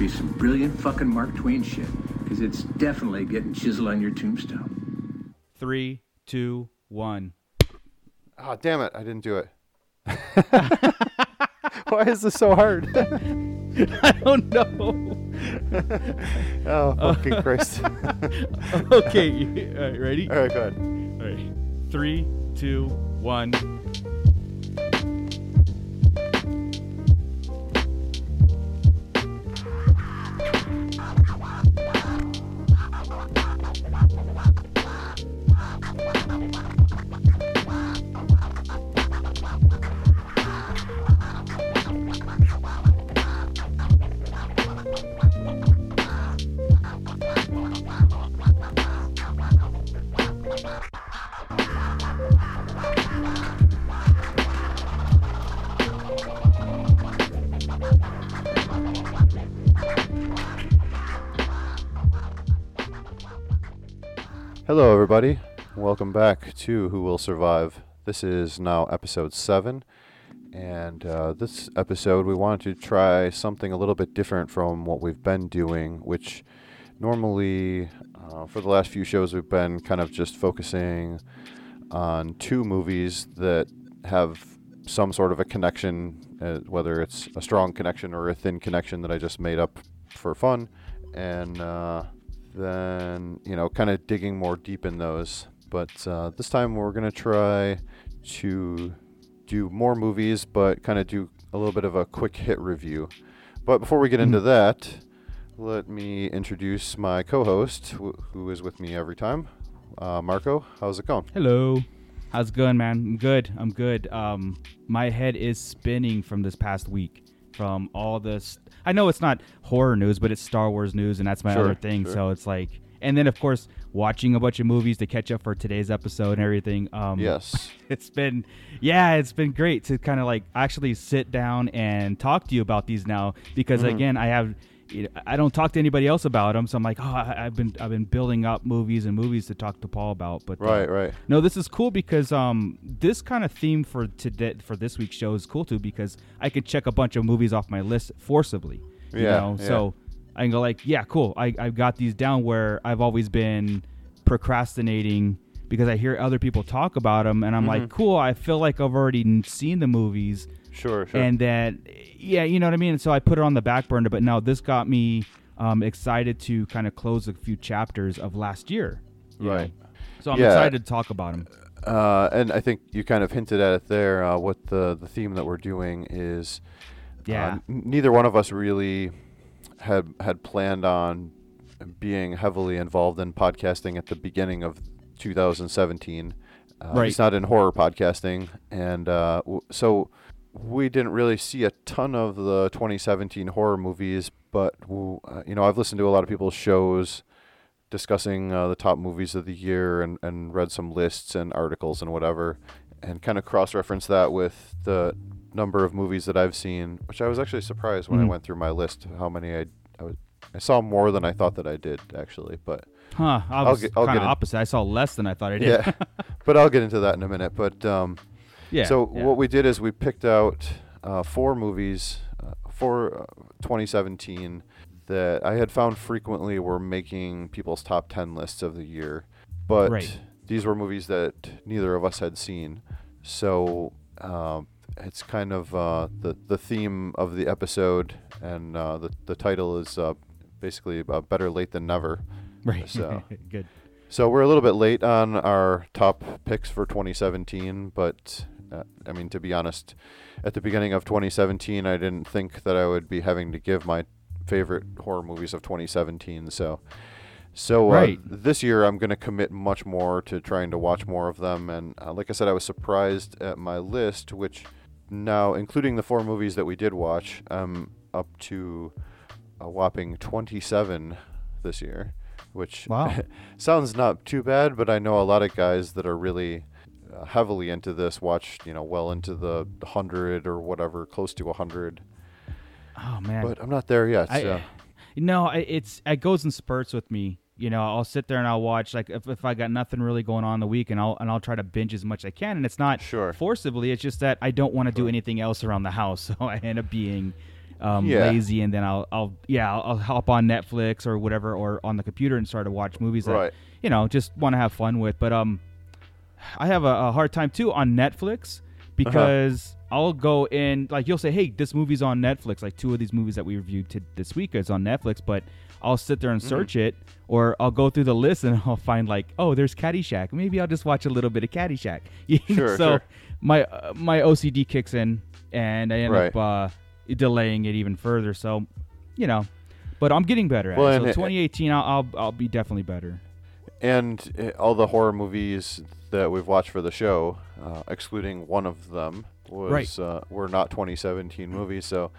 be some brilliant fucking Mark Twain shit, because it's definitely getting chiseled on your tombstone. Three, two, one. Oh, damn it. I didn't do it. Why is this so hard? I don't know. oh, fucking Christ. okay, you- all right, ready? All right, go ahead. All right. Three, two, one. Everybody. Welcome back to Who Will Survive. This is now episode 7. And uh, this episode, we wanted to try something a little bit different from what we've been doing, which normally, uh, for the last few shows, we've been kind of just focusing on two movies that have some sort of a connection, uh, whether it's a strong connection or a thin connection that I just made up for fun. And uh, then, you know, kind of digging more deep in those. But uh, this time we're going to try to do more movies, but kind of do a little bit of a quick hit review. But before we get into that, let me introduce my co host, wh- who is with me every time. Uh, Marco, how's it going? Hello. How's it going, man? I'm good. I'm good. Um, my head is spinning from this past week, from all this. I know it's not horror news, but it's Star Wars news, and that's my Sure, other thing. sure. So it's like, and then of course watching a bunch of movies to catch up for today's episode and everything. Um, Yes. it's been yeah it's been great to kind of like actually sit down and talk to you about these now because Mm-hmm. again i have you know, i don't talk to anybody else about them so i'm like oh I, i've been i've been building up movies and movies to talk to paul about but uh, Right, right. no this is cool because um this kind of theme for today for this week's show is cool too because i can check a bunch of movies off my list forcibly you Yeah, know yeah. so i can go like yeah cool i i've got these down where i've always been procrastinating because I hear other people talk about them, and I'm Mm-hmm. like, cool. I feel like I've already seen the movies, Sure, sure. and that, yeah, you know what I mean. So I put it on the back burner, but now this got me um, excited to kind of close a few chapters of last year. you know. Right. So I'm Yeah. excited to talk about them. Uh, and I think you kind of hinted at it there. Uh, what the the theme that we're doing is, Yeah. uh, n- neither one of us really had had planned on being heavily involved in podcasting at the beginning of 2017. Uh, Right. He's not in horror podcasting, and uh, w- so we didn't really see a ton of the 2017 horror movies. But uh, you know, I've listened to a lot of people's shows discussing uh, the top movies of the year and, and read some lists and articles and whatever and kind of cross-reference that with the number of movies that I've seen which I was actually surprised when I Mhm. went through my list how many I, I, was, I saw more than I thought that I did actually but Huh? I I'll was get- I'll kind get of in- opposite. I saw less than I thought I did. yeah but I'll get into that in a minute but um, yeah. so yeah. what we did is we picked out uh, four movies uh, for uh, 2017 that I had found frequently were making people's top 10 lists of the year, but Right. these were movies that neither of us had seen. So um, it's kind of uh, the the theme of the episode, and uh, the the title is uh, basically uh, better late than never. Right. So- Good. So we're a little bit late on our top picks for 2017, but uh, I mean, to be honest, at the beginning of 2017, I didn't think that I would be having to give my favorite horror movies of 2017. So, so uh, Right. this year I'm going to commit much more to trying to watch more of them. And uh, like I said, I was surprised at my list, which now, including the four movies that we did watch, I'm up to a whopping 27 this year, which Wow. sounds not too bad, but I know a lot of guys that are really heavily into this watch, you know, well into the 100 or whatever, close to 100. Oh man. But I'm not there yet. I, so. no, it's it goes in spurts with me. You know, I'll sit there and I'll watch like if, if I got nothing really going on in the week, and I'll and I'll try to binge as much as I can. And it's not Sure. forcibly; it's just that I don't want to do anything else around the house, so I end up being um, Yeah. lazy. And then I'll I'll yeah I'll, I'll hop on Netflix or whatever or on the computer and start to watch movies that Right. you know just want to have fun with. But um, I have a, a hard time too on Netflix because I'll go in like you'll say, "Hey, this movie's on Netflix." Like two of these movies that we reviewed to this week is on Netflix, but I'll sit there and Mm-hmm. search it, or I'll go through the list and I'll find like, "Oh, there's Caddyshack." Maybe I'll just watch a little bit of Caddyshack. You know, Sure, so sure. my uh, my OCD kicks in, and I end Right. up uh, delaying it even further. So, you know, but I'm getting better at Well, it. So it- 2018, I'll, I'll I'll be definitely better. And uh, all the horror movies that we've watched for the show, uh, excluding one of them, was Right. uh, were not 2017 movies. So,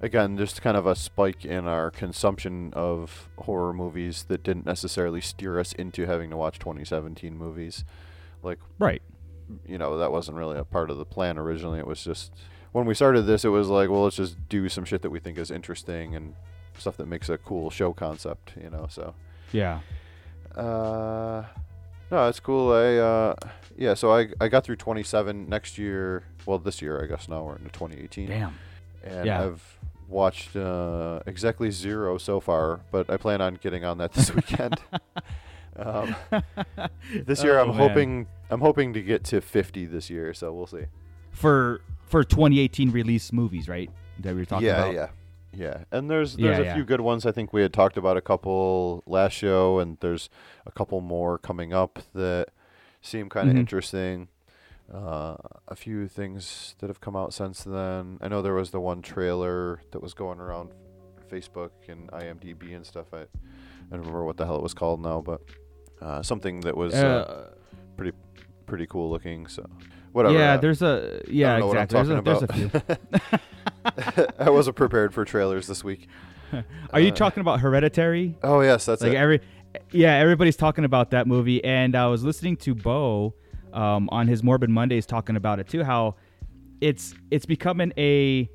again, just kind of a spike in our consumption of horror movies that didn't necessarily steer us into having to watch 2017 movies. Like, Right. you know, that wasn't really a part of the plan originally. It was just when we started this, it was like, well, let's just do some shit that we think is interesting and stuff that makes a cool show concept, you know. So. Yeah. Uh, no, it's cool. I uh, yeah. So I I got through 27 next year. Well, this year I guess now we're into 2018. Damn. And Yeah. I've watched uh, exactly zero so far, but I plan on getting on that this weekend. um, this year Oh, I'm man. hoping I'm hoping to get to 50 this year. So we'll see. For for 2018 release movies, right? That we were talking yeah, about. yeah, yeah. Yeah, and there's there's Yeah, a yeah. few good ones. I think we had talked about a couple last show, and there's a couple more coming up that seem kind of Mhm. interesting. Uh, a few things that have come out since then. I know there was the one trailer that was going around Facebook and IMDb and stuff. I I don't remember what the hell it was called now, but uh, something that was uh, Uh, pretty pretty cool looking. So whatever. yeah, uh, there's a yeah I don't know exactly. There's a, there's a few. I wasn't prepared for trailers this week. Are you Uh, talking about Hereditary? Oh yes, that's like it. every yeah everybody's talking about that movie and i was listening to bo um, on his morbid mondays talking about it too how it's it's becoming a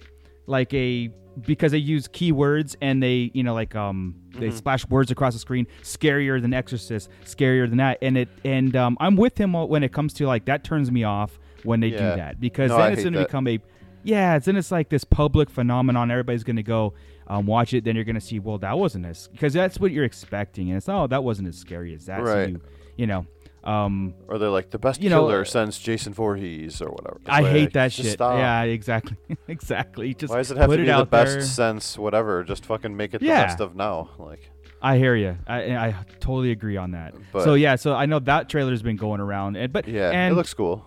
like a because they use keywords and they you know like um they Mm-hmm. splash words across the screen scarier than exorcist scarier than that and it and um, i'm with him when it comes to like that turns me off when they Yeah. do that because No, I then it's going to become a yeah, it's then it's like this public phenomenon. Everybody's gonna go um, watch it. Then you're gonna see, well, that wasn't as because that's what you're expecting, and it's oh, that wasn't as scary as that. So Right. you, you know, um, Or they're like the best You killer uh, since Jason Voorhees or whatever. It's I like, hate that shit. stop. Yeah, exactly, exactly. Just Why does it have to be the best there. since whatever? Just fucking make it the best of now. Like I hear you. I I totally agree on that. But- so yeah, so I know that trailer's been going around, and but yeah, and it looks cool.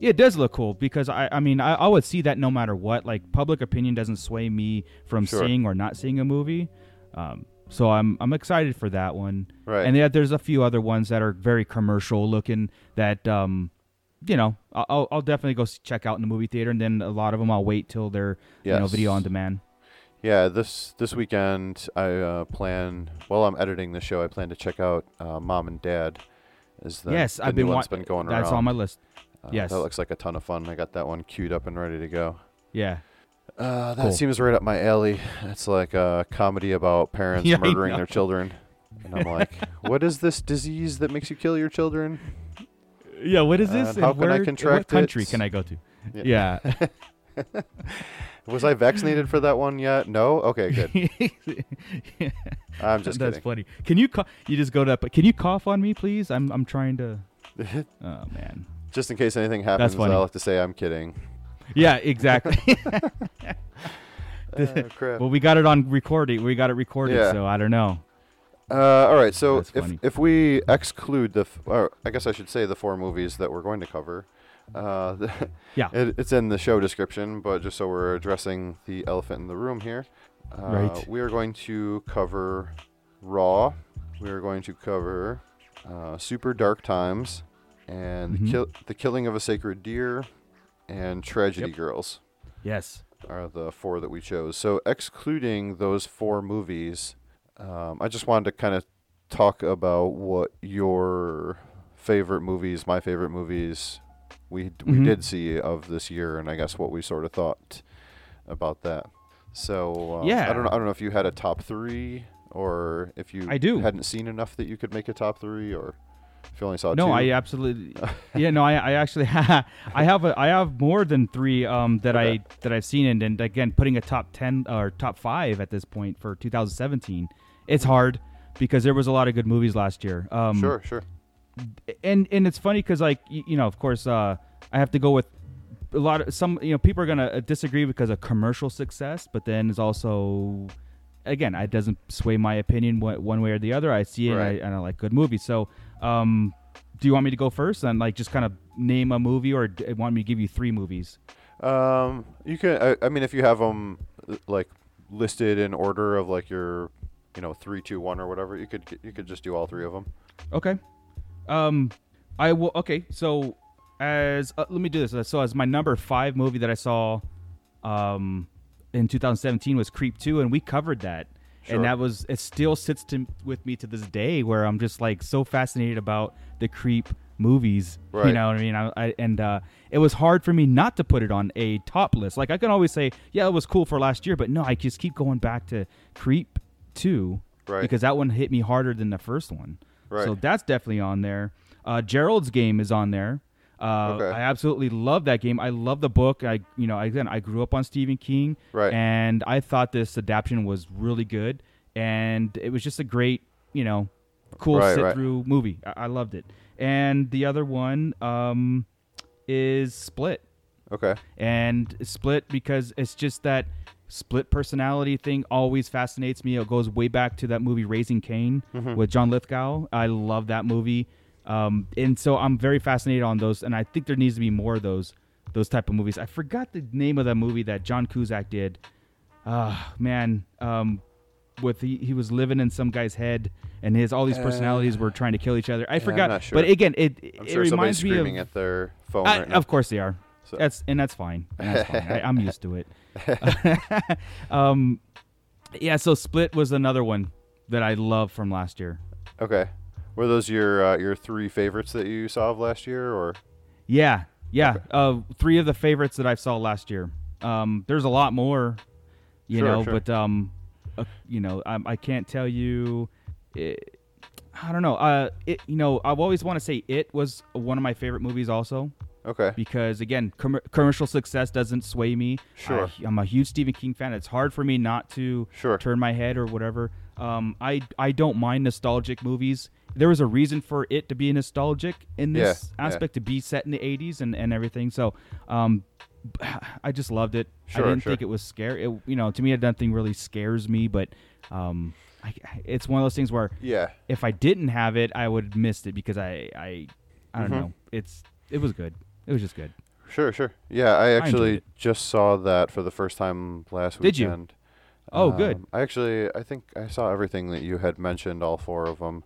Yeah, it does look cool because I, I mean, I, I would see that no matter what. Like public opinion doesn't sway me from Sure. seeing or not seeing a movie. Um, so I'm I'm excited for that one. Right. And yeah, there's a few other ones that are very commercial looking that um, you know, I'll I'll definitely go check out in the movie theater, and then a lot of them I'll wait till they're you know video on demand. Yeah, this this weekend I uh, plan. While I'm editing the show, I plan to check out uh, Mom and Dad. Is the, yes, the I've been wa- been going That's around. on my list. Uh, yes. that looks like a ton of fun. I got that one queued up and ready to go. Yeah. Uh, that Cool. seems right up my alley. It's like a comedy about parents Yeah, murdering their children. And I'm like, what is this disease that makes you kill your children? Yeah. What is this? And how And can I where- contract What country it? can I go to? Yeah. Yeah. Was I vaccinated for that one yet? No. Okay, good. I'm just That's kidding. funny. Can you cough? You just go to. That? Can you cough on me, please? I'm I'm trying to. Oh man. Just in case anything happens. I'll have to say I'm kidding. Yeah, exactly. Oh, crap. well, we got it on recording. We got it recorded, Yeah. so I don't know. Uh, all right, so That's if funny. if we exclude the, f- or I guess I should say the four movies that we're going to cover, uh, Yeah. it, it's in the show description, but just so we're addressing the elephant in the room here, uh, Right. We are going to cover Raw. We are going to cover uh, Super Dark Times, and Mhm. the, kill, the Killing of a Sacred Deer, and Tragedy Yep. Girls Yes. are the four that we chose. So excluding those four movies, um, I just wanted to kind of talk about what your favorite movies, my favorite movies, we we Mhm. did see of this year, and I guess what we sort of thought about that. So um, I don't know. I don't know if you had a top three, or if you I do. hadn't seen enough that you could make a top three, or if you only saw No, two. I absolutely. yeah, no, I, I actually I have a, I have more than three um that Okay. I that I've seen and, and again putting a top ten or top five at this point for 2017. It's hard because there was a lot of good movies last year. Um, sure, sure. and and it's funny because like you, you know of course uh i have to go with a lot of some you know people are gonna uh, disagree because of commercial success but then it's also again it doesn't sway my opinion one, one way or the other i see it Right. and, I, and I like good movies so um do you want me to go first and like just kind of name a movie or d- want me to give you three movies Um, you can. I, I mean, if you have them like listed in order of like your, you know, three, two, one, or whatever, you could you could just do all three of them. Okay. Um, I will. Okay, so as uh, let me do this. So as my number five movie that I saw, um, in 2017 was Creep 2, and we covered that. Sure. And that was it. Still sits to, with me to this day, where I'm just like so fascinated about the Creep movies. You know what I mean? I, I and uh, it was hard for me not to put it on a top list. Like I can always say, yeah, it was cool for last year, but no, I just keep going back to Creep 2 Right. because that one hit me harder than the first one. Right. So that's definitely on there. Uh, Gerald's game is on there. Uh, Okay. I absolutely love that game. I love the book. I, you know, again, I grew up on Stephen King, Right. and I thought this adaptation was really good, and it was just a great, you know, cool Right, sit right. through movie. I-, I loved it. And the other one um, is Split Okay. and split because it's just that split personality thing always fascinates me. It goes way back to that movie Raising Cain Mm-hmm. with John Lithgow. I love that movie, um, and so I'm very fascinated on those. And I think there needs to be more of those those type of movies. I forgot the name of that movie that John Cusack did. Ah, man, um, with he, he was living in some guy's head, and his all these personalities were trying to kill each other. I I'm forgot, sure. but again, it I'm it sure reminds me of at their phone I- right now. Of course they are. So- That's and that's fine. And That's fine. I, I'm used to it. um, yeah. So Split was another one that I love from last year. Okay. Were those your uh, your three favorites that you saw of last year, or Yeah, yeah. Uh, three of the favorites that I saw last year. Um, there's a lot more, you Sure, know, sure. but um, uh, you know, I, I can't tell you. It, I don't know. Uh, it you know, I've always want to say it was one of my favorite movies also. Okay? because again, com- commercial success doesn't sway me. Sure. I, am a huge Stephen King fan. It's hard for me not to Sure. turn my head or whatever. Um, I I don't mind nostalgic movies. There was a reason for it to be nostalgic in this Yeah, yeah. aspect to be set in the 80s and, and everything. So, um, I just loved it. Sure, I didn't sure. think it was scary. It, you know, to me, nothing really scares me. But um, I, it's one of those things where Yeah. if I didn't have it, I would have missed it because I I I don't Mhm. know. It's it was good. It was just good. Sure, sure. Yeah, I actually it. just saw that for the first time last Did you? weekend. Oh, good. Um, I actually, I think I saw everything that you had mentioned, all four of them.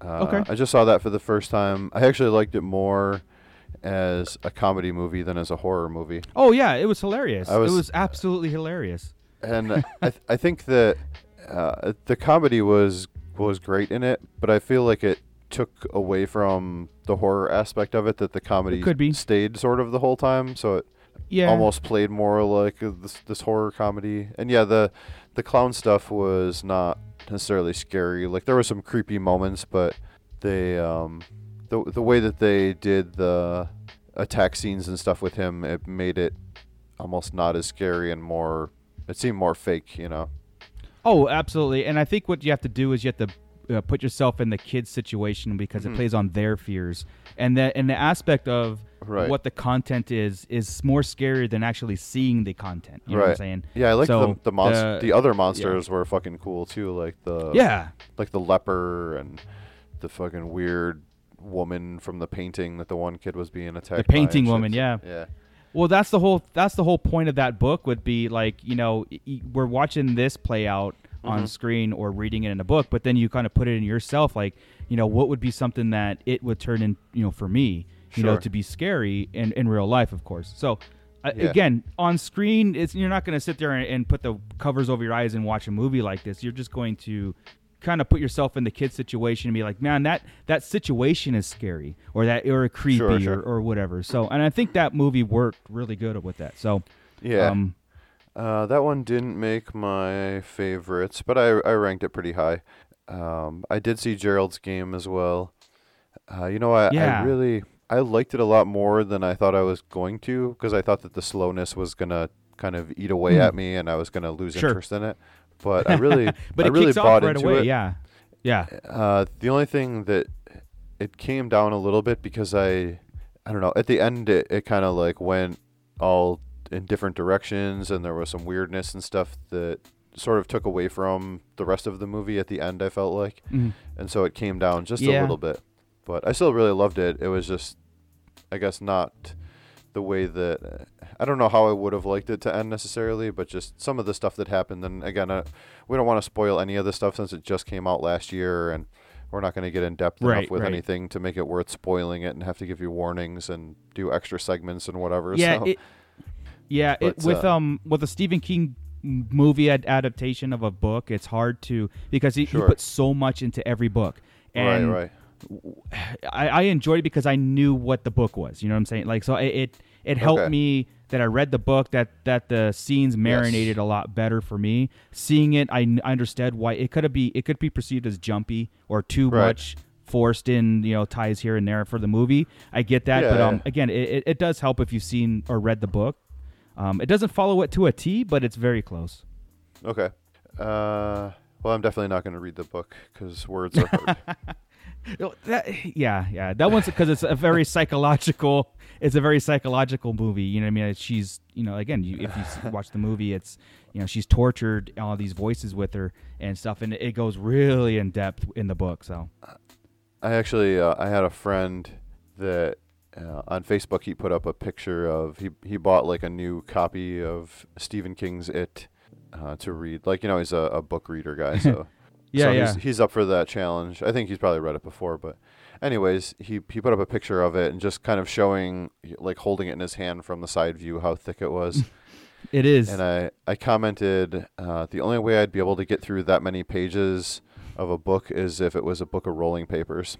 Uh, Okay. I just saw that for the first time. I actually liked it more as a comedy movie than as a horror movie. Oh yeah, it was hilarious. Was- it was absolutely hilarious. and I th- I think that uh, the comedy was was great in it, but I feel like it took away from the horror aspect of it. That the comedy could be. stayed sort of the whole time, so it Yeah. almost played more like this this horror comedy. And yeah, the the clown stuff was not necessarily scary. Like there were some creepy moments, but they um the the way that they did the attack scenes and stuff with him, it made it almost not as scary and more. It seemed more fake, you know. Oh, absolutely. And I think what you have to do is you have to uh, put yourself in the kid's situation because Mm-hmm. it plays on their fears, and the and the aspect of Right. what the content is is more scary than actually seeing the content. You know what I'm right. saying? Yeah, I like So, the the, monst- the- the other monsters were fucking cool too, like the Yeah, like the leper and the fucking weird woman from the painting that the one kid was being attacked. the painting woman, yeah. Yeah. Well, that's the whole that's the whole point of that book would be like you know we're watching this play out Mm-hmm. on screen or reading it in a book, but then you kind of put it in yourself like you know what would be something that it would turn in you know for me you know to be scary in in real life, of course. So. Uh, Yeah. Again, on screen, it's you're not going to sit there and, and put the covers over your eyes and watch a movie like this. You're just going to kind of put yourself in the kid's situation and be like, man, that that situation is scary, or that or creepy, Sure, sure. Or, or whatever. So, and I think that movie worked really good with that. So, Yeah. um, Uh, that one didn't make my favorites, but I I ranked it pretty high. Um, I did see Gerald's game as well. Uh, you know, I, Yeah. I really I liked it a lot more than I thought I was going to because I thought that the slowness was gonna kind of eat away at me and I was gonna lose. Sure. interest in it. But I really, but I it really bought right into away. it. Yeah, yeah, Uh, the only thing that it came down a little bit because I, I don't know. At the end, it, it kind of like went all in different directions, and there was some weirdness and stuff that sort of took away from the rest of the movie. At the end, I felt like, Mhm. and so it came down just a little bit. But I still really loved it. It was just, I guess, not the way that I don't know how I would have liked it to end necessarily, but just some of the stuff that happened. And again, uh, we don't want to spoil any of the stuff since it just came out last year, and we're not going to get in depth Right, enough with right. anything to make it worth spoiling it and have to give you warnings and do extra segments and whatever. yeah. so. It, yeah, it, with uh, um with a Stephen King movie ad- adaptation of a book, it's hard to because he, he Sure. put so much into every book. And right, right. I, I enjoyed it because I knew what the book was. You know what I'm saying? Like, so it it, it helped Okay. me that I read the book that that the scenes marinated a lot better for me. Seeing it, I, n- I understood why it could be it could be perceived as jumpy or too Right. much forced in you know ties here and there for the movie. I get that, Yeah, but um yeah. again, it, it does help if you've seen or read the book. Um, it doesn't follow it to a T, but it's very close. Okay. Uh, well, I'm definitely not going to read the book because words are hard. That, yeah, yeah. That one's because it's a very psychological. It's a very psychological movie. You know what I mean? She's, you know, again, you, if you watch the movie, it's, you know, she's tortured all these voices with her and stuff, and it goes really in depth in the book. So, I actually uh, I had a friend that uh, on Facebook he put up a picture of he he bought like a new copy of Stephen King's It uh, to read. Like you know he's a, a book reader guy, so Yeah, so yeah. He's, he's up for that challenge. I think he's probably read it before, but anyways, he he put up a picture of it and just kind of showing like holding it in his hand from the side view how thick it was. it is. and I I commented uh, the only way I'd be able to get through that many pages of a book is if it was a book of rolling papers.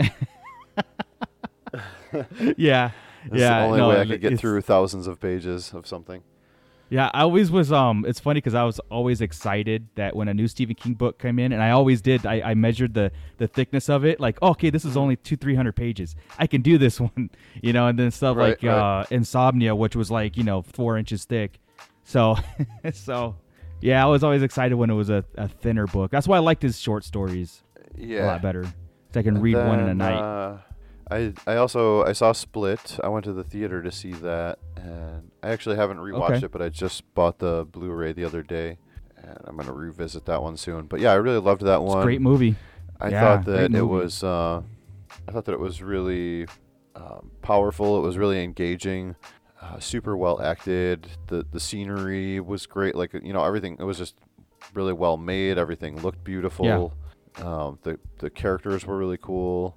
yeah, That's yeah. the only no, way I could get through thousands of pages of something. Yeah, I always was. Um, it's funny because I was always excited that when a new Stephen King book came in, and I always did. I, I measured the the thickness of it. Like, okay, this is only two three hundred pages. I can do this one, you know. And then stuff Right, like right. uh, Insomnia, which was like you know four inches thick. So, so yeah, I was always excited when it was a, a thinner book. That's why I liked his short stories Yeah, a lot better. So I can And read one in a night. Uh, I I also I saw Split. I went to the theater to see that, and I actually haven't rewatched Okay. it, but I just bought the Blu-ray the other day, and I'm gonna revisit that one soon. But yeah, I really loved that one. It's a one. great movie. I Yeah, thought that it was uh, I thought that it was really um, powerful. It was really engaging, uh, super well acted. the The scenery was great. Like you know everything. It was just really well made. Everything looked beautiful. Um, the the characters were really cool.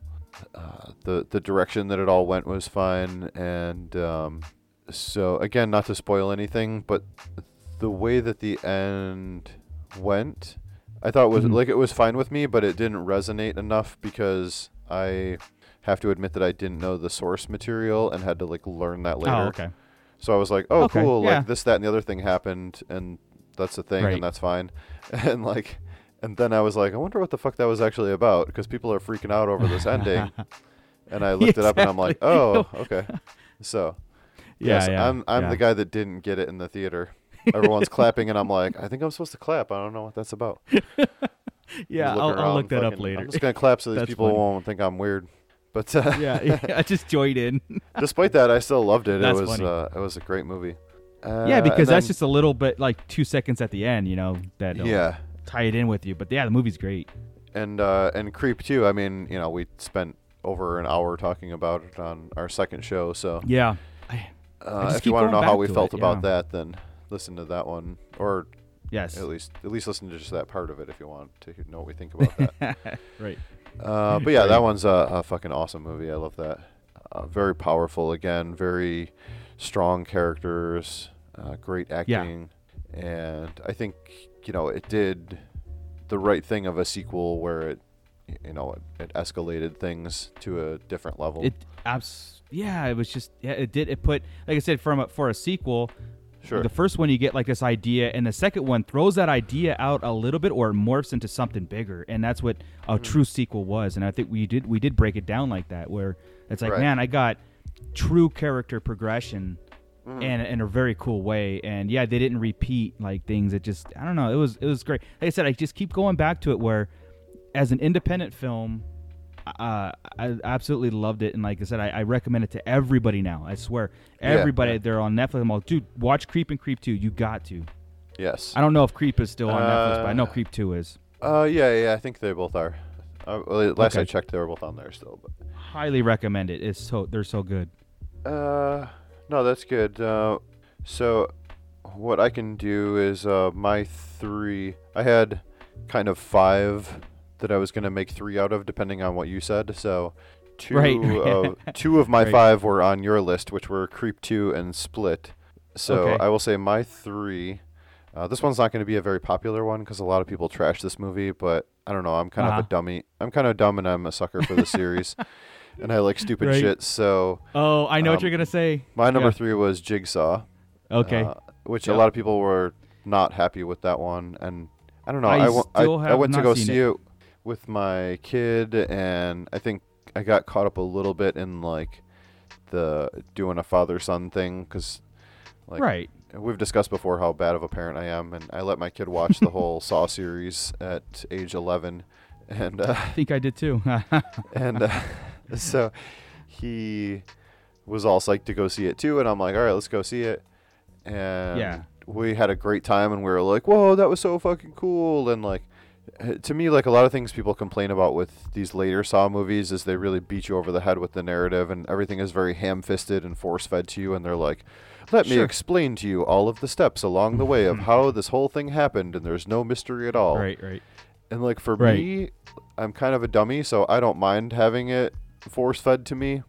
Uh, the the direction that it all went was fine, And um, so again, not to spoil anything, but the way that the end went, I thought was Mhm. like it was fine with me, but it didn't resonate enough because I have to admit that I didn't know the source material and had to like learn that later. Oh, okay. So I was like, oh, Okay, cool, yeah. like this, that, and the other thing happened, and that's the thing, Right. and that's fine. And like, and then I was like, I wonder what the fuck that was actually about because people are freaking out over this ending. and I looked it up, and I'm like, oh, okay. So Yeah, yes, yeah. I'm I'm yeah. the guy that didn't get it in the theater. Everyone's clapping, and I'm like, I think I'm supposed to clap. I don't know what that's about. Yeah, I'll, I'll look that up later. I'm just gonna clap so these people funny. won't think I'm weird. But uh, yeah, I just joined in. despite that, I still loved it. That's it was uh, it was a great movie. Uh, yeah, because and that's just a little bit like two seconds at the end, you know, that yeah. Tie it in with you. But yeah, the movie's great. and uh, and Creep too. I mean, you know, we spent over an hour talking about it on our second show. So Yeah. I, uh, just if you want to know how we felt it, about yeah. that, then listen to that one, or yes. at least at least listen to just that part of it if you want to know what we think about that. right. uh, but yeah, that one's a, a fucking awesome movie. I love that. Uh, very powerful again. Very strong characters. Uh, great acting. Yeah. And I think you know it did the right thing of a sequel where it you know it, it escalated things to a different level. It abs. Yeah, it was just yeah. It did. It put like I said from a, for a sequel. Sure. The first one you get like this idea, and the second one throws that idea out a little bit, or it morphs into something bigger, and that's what a Mm. true sequel was. And I think we did we did break it down like that, where it's like, Right. man, I got true character progression, Mm-hmm. and in a very cool way. And yeah, they didn't repeat like things. It just I don't know. It was it was great. Like I said, I just keep going back to it where, as an independent film, uh, I absolutely loved it, and like I said, I, I recommend it to everybody now. I swear, everybody yeah. they're on Netflix. I'm like, dude, watch Creep and Creep Two. You got to. yes. I don't know if Creep is still on Netflix, but I know Uh, Creep Two is. Uh, yeah, yeah. I think they both are. Uh, well, last I checked, they were both on there still. But Highly recommend it. It's so they're so good. Uh, no, that's good. Uh, so what I can do is uh, my three. I had kind of five that I was gonna make three out of, depending on what you said. So two Right. of two of my Right. five were on your list, which were Creep Two and Split. So Okay. I will say my three. Uh, this one's not going to be a very popular one because a lot of people trash this movie, but I don't know. I'm kind of Uh-huh. a dummy. I'm kind of dumb, and I'm a sucker for the series, and I like stupid Right. shit. So Oh, I know what Um, you're gonna say. my number Yeah. three was Jigsaw. Okay. uh, which Yeah. a lot of people were not happy with that one, and I don't know. I I, wa- I, still I have went to go see it. it. with my kid, and I think I got caught up a little bit in like the doing a father son thing because like right. we've discussed before how bad of a parent I am, and I let my kid watch the whole Saw series at age 11, and uh, I think I did too. and uh, so he was all psyched to go see it too and i'm like all right let's go see it and Yeah. we had a great time and we were like whoa that was so fucking cool and like to me like a lot of things people complain about with these later saw movies is they really beat you over the head with the narrative and everything is very ham-fisted and force-fed to you and they're like let me explain to you all of the steps along the way of how this whole thing happened and there's no mystery at all right. Right. and like for Right. me, I'm kind of a dummy, so I don't mind having it force fed to me.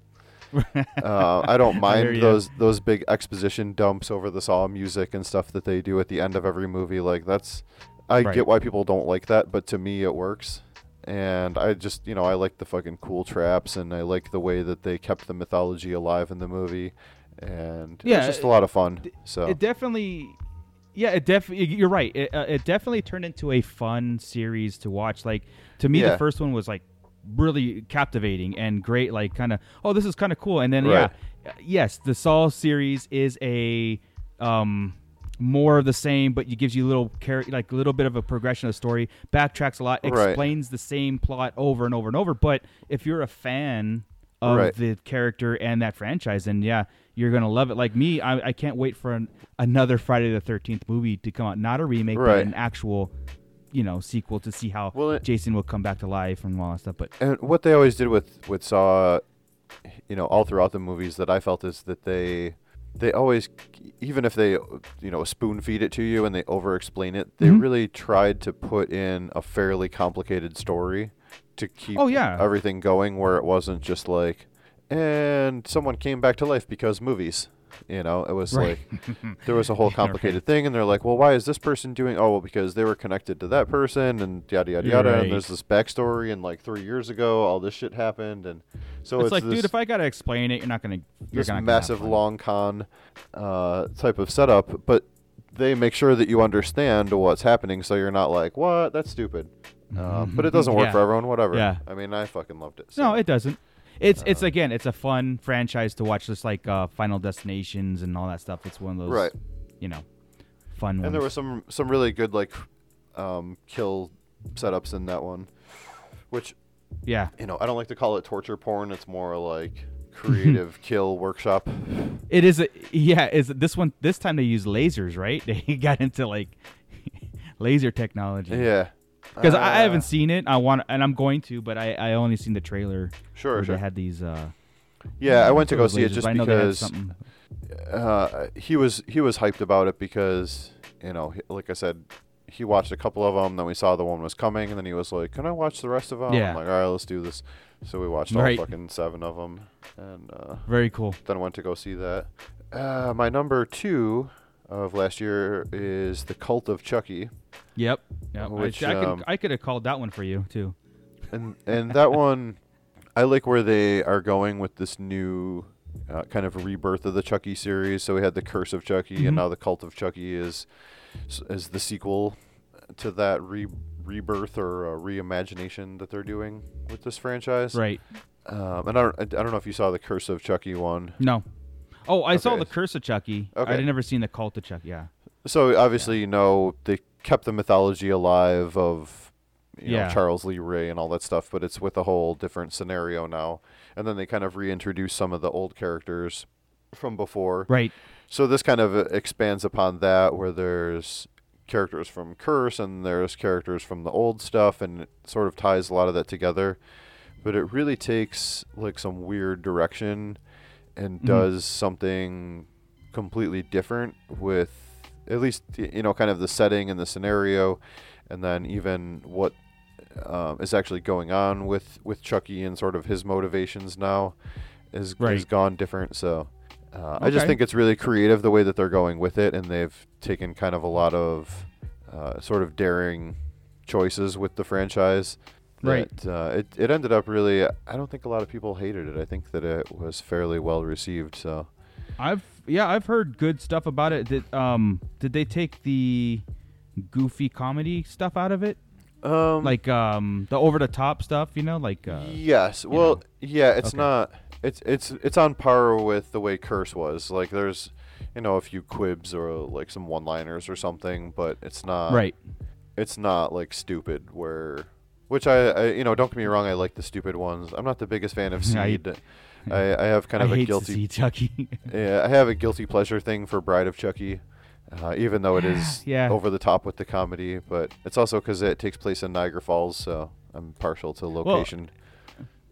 uh, I don't mind ya. those those big exposition dumps over the Saw music and stuff that they do at the end of every movie. Like that's, I Right. get why people don't like that, but to me it works. And I just, you know, I like the fucking cool traps, and I like the way that they kept the mythology alive in the movie, and Yeah, it's just a lot of fun. So It definitely, yeah, it definitely. You're right. It, uh, it definitely turned into a fun series to watch. Like to me, Yeah. the first one was like really captivating and great. Like kind of, oh, this is kind of cool. And then Right. yeah, yes, the Saw series is a um more of the same, but it gives you a little char- like a little bit of a progression of the story. Backtracks a lot, Right. explains the same plot over and over and over. But if you're a fan of Right. the character and that franchise, and yeah, you're gonna love it. Like me, I, I can't wait for an, another Friday the Thirteenth movie to come out. Not a remake, but Right. an actual, you know, sequel to see how Well, it- Jason will come back to life and all that stuff. But And what they always did with with Saw, you know, all throughout the movies that I felt is that they they always, even if they you know spoon feed it to you and they over explain it, they Mhm. really tried to put in a fairly complicated story to keep Oh, yeah. everything going where it wasn't just like and someone came back to life because movies. You know, it was Right. like there was a whole complicated right. thing, and they're like, "Well, why is this person doing? Oh, well, because they were connected to that person, and yada yada yada." right. And there's this backstory, and like three years ago, all this shit happened, and so it's, it's, like, dude, if I gotta explain it, you're not gonna. You're this gonna massive fun. long con uh, type of setup, but they make sure that you understand what's happening, so you're not like, "What? That's stupid." Uh, but it doesn't work Yeah. for everyone. Whatever. Yeah. I mean, I fucking loved it. No, it doesn't. It's it's Uh, again, it's a fun franchise to watch, just like uh, Final Destinations and all that stuff. It's one of those, Right. You know, fun ones. And there were some some really good like um, kill setups in that one, which Yeah. you know I don't like to call it torture porn. It's more like creative kill workshop. It is a yeah. Is this one? This time they use lasers, right? They got into like laser technology. Yeah, Because I, I Uh, haven't seen it. I want, and I'm going to, but I, I only seen the trailer. Sure, sure. They had these. Uh, Yeah, I went to go see it just I know they because uh, he was he was hyped about it because you know, like I said, he watched a couple of them. Then we saw the one was coming, and then he was like, "Can I watch the rest of them?" Yeah. I'm like, "All right, let's do this." So we watched Right. all fucking seven of them, and uh, Very cool. then went to go see that. Uh, my number two of last year is the Cult of Chucky, Yep. Yep. Which, I, I could um, I could have called that one for you too. and and that one, I like where they are going with this new. Uh, kind of rebirth of the Chucky series. So we had the Curse of Chucky, Mhm. and now the Cult of Chucky is is the sequel to that re- rebirth or uh, reimagination that they're doing with this franchise. Right. Um, and I don't, I don't know if you saw the Curse of Chucky one. No. Oh, I saw the Curse of Chucky. Okay. I'd never seen the Cult of Chucky. Yeah. So obviously, you know, they kept the mythology alive of you know, Yeah. Charles Lee Ray and all that stuff, but it's with a whole different scenario now. And then they kind of reintroduce some of the old characters from before. Right. So this kind of expands upon that, where there's characters from Curse and there's characters from the old stuff, and it sort of ties a lot of that together. But it really takes like some weird direction and Mhm. does something completely different with at least you know kind of the setting and the scenario, and then even what um, is actually going on with with Chucky and sort of his motivations now is Right. gone different. So. Uh, I just think it's really creative the way that they're going with it, and they've taken kind of a lot of uh, sort of daring choices with the franchise. Right. Uh, it it ended up really. I don't think a lot of people hated it. I think that it was fairly well received. So I've yeah I've heard good stuff about it. Did um did they take the goofy comedy stuff out of it? um, Like um the over the top stuff, you know, like uh, yes, well, know. yeah, it's Okay. not. It's it's it's on par with the way Curse was. Like there's, you know, a few quibs or like some one-liners or something, but it's not right. it's not like stupid where which I, I you know don't get me wrong i like the stupid ones i'm not the biggest fan of seed I, I have kind of a hate to guilty see Chucky. yeah i have a guilty pleasure thing for bride of chucky uh, even though it is Yeah. over the top with the comedy but it's also because it takes place in niagara falls so i'm partial to location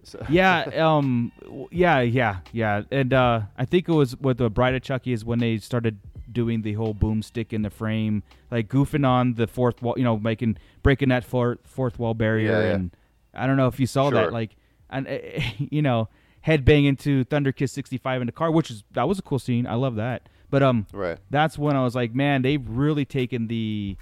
so, yeah, um, yeah, yeah, yeah, and uh, I think it was with the Bride of Chucky is when they started doing the whole boomstick in the frame, like goofing on the fourth wall, you know, making breaking that fourth fourth wall barrier, Yeah, yeah. and I don't know if you saw Sure. that, like, and uh, you know, headbang into Thunder Kiss sixty five in the car, which is that was a cool scene. I love that, but um, right that's when I was like, man, they've really taken the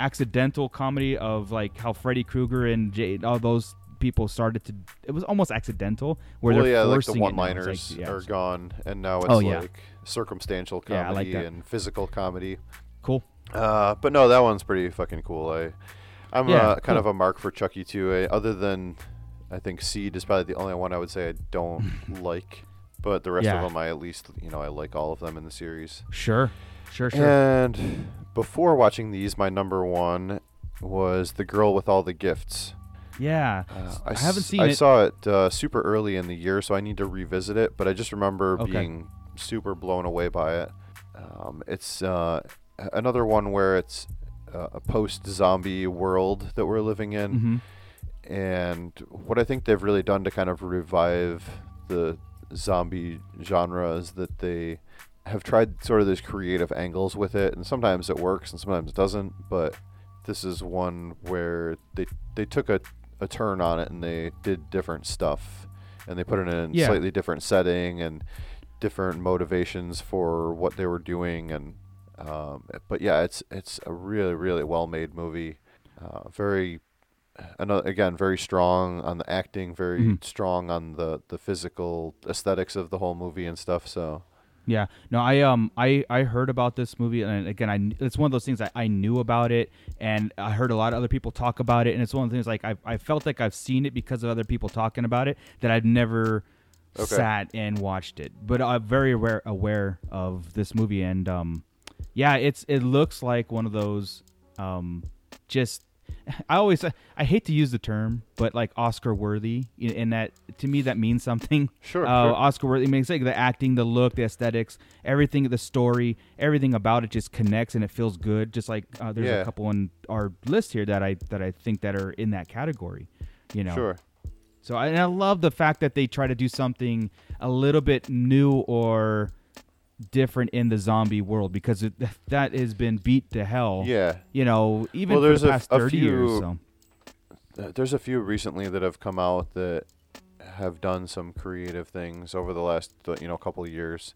accidental comedy of like how Freddy Krueger and Jade, all those people started to. It was almost accidental where well they're yeah like the one-liners like, yeah, are gone and now it's Oh, yeah. Circumstantial Yeah, like comedy and physical comedy Cool. Uh, but no, that one's pretty fucking cool. I, I'm Yeah, uh, kind cool. of a mark for Chucky too. I, other than, I think Seed is probably the only one I would say I don't like. But the rest Yeah. of them, I at least you know I like all of them in the series. Sure. Sure. Sure. And before watching these, my number one was The Girl with All the Gifts. yeah. Uh, I s- haven't seen I it. saw it uh, super early in the year, so I need to revisit it. But I just remember Okay. being super blown away by it. Um, it's uh, another one where it's uh, a post-zombie world that we're living in, hmm and what I think they've really done to kind of revive the zombie genre is that they have tried sort of these creative angles with it, and sometimes it works and sometimes it doesn't. But this is one where they they took a, a turn on it and they did different stuff, and they put it in a Yeah. slightly different setting and different motivations for what they were doing and um, but yeah it's it's a really really well made movie uh, very another again very strong on the acting very Mhm. strong on the the physical aesthetics of the whole movie and stuff so Yeah. No, I um I I heard about this movie and again I it's one of those things I, I knew about it and I heard a lot of other people talk about it and it's one of the things like I I felt like I've seen it because of other people talking about it that I've never Okay. sat and watched it. But I'm very aware aware of this movie and um yeah, it's it looks like one of those um just I always I hate to use the term, but like Oscar worthy, and that to me that means something. Sure, uh, sure. Oscar worthy means like the acting, the look, the aesthetics, everything, the story, everything about it just connects and it feels good. Just like uh, there's Yeah. a couple on our list here that I that I think that are in that category. You know, Sure. So I, and I love the fact that they try to do something a little bit new or different in the zombie world because it, that has been beat to hell. Yeah. You know, even Well, for there's the a- past a 30 years. few- So. Uh, There's a few recently that have come out that have done some creative things over the last you know couple of years.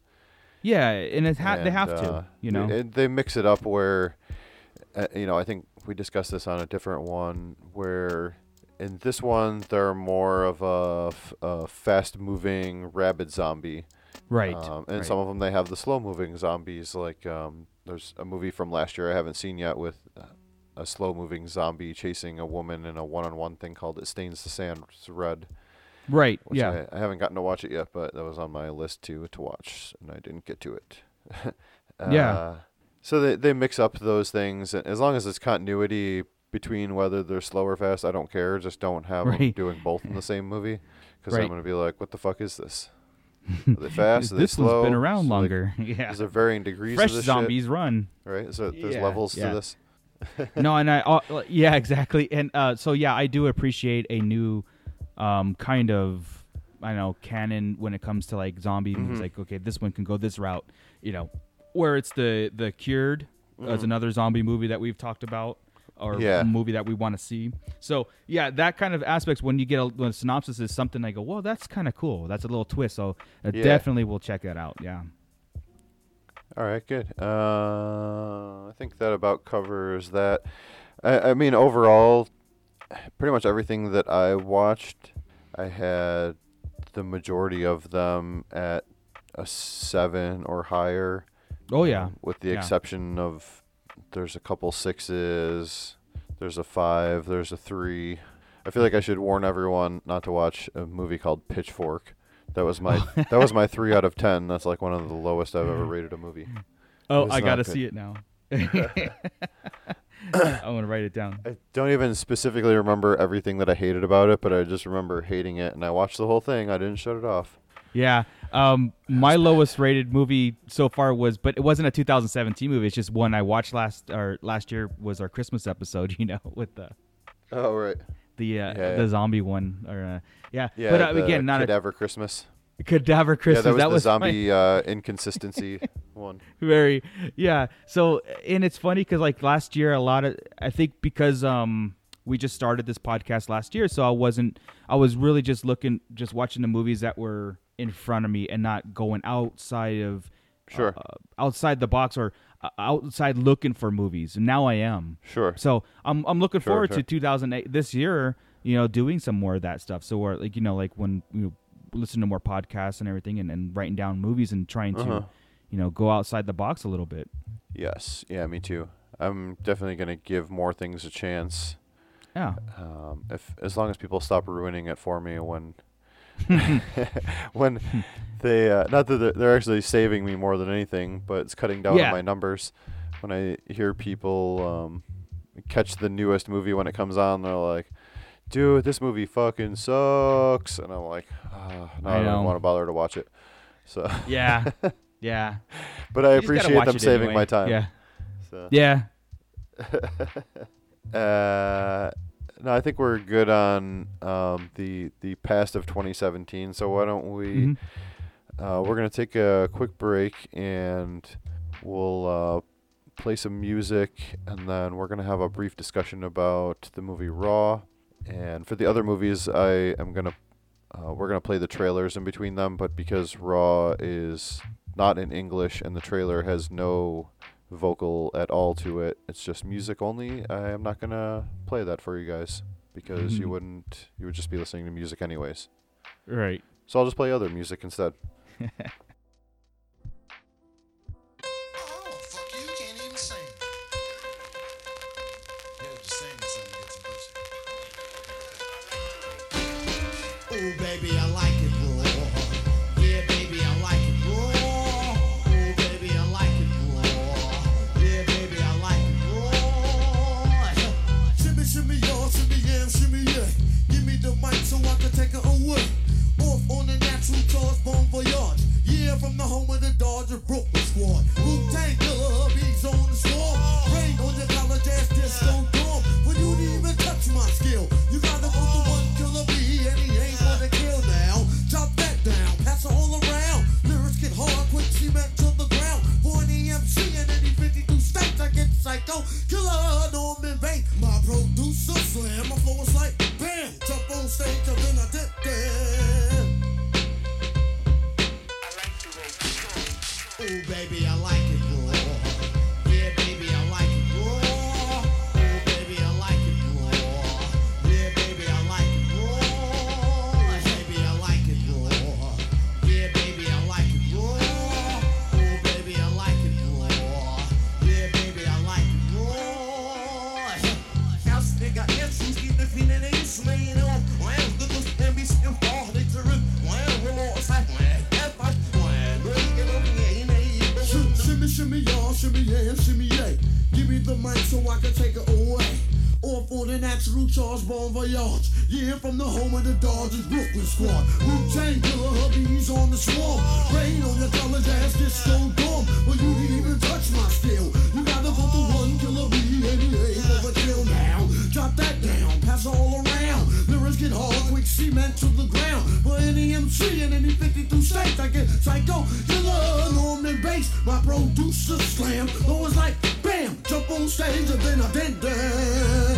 Yeah, and it ha- they have uh, to, you know. it- they mix it up where, uh, you know, I think we discussed this on a different one where in this one they're more of a, f- a fast-moving rabid zombie, right. um, and right. some of them they have the slow-moving zombies. Like um, there's a movie from last year I haven't seen yet with uh, a slow-moving zombie chasing a woman in a one-on-one thing called "It Stains the Sand Red." right. Yeah. I, I haven't gotten to watch it yet, but that was on my list to to watch, and I didn't get to it. Yeah. Uh, so they they mix up those things, and as long as it's continuity between whether they're slow or fast, I don't care. Just don't have them doing both in the same movie, because Right. I'm gonna be like, what the fuck is this? Are they fast? Are they this slow? one's been around So, like, longer. yeah. Is there varying degrees Fresh of this zombies run. Right. So there's Yeah, levels yeah. to this. no, and I uh, yeah, exactly. And uh, so yeah, I do appreciate a new um, kind of I don't know canon when it comes to like zombie Mm-hmm. movies. Like okay, this one can go this route. You know, where it's the the cured as another zombie movie that we've talked about. Or. Yeah. a movie that we want to see. So yeah, that kind of aspects when you get a, when a synopsis is something I go, well, that's kind of cool. That's a little twist. So uh, Yeah. definitely we'll check that out. Yeah. All right, good. Uh, I think that about covers that. I, I mean, overall, pretty much everything that I watched, I had the majority of them at a seven or higher. Oh yeah. um, with the Yeah. exception of there's a couple sixes, there's a five, there's a three. I feel like I should warn everyone not to watch a movie called Pitchfork. That was my that was my three out of ten. That's like one of the lowest I've ever rated a movie. Oh, I gotta good. see it now. I want to write it down. I don't even specifically remember everything that I hated about it, but I just remember hating it, and I watched the whole thing. I didn't shut it off. Yeah. Um, my lowest rated movie so far was, but it wasn't a 2017 movie. It's just one I watched last or last year was our Christmas episode. You know, with the Oh right, the uh, Yeah, the yeah. zombie one. Or uh, yeah. yeah. but uh, again, not Cadaver Christmas. cadaver Christmas. yeah, that was the my- zombie uh, inconsistency one. very yeah so and it's funny because like last year a lot of i think because um we just started this podcast last year so i wasn't i was really just looking just watching the movies that were in front of me and not going outside of Sure. uh, outside the box or uh, outside looking for movies and now i am Sure. so i'm, I'm looking Sure, forward sure. to 2008 this year you know doing some more of that stuff so we're like you know like when you listen to more podcasts and everything and, and writing down movies and trying to Uh-huh. you know go outside the box a little bit Yes. Yeah, me too. I'm definitely going to give more things a chance. yeah Um, if as long as people stop ruining it for me when when they uh, not that they're, they're actually saving me more than anything, but it's cutting down Yeah. on my numbers. When I hear people um, catch the newest movie when it comes on, they're like, "Dude, this movie fucking sucks," and I'm like, oh, "No, I I, don't want to bother to watch it." So, Yeah. Yeah. but I You appreciate them saving anyway. my time. Yeah. So. Yeah. Uh, no, I think we're good on um, the the past of 2017. So why don't we? Mhm. Uh, we're gonna take a quick break and we'll uh, play some music, and then we're gonna have a brief discussion about the movie Raw. And for the other movies, I am gonna uh, we're gonna play the trailers in between them, but because Raw is not in English and the trailer has no vocal at all to it, it's just music only. I am not gonna play that for you guys because you Mhm. wouldn't you would just be listening to music anyways. Right. So I'll just play other music instead. Oh, fuck you, from the home of the Dodger Brooklyn squad. Wu Tang Club, he's on the swarm. Rain on your college ass disco dorm. When you didn't even touch my skill, you got to vote the one killer B, and he ain't gonna kill now. Chop that down, pass it all around. Lyrics get hard, quick cement to the ground. Horny MC EMC in any 52 states, I get psycho. mic so I can take it away. Off for the natural charge, bon voyage. Yeah, from the home of the Dodgers, Brooklyn squad. Wu-Tang killer, hubby's on the swamp? Rain on your college ass, this so dumb. Well, you didn't even touch my steel. You gotta put the one killer B and behave over kill. now. Drop that down, pass all around. Lyrics get hard, quick cement to the ground. For any MC in any 52 states, I get psycho killer, norm and bass. My producer slam, though it's like bam, jump on stage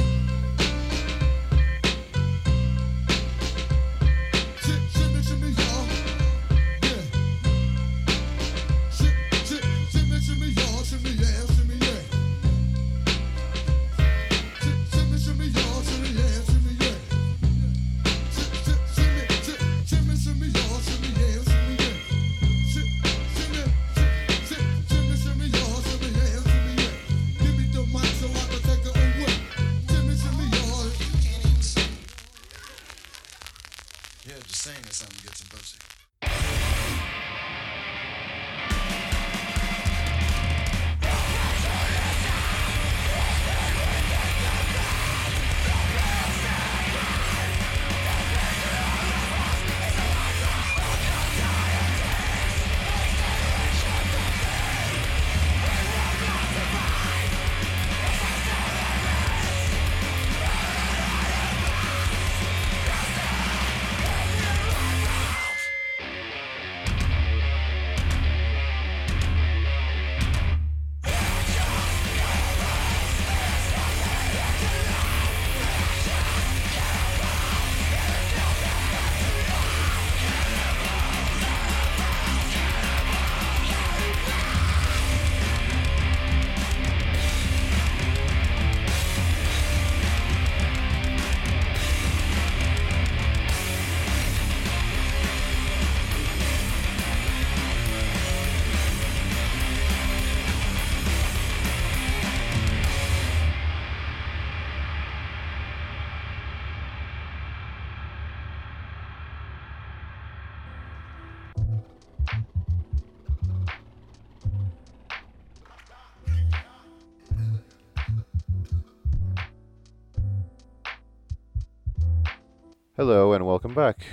Hello and welcome back.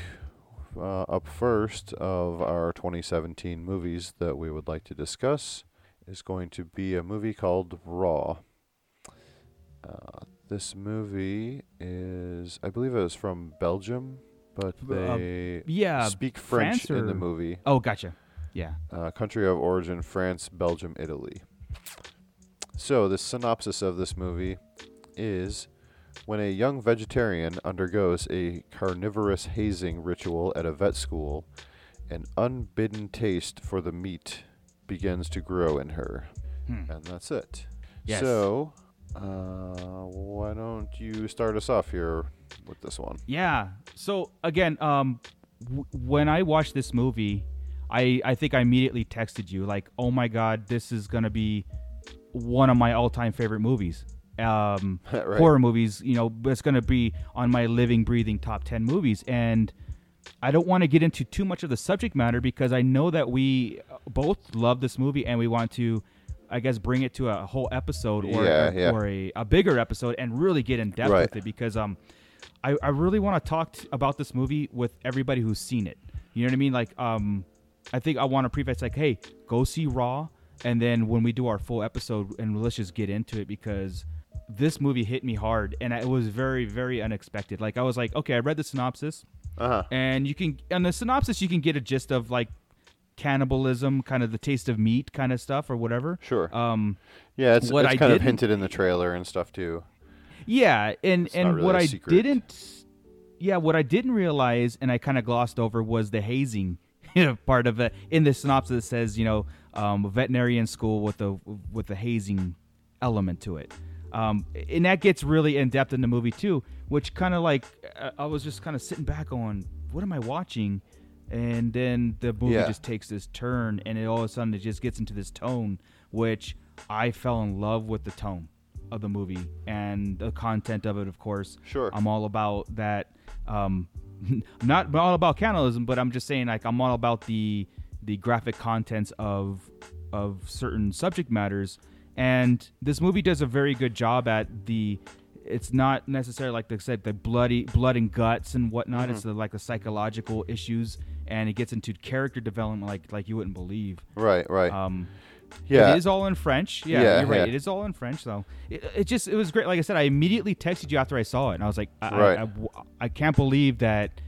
Uh, up first of our 2017 movies that we would like to discuss is going to be a movie called Raw. Uh, this movie is, I believe it was from Belgium, but Uh, they yeah, speak French France in the movie. Oh, gotcha. Yeah. Uh, country of origin France, Belgium, Italy. So, the synopsis of this movie is when a young vegetarian undergoes a carnivorous hazing ritual at a vet school, an unbidden taste for the meat begins to grow in her. And that's it. Yes. So, uh, why don't you start us off here with this one? Yeah. So again, um, w- when I watched this movie, I I think I immediately texted you like, "Oh my god, this is gonna be one of my all-time favorite movies." Um, Right. horror movies, you know, it's gonna be on my living, breathing top ten movies, and I don't want to get into too much of the subject matter because I know that we both love this movie and we want to, I guess, bring it to a whole episode or Yeah, or, yeah. or a, a bigger episode and really get in depth Right. with it because um, I, I really want to talk t- about this movie with everybody who's seen it. You know what I mean? Like um, I think I want to preface like, hey, go see Raw, and then when we do our full episode, and let's just get into it because this movie hit me hard and it was very very unexpected. Like I was like, okay, I read the synopsis Uh huh. and you can on the synopsis you can get a gist of like cannibalism, kind of the taste of meat kind of stuff or whatever. Sure. Um, yeah, it's, what it's I kind of hinted in the trailer and stuff too. yeah, and not and really what I secret. didn't, yeah, what I didn't realize and I kind of glossed over was the hazing part of it. In the synopsis, it says you know um, veterinarian school with the with the hazing element to it. Um, and that gets really in depth in the movie too, which kind of like I was just kind of sitting back on what am I watching, and then the movie Yeah. just takes this turn, and it all of a sudden it just gets into this tone, which I fell in love with the tone of the movie and the content of it. Of course, Sure. I'm all about that. Um, not all about cannibalism, but I'm just saying like I'm all about the the graphic contents of of certain subject matters, and this movie does a very good job at the it's not necessarily like they said the bloody blood and guts and whatnot. Mm-hmm. It's the, like the psychological issues, and it gets into character development like like you wouldn't believe. Right, right. Um, yeah. it is all in French. Yeah, Yeah, you're right. yeah. It is all in French though. It, it just it was great. Like I said, I immediately texted you after I saw it, and I was like, I, I- Right. I, I can't believe that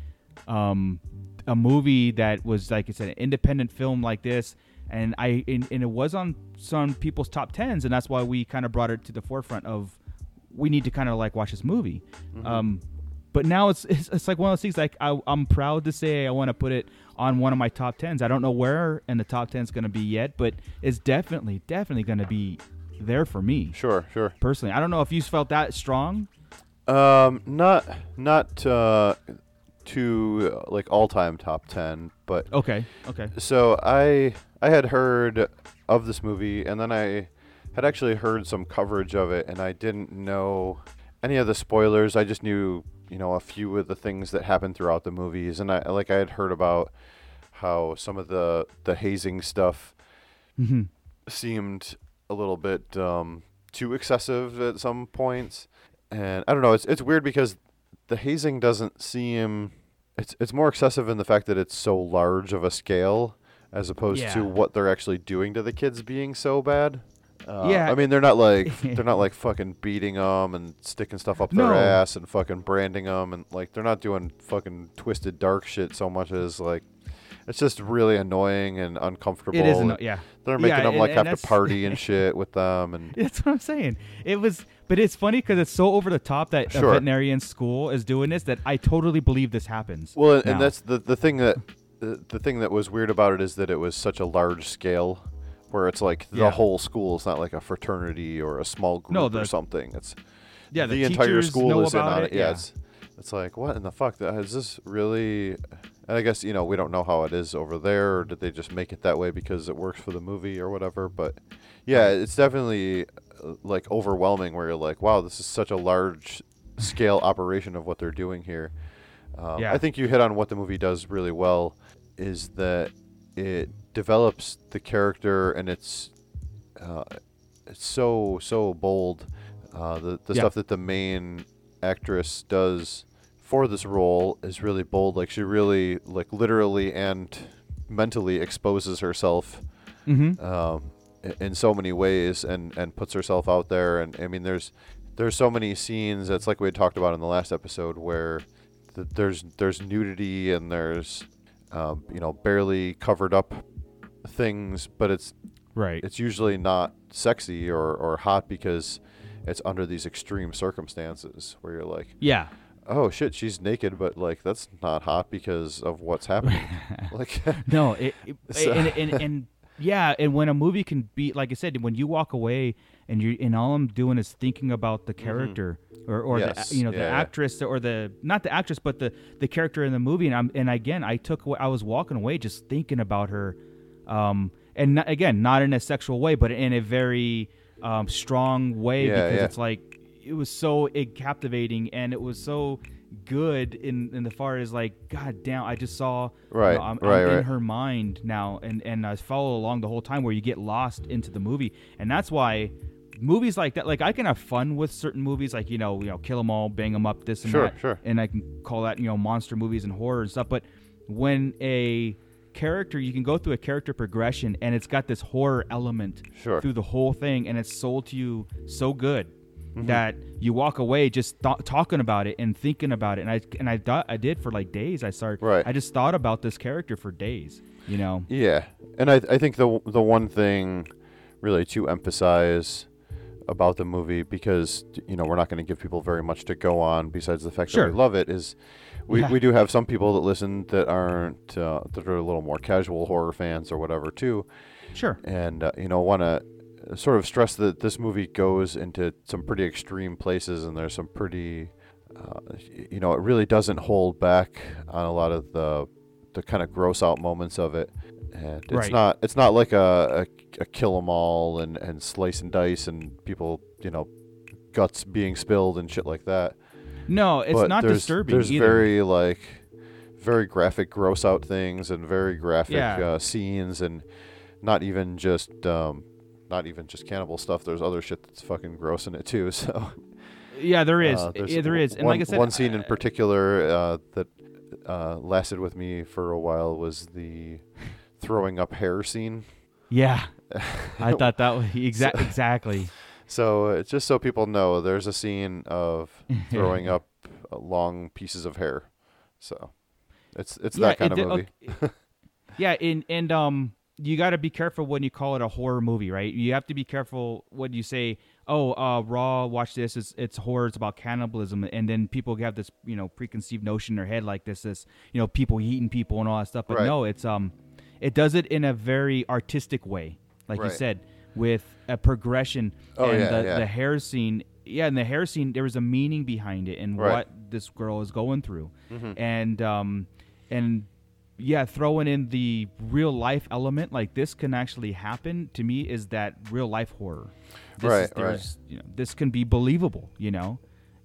um, a movie that was like it's an independent film like this, and I and, and it was on some people's top tens, and that's why we kind of brought it to the forefront of we need to kind of like watch this movie. Mm-hmm. Um, but now it's, it's it's like one of those things. Like I, I'm proud to say I want to put it on one of my top tens. I don't know where in the top ten is going to be yet, but it's definitely definitely going to be there for me sure, sure. personally. I don't know if you felt that strong. Um, not not uh, to like all time top ten, but Okay, okay, so I I had heard of this movie, and then I had actually heard some coverage of it, and I didn't know any of the spoilers. I just knew you know a few of the things that happened throughout the movies, and I like I had heard about how some of the the hazing stuff seemed a little bit um, too excessive at some points, and I don't know. It's it's weird because the hazing doesn't seem. It's it's more excessive in the fact that it's so large of a scale, as opposed Yeah. to what they're actually doing to the kids being so bad. Uh, Yeah. I mean they're not like they're not like fucking beating them and sticking stuff up their No. ass and fucking branding them and like they're not doing fucking twisted dark shit so much as like it's just really annoying and uncomfortable. it is. and An, yeah, they're Yeah, making them and- like and have to party and shit with them and That's what I'm saying. It was, but it's funny because it's so over the top that a Sure. veterinarian school is doing this that I totally believe this happens. Well, now. and that's the the thing that the, the thing that was weird about it is that it was such a large scale, where it's like the Yeah. whole school is not like a fraternity or a small group No, or the- something. It's yeah. The, the, entire school is in on it. it. Yeah, it's it's like what in the fuck? is this really? And I guess you know we don't know how it is over there, or did they just make it that way because it works for the movie or whatever? But yeah, it's definitely uh, like overwhelming where you're like, wow, this is such a large scale operation of what they're doing here. Um, Yeah. I think you hit on what the movie does really well is that it develops the character and it's uh, it's so so bold. Uh, the the Yeah. stuff that the main actress does for this role is really bold. Like she really like literally and mentally exposes herself Mm-hmm. um, in so many ways and and puts herself out there. And I mean, there's there's so many scenes. It's like we had talked about in the last episode where th- there's there's nudity and there's um, you know barely covered up things, but it's Right. it's usually not sexy or, or hot because it's under these extreme circumstances where you're like, yeah. oh shit, she's naked, but like that's not hot because of what's happening. like, No, it, it- So- and, and and yeah, and when a movie can be like I said, when you walk away and you and all I'm doing is thinking about the character or, or Mm-hmm. Yes, the you know the yeah, yeah. actress or the not the actress but the the character in the movie and I'm and again I took I was walking away just thinking about her, um and not, again not in a sexual way but in a very um, strong way Yeah, because yeah. it's like it was so eh, captivating and it was so good in in the far as like god damn I just saw you know, Right, I'm, right, I'm in right. her mind now and and I follow along the whole time where you get lost into the movie and that's why movies like that like I can have fun with certain movies like you know you know kill 'em all bang 'em up this and Sure, that sure. and I can call that you know monster movies and horror and stuff but when a character you can go through a character progression and it's got this horror element Sure. through the whole thing and it's sold to you so good Mm-hmm. that you walk away just th- talking about it and thinking about it and I and I thought I did for like days I started Right. I just thought about this character for days you know Yeah, and I I think the the one thing really to emphasize about the movie because you know we're not going to give people very much to go on besides the fact Sure. that we love it is we, Yeah. we do have some people that listen that aren't uh, that are a little more casual horror fans or whatever too sure and uh, you know want to sort of stress that this movie goes into some pretty extreme places and there's some pretty uh, you know it really doesn't hold back on a lot of the the kind of gross out moments of it and it's Right. not it's not like a, a, a kill 'em all and, and slice and dice and people you know guts being spilled and shit like that no it's but not there's, disturbing there's either very like very graphic gross out things and very graphic Yeah. uh, scenes and not even just um, not even just cannibal stuff there's other shit that's fucking gross in it too so Yeah, there is. Uh, yeah, there is. And one, like I said, one scene in particular uh, that uh, lasted with me for a while was the throwing up hair scene. Yeah, I thought that was exa- exactly. So uh, just so people know, there's a scene of throwing up uh, long pieces of hair. So it's it's Yeah, that kind it of movie. okay. yeah, and and um, you got to be careful when you call it a horror movie, right? You have to be careful when you say, "Oh, uh, Raw, watch this. It's it's horror. It's about cannibalism," and then people have this you know preconceived notion in their head like this this you know people eating people and all that stuff. But Right. no, it's um, it does it in a very artistic way, like you said, with a progression Oh, and yeah, the, yeah. the hair scene. Yeah, and the hair scene, there was a meaning behind it and Right. what this girl is going through, Mhm. and um, and yeah, throwing in the real life element like this can actually happen to me is that real life horror. This Right, is, there's, You know, this can be believable. You know.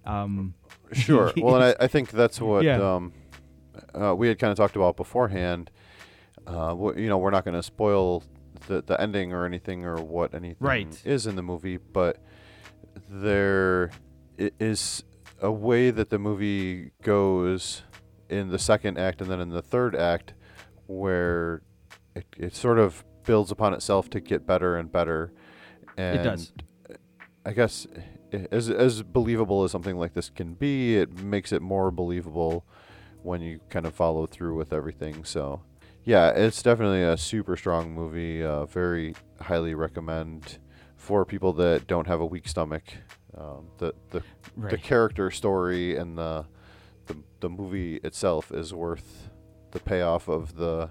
Um, Sure. well, and I, I think that's what Yeah. um, uh, we had kind of talked about beforehand. Uh, wh- you know, we're not going to spoil the, the ending or anything or what anything Right. is in the movie, but there is a way that the movie goes in the second act and then in the third act where it, it sort of builds upon itself to get better and better. And does. I guess as as believable as something like this can be, it makes it more believable when you kind of follow through with everything. So, yeah, it's definitely a super strong movie. Uh, very highly recommend for people that don't have a weak stomach. Um, the the the character story and the, the the movie itself is worth the payoff of the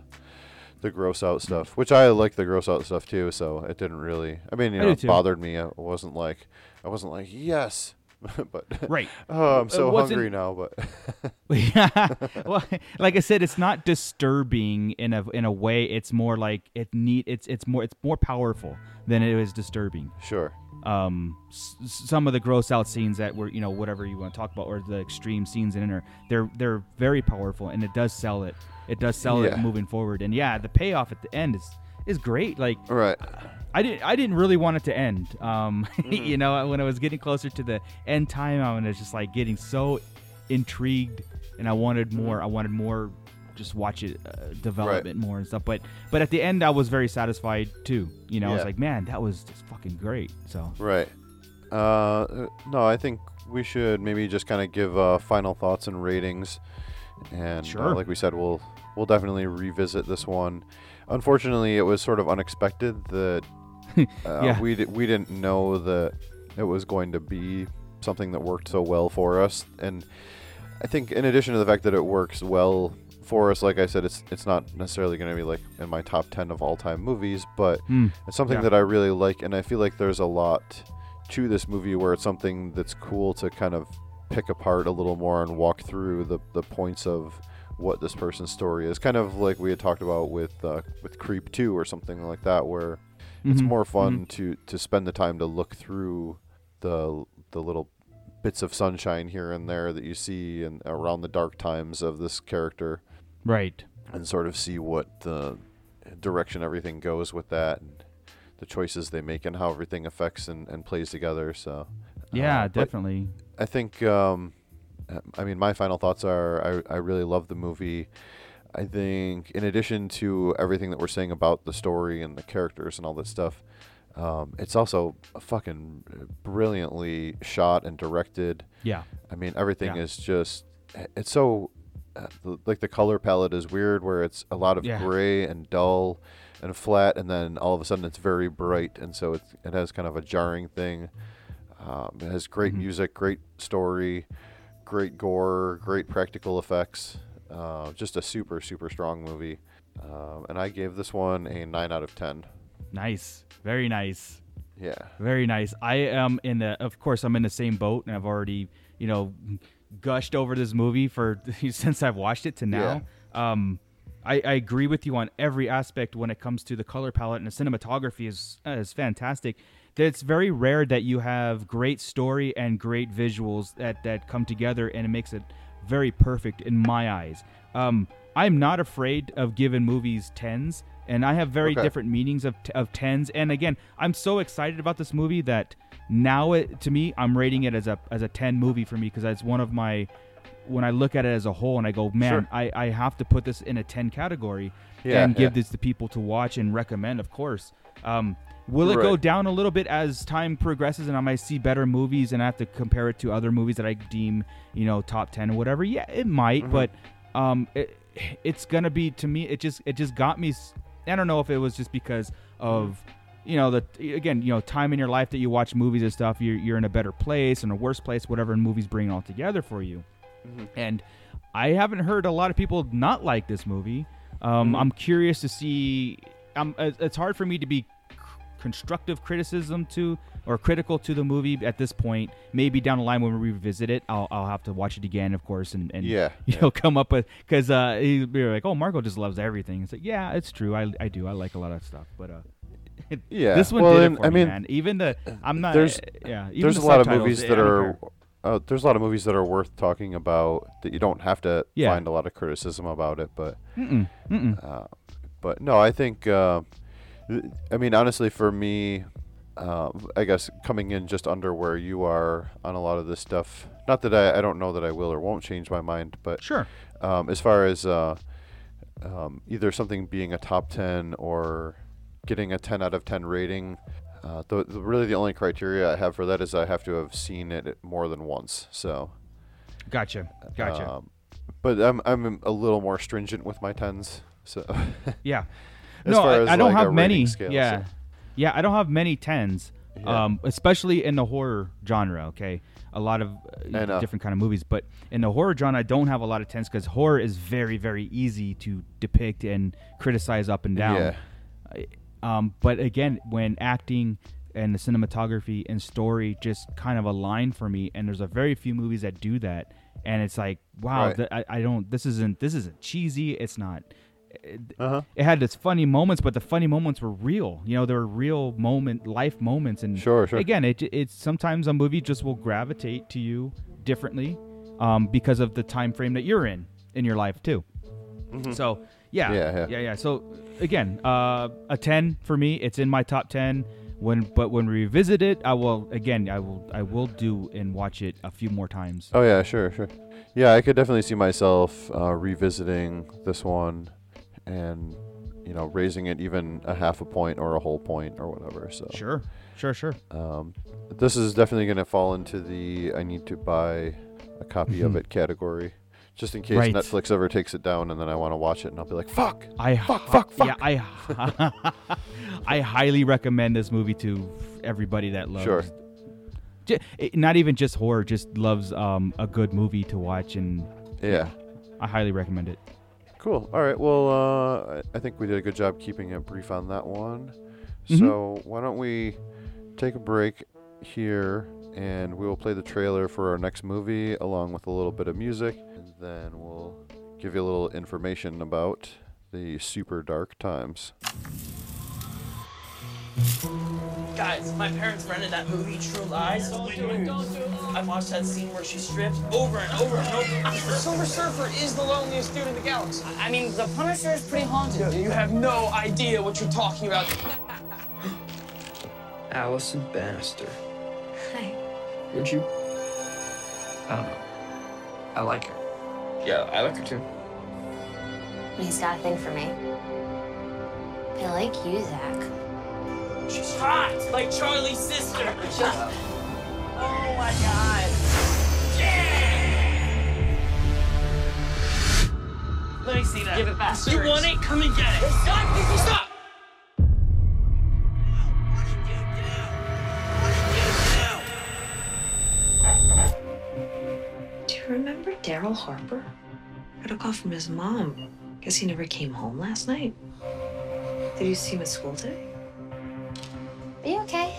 the gross out stuff, which I like the gross out stuff too. So it didn't really. I mean, you know, it bothered me. I wasn't like, I wasn't like, yes, but Right. Oh, I'm so hungry now. But yeah. well, like I said, it's not disturbing in a in a way. It's more like it need. It's it's more it's more powerful than it is disturbing. sure, um s- s- some of the gross out scenes that were you know whatever you want to talk about or the extreme scenes in there they're they're very powerful and it does sell it it does sell Yeah. it moving forward and yeah the payoff at the end is is great like right, i didn't i didn't really want it to end um Mm-hmm. you know when i was getting closer to the end time i was just like getting so intrigued and i wanted more i wanted more just watch it uh, develop Mm-hmm. Right. it more and stuff but but at the end i was very satisfied too you know i was like man that was just fucking great so right. Uh, no, I think we should maybe just kind of give uh, final thoughts and ratings, and uh, Sure. like we said, we'll we'll definitely revisit this one. Unfortunately, it was sort of unexpected that uh, Yeah. we di- we didn't know that it was going to be something that worked so well for us, and I think in addition to the fact that it works well for us, like I said, it's it's not necessarily going to be like in my top ten of all time movies, but Mm, it's something yeah. that I really like, and I feel like there's a lot to this movie where it's something that's cool to kind of pick apart a little more and walk through the, the points of what this person's story is. Kind of like we had talked about with uh, with Creep 2 or something like that, where it's Mhm, more fun to to spend the time to look through the the little bits of sunshine here and there that you see and around the dark times of this character right and sort of see what the direction everything goes with that and the choices they make and how everything affects and, and plays together so Yeah, uh, definitely. i think um, uh, i mean my final thoughts are I, I really love the movie i think in addition to everything that we're saying about the story and the characters and all this stuff um, it's also fucking brilliantly shot and directed Yeah. I mean, everything Yeah. is just, it's so, uh, like the color palette is weird where it's a lot of Yeah. gray and dull and flat, and then all of a sudden it's very bright, and so it's, it has kind of a jarring thing. Um, it has great Mhm. music, great story, great gore, great practical effects. Uh, just a super, super strong movie. Um, and I gave this one a 9 out of 10. Nice. Very nice. Yeah. Very nice. I am in the of course I'm in the same boat and I've already, you know, gushed over this movie for since I've watched it to now. Yeah. Um I, I agree with you on every aspect when it comes to the color palette and the cinematography is is fantastic. That It's very rare that you have great story and great visuals that, that come together and it makes it very perfect in my eyes. Um, I'm not afraid of giving movies tens, and I have very Okay. different meanings of, of tens. And again, I'm so excited about this movie that now it to me I'm rating it as a as a 10 movie for me because it's one of my when I look at it as a whole and I go, man, Sure. I, I have to put this in a 10 category Yeah, and give yeah. this to people to watch and recommend, of course. Um, will it go down a little bit as time progresses and I might see better movies and I have to compare it to other movies that I deem, you know, top 10 or whatever? Yeah, it might, Mm-hmm. but um, it, it's going to be, to me, it just, it just got me. I don't know if it was just because of, you know, the, again, you know, time in your life that you watch movies and stuff, you're, you're in a better place and a worse place, whatever, and movies bring it all together for you. And I haven't heard a lot of people not like this movie. Um, I'm curious to see. Um, it's hard for me to be constructive criticism to or critical to the movie at this point. Maybe down the line when we revisit it, I'll, I'll have to watch it again, of course, and, and Yeah, you yeah. know, come up with because uh, he'll be like, "Oh, Marco just loves everything." It's like, yeah, it's true. I, I do. I like a lot of stuff, but uh, Yeah, this one well, did it for I me, mean, man. Even the I'm not. there's yeah. Even there's the a lot of movies that are uh, there's a lot of movies that are worth talking about that you don't have to Yeah. find a lot of criticism about it but Mm-mm, mm-mm. uh, but no I think uh, I mean honestly for me uh, I guess coming in just under where you are on a lot of this stuff not that I, I don't know that I will or won't change my mind but Sure. um, as far as uh, um, either something being a top 10 or getting a 10 out of 10 rating uh, the, the, really the only criteria I have for that is I have to have seen it more than once so Gotcha. Gotcha. um, but I'm, I'm a little more stringent with my 10s so Yeah. No, I, I don't like, have many. scale, yeah. so- Yeah, I don't have many tens. Yeah. Um, especially in the horror genre. Okay, a lot of uh, different kind of movies, but in the horror genre, I don't have a lot of tens because horror is very, very easy to depict and criticize up and down. Yeah. Um, but again, when acting and the cinematography and story just kind of align for me, and there's a very few movies that do that, and it's like, wow, Right. th- I, I don't. This isn't. This isn't cheesy. It's not. It, Uh-huh. it had its funny moments, but the funny moments were real. You know, they were real moment, life moments, and Sure, sure. Again, it it's sometimes a movie just will gravitate to you differently, um, because of the time frame that you're in in your life too. So yeah, Mm-hmm. Yeah, yeah. yeah, yeah. So again, uh, a ten for me. It's in my top ten. When but when we revisit it, I will again. I will I will do and watch it a few more times. Oh yeah, sure, sure. Yeah, I could definitely see myself uh, revisiting this one, and you know, raising it even a half a point or a whole point or whatever. So Sure, sure, sure. um, this is definitely going to fall into the I need to buy a copy of Mhm. it category, just in case Right. Netflix ever takes it down, and then I want to watch it, and I'll be like, fuck. I Fuck, fuck, fuck. Yeah, I I highly recommend this movie to everybody that loves. Sure. J- not even just horror, just loves um, a good movie to watch, and Yeah. I highly recommend it. Cool. All right. Well, uh, I- think we did a good job keeping it brief on that one. Mhm. So why don't we take a break here, and we will play the trailer for our next movie along with a little bit of music, and then we'll give you a little information about the super dark times. Guys, my parents rented that movie True Lies. Don't do it, don't do it. I watched that scene where she strips over and over and over. The Silver Surfer is the loneliest dude in the galaxy. I mean, the Punisher is pretty haunted. You have no idea what you're talking about. Allison Bannister. Hi. Would you? I don't know. I like her. Yeah, I like her too. He's got a thing for me. I like you, Zach. She's hot, like Charlie's sister. Just, oh my god. Let me see that. Give it back. You want it? Come and get it. Stop! Stop! Do you remember Daryl Harper? Got a call from his mom. Guess he never came home last night. Did you see him at school today? Are you okay?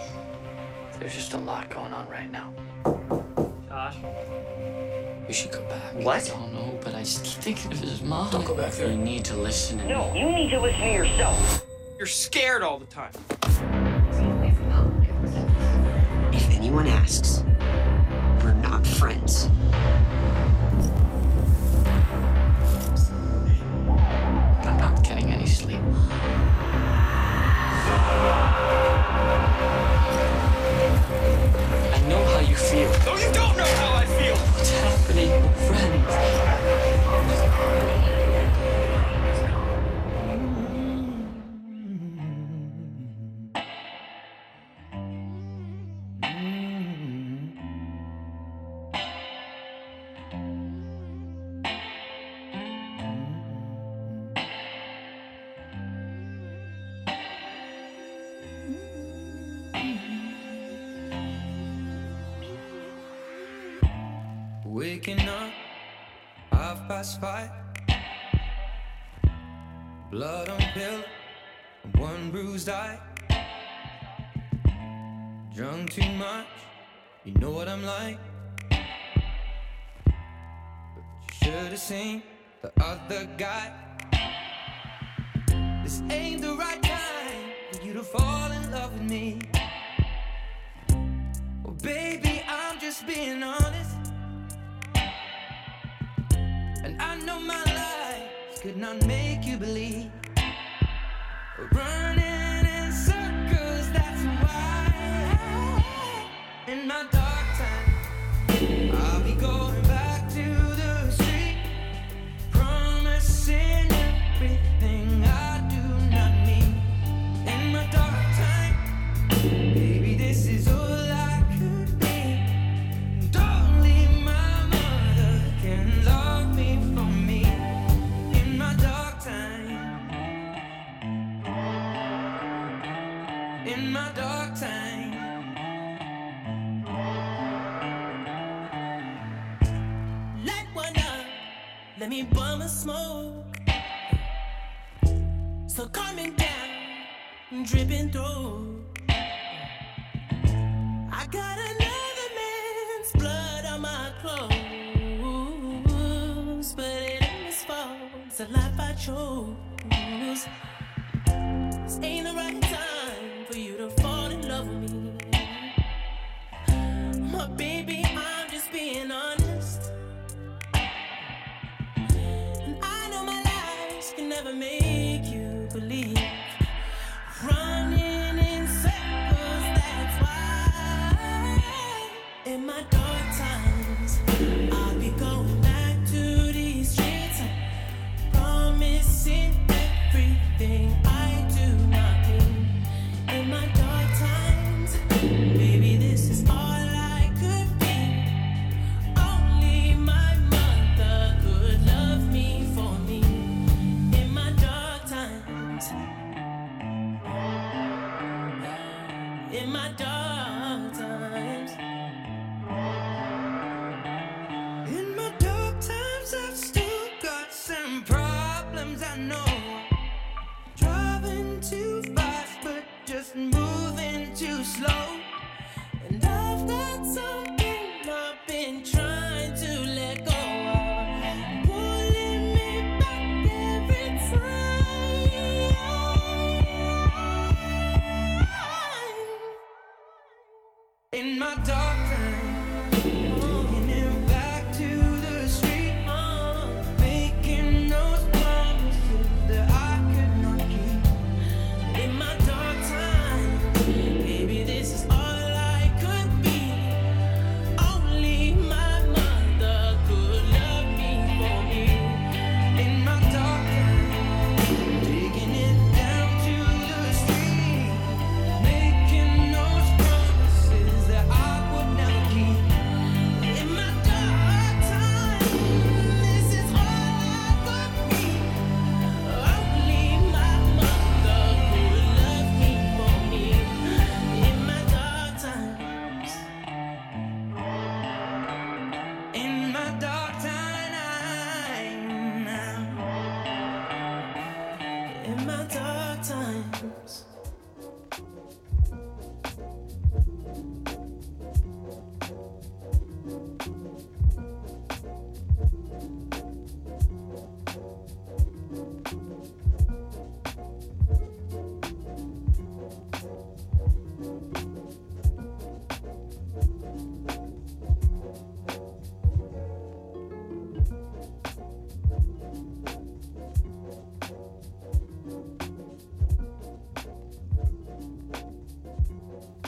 There's just a lot going on right now. Josh. We should go back. What? I don't know, but I just keep thinking of his mom. Don't go back there. You need to listen to No, me. you need to listen to yourself. You're scared all the time. If anyone asks, we're not friends. feel. No, you don't know how I feel! What's happening, friends? Five. Blood on pillow, one bruised eye. Drunk too much, you know what I'm like. But you should have seen the other guy. This ain't the right time for you to fall in love with me. Well, baby, I'm just being honest. And I know my lies could not make you believe. Running in circles, that's why. In my dripping through. I got another man's blood on my clothes, but it ain't his fault. It's a life I chose. This ain't the right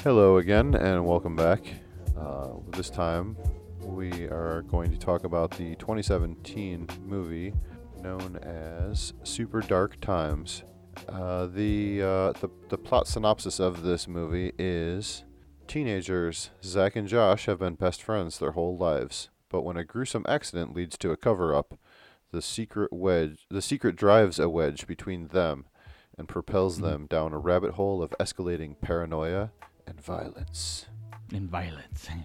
Hello again, and welcome back. Uh, this time, we are going to talk about the 2017 movie known as Super Dark Times. Uh, the, uh, the the plot synopsis of this movie is: teenagers Zach and Josh have been best friends their whole lives, but when a gruesome accident leads to a cover-up, the secret wedge the secret drives a wedge between them and propels them down a rabbit hole of escalating paranoia and violence. And violence.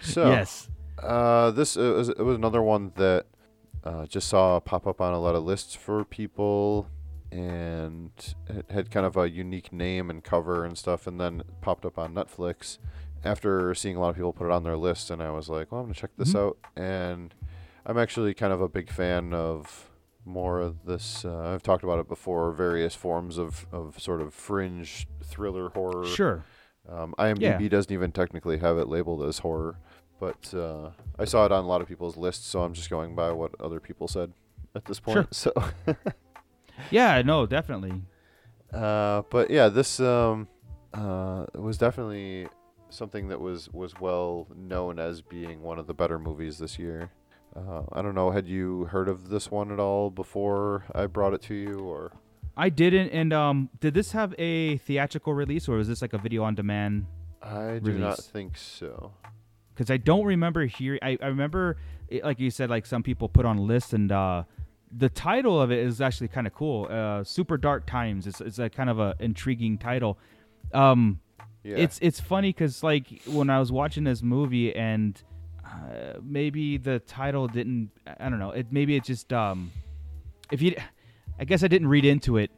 So, yes. Uh, this it was, it was another one that uh, just saw pop up on a lot of lists for people, and it had kind of a unique name and cover and stuff, and then popped up on Netflix after seeing a lot of people put it on their list, and I was like, well, I'm gonna check this Mhm. out, and I'm actually kind of a big fan of more of this. Uh, I've talked about it before, various forms of, of sort of fringe thriller horror. Sure. Um, IMDb Yeah. doesn't even technically have it labeled as horror, but uh, I saw it on a lot of people's lists, so I'm just going by what other people said at this point. Sure. So, Yeah, no, definitely. uh, but yeah, this um, uh, was definitely something that was was well known as being one of the better movies this year. Uh, I don't know. Had you heard of this one at all before I brought it to you, or? I didn't. And um, did this have a theatrical release, or was this like a video on demand? I do not think so. Because I don't remember hearing. I, I remember, it, like you said, like some people put on lists, and uh, the title of it is actually kind of cool. Uh, Super Dark Times. It's it's a kind of a intriguing title. Um, Yeah. it's it's funny because like when I was watching this movie and uh, maybe the title didn't. I don't know. It maybe it just um, if you, I guess I didn't read into it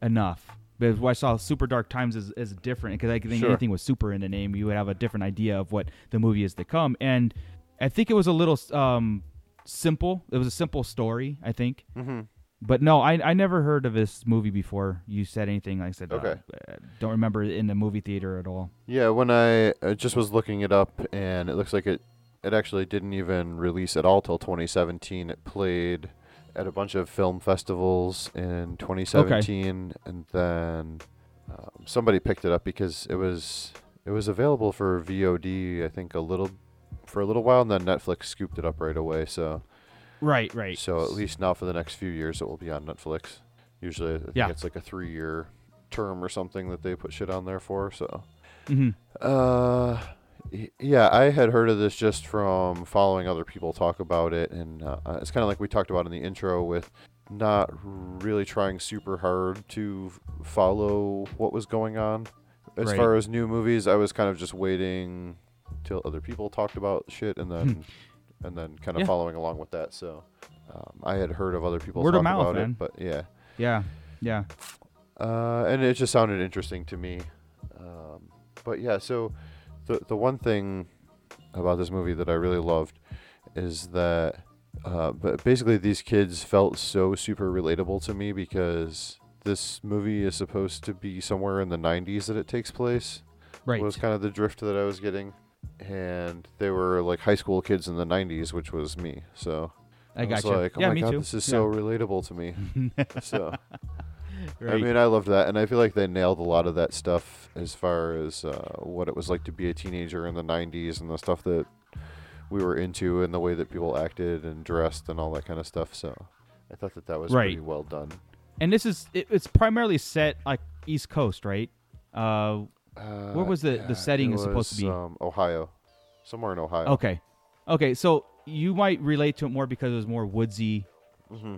enough. But I saw Super Dark Times as, as different because I think Sure. anything with super in the name, you would have a different idea of what the movie is to come. And I think it was a little um, simple. It was a simple story. I think. Mhm. But no, I I never heard of this movie before. You said anything? Like I said, uh, Okay. uh, don't remember it in the movie theater at all. Yeah, when I uh, just was looking it up, and it looks like it it actually didn't even release at all till 2017. It played at a bunch of film festivals in 2017, and then um, somebody picked it up because it was it was available for VOD. I think a little for a little while, and then Netflix scooped it up right away. So Right, right. So at least now for the next few years, it will be on Netflix. Usually, I think Yeah. it's like a three-year term or something that they put shit on there for. So. Mhm. Uh, yeah, I had heard of this just from following other people talk about it, and uh, uh, it's kind of like we talked about in the intro with not really trying super hard to follow what was going on. As Right. far as new movies, I was kind of just waiting till other people talked about shit, and then and then kind of Yeah. following along with that. So um, I had heard of other people Word of mouth, about man. it, but yeah, Yeah, yeah. uh, and it just sounded interesting to me. Um, but yeah, so the the one thing about this movie that I really loved is that uh, but basically these kids felt so super relatable to me because this movie is supposed to be somewhere in the 90s that it takes place. Right. Was kind of the drift that I was getting. And they were like high school kids in the 90s, which was me. So I was gotcha. like, oh Yeah, my me god, too. this is Yeah. so relatable to me. so I mean, I loved that, and I feel like they nailed a lot of that stuff as far as uh, what it was like to be a teenager in the '90s and the stuff that we were into, and the way that people acted and dressed and all that kind of stuff. So I thought that that was Right. pretty well done. And this is it, it's primarily set like East Coast, right? Uh, where Uh, was the yeah, the setting is supposed to be? Um, Ohio, somewhere in Ohio. Okay, okay. So you might relate to it more because it was more woodsy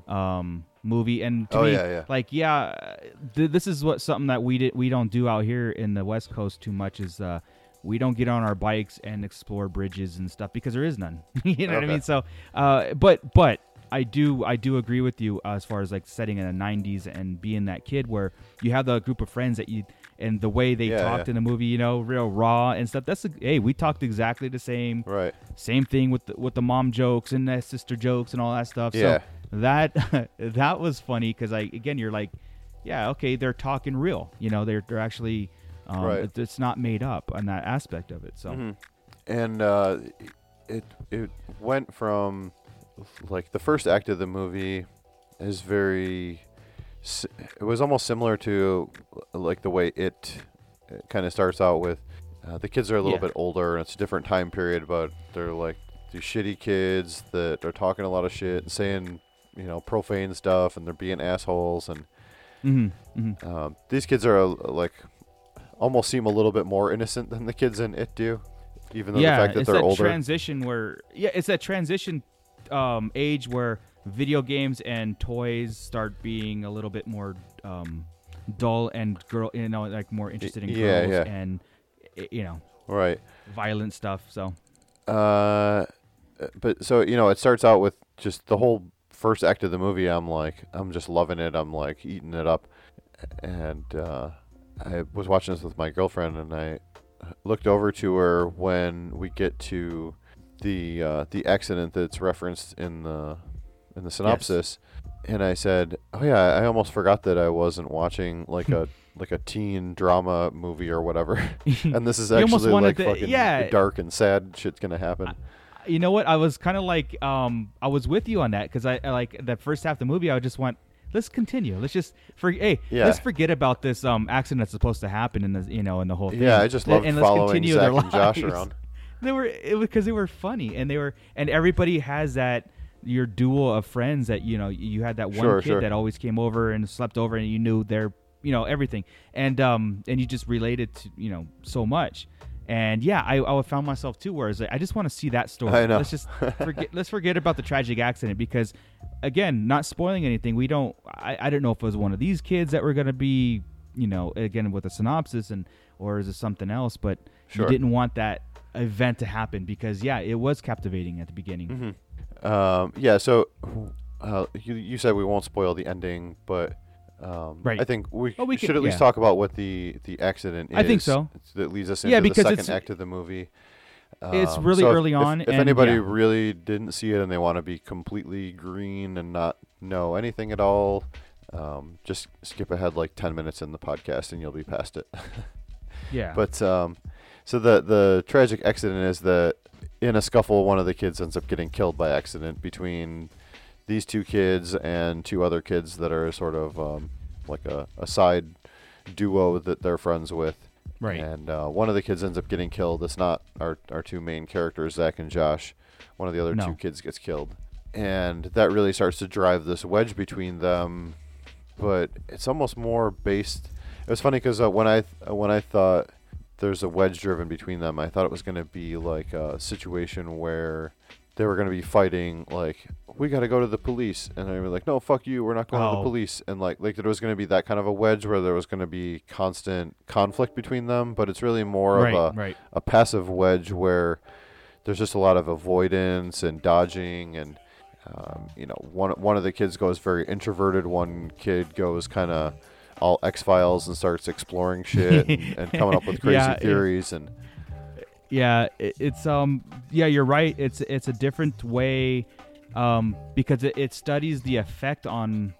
um, movie, and to Mm-hmm. Oh, me, yeah, yeah. like yeah, th- this is what something that we did we don't do out here in the West Coast too much is uh, we don't get on our bikes and explore bridges and stuff because there is none. you know what I mean? So, uh, but but I do I do agree with you as far as like setting in the '90s and being that kid where you have the group of friends that you and the way they Yeah, talked yeah. in the movie, you know, real raw and stuff. That's a, hey, we talked exactly the same. Right. Same thing with the, with the mom jokes and the sister jokes and all that stuff. Yeah. So that that was funny because I again you're like, yeah, okay, they're talking real. You know, they're they're actually um, Right. it- it's not made up on that aspect of it. So Mhm. And uh, it it went from like the first act of the movie is very. It was almost similar to like the way it, kind of starts out with. Uh, the kids are a little Yeah. bit older, and it's a different time period, but they're like these shitty kids that are talking a lot of shit and saying, you know, profane stuff, and they're being assholes, and Mhm, mhm. Um, these kids are uh, like almost seem a little bit more innocent than the kids in it do, even though yeah, the fact that it's they're that older. transition where yeah, it's that transition um, age where video games and toys start being a little bit more um, dull and girl, you know, like more interested in yeah, girls yeah. and you know, right. violent stuff. So uh, but so you know, it starts out with just the whole first act of the movie. I'm like, I'm just loving it. I'm like eating it up, and uh, I was watching this with my girlfriend, and I looked over to her when we get to the uh, the accident that's referenced in the in the synopsis, and I said, "Oh yeah, I almost forgot that I wasn't watching like a like a teen drama movie or whatever, and this is actually like to- fucking yeah. dark and sad shit's gonna happen." You know what? I was kind of like, um, I was with you on that because I, I like the first half of the movie. I just want let's continue. Let's just for hey, Yeah. let's forget about this um accident that's supposed to happen in the you know in the whole thing. Yeah, I just And- loved and let's following continue Zach their and Josh around. They were it was because they were funny and they were and everybody has that your duo of friends that you know you had that one Sure, kid sure. that always came over and slept over and you knew their you know everything and um and you just related to you know so much and yeah I, I found myself too whereas I just want to see that story I know. let's just forget let's forget about the tragic accident because again not spoiling anything we don't I, I don't know if it was one of these kids that were going to be you know again with a synopsis and or is it something else but Sure. you didn't want that event to happen because yeah it was captivating at the beginning Mm-hmm. Um, yeah, so uh, you you said we won't spoil the ending, but um, Right. I think we, Oh, we should could- at least yeah. talk about what the the accident is. I think so. That leads us Yeah, into the because second it's- act of the movie. It's Um, really so early if- on, If, and anybody yeah. really didn't see it and they want to be completely green and not know anything at all, um, just skip ahead like ten minutes in the podcast and you'll be past it. Yeah. But um, so the the tragic accident is that in a scuffle, one of the kids ends up getting killed by accident between these two kids and two other kids that are sort of um, like a, a side duo that they're friends with. Right. And uh, one of the kids ends up getting killed. It's not our our two main characters, Zach and Josh. One of the other No. two kids gets killed, and that really starts to drive this wedge between them. But it's almost more based. It was funny because uh, when I th- when I thought there's a wedge driven between them, I thought it was going to be like a situation where they were going to be fighting like we got to go to the police and they were like no fuck you we're not going to the Oh. police and like like there was going to be that kind of a wedge where there was going to be constant conflict between them but it's really more Right, of a right. a passive wedge where there's just a lot of avoidance and dodging and um, you know one one of the kids goes very introverted one kid goes kind of all X Files and starts exploring shit and, and coming up with crazy Yeah, it- theories and yeah it, it's um yeah you're right it's it's a different way um because it, it studies the effect on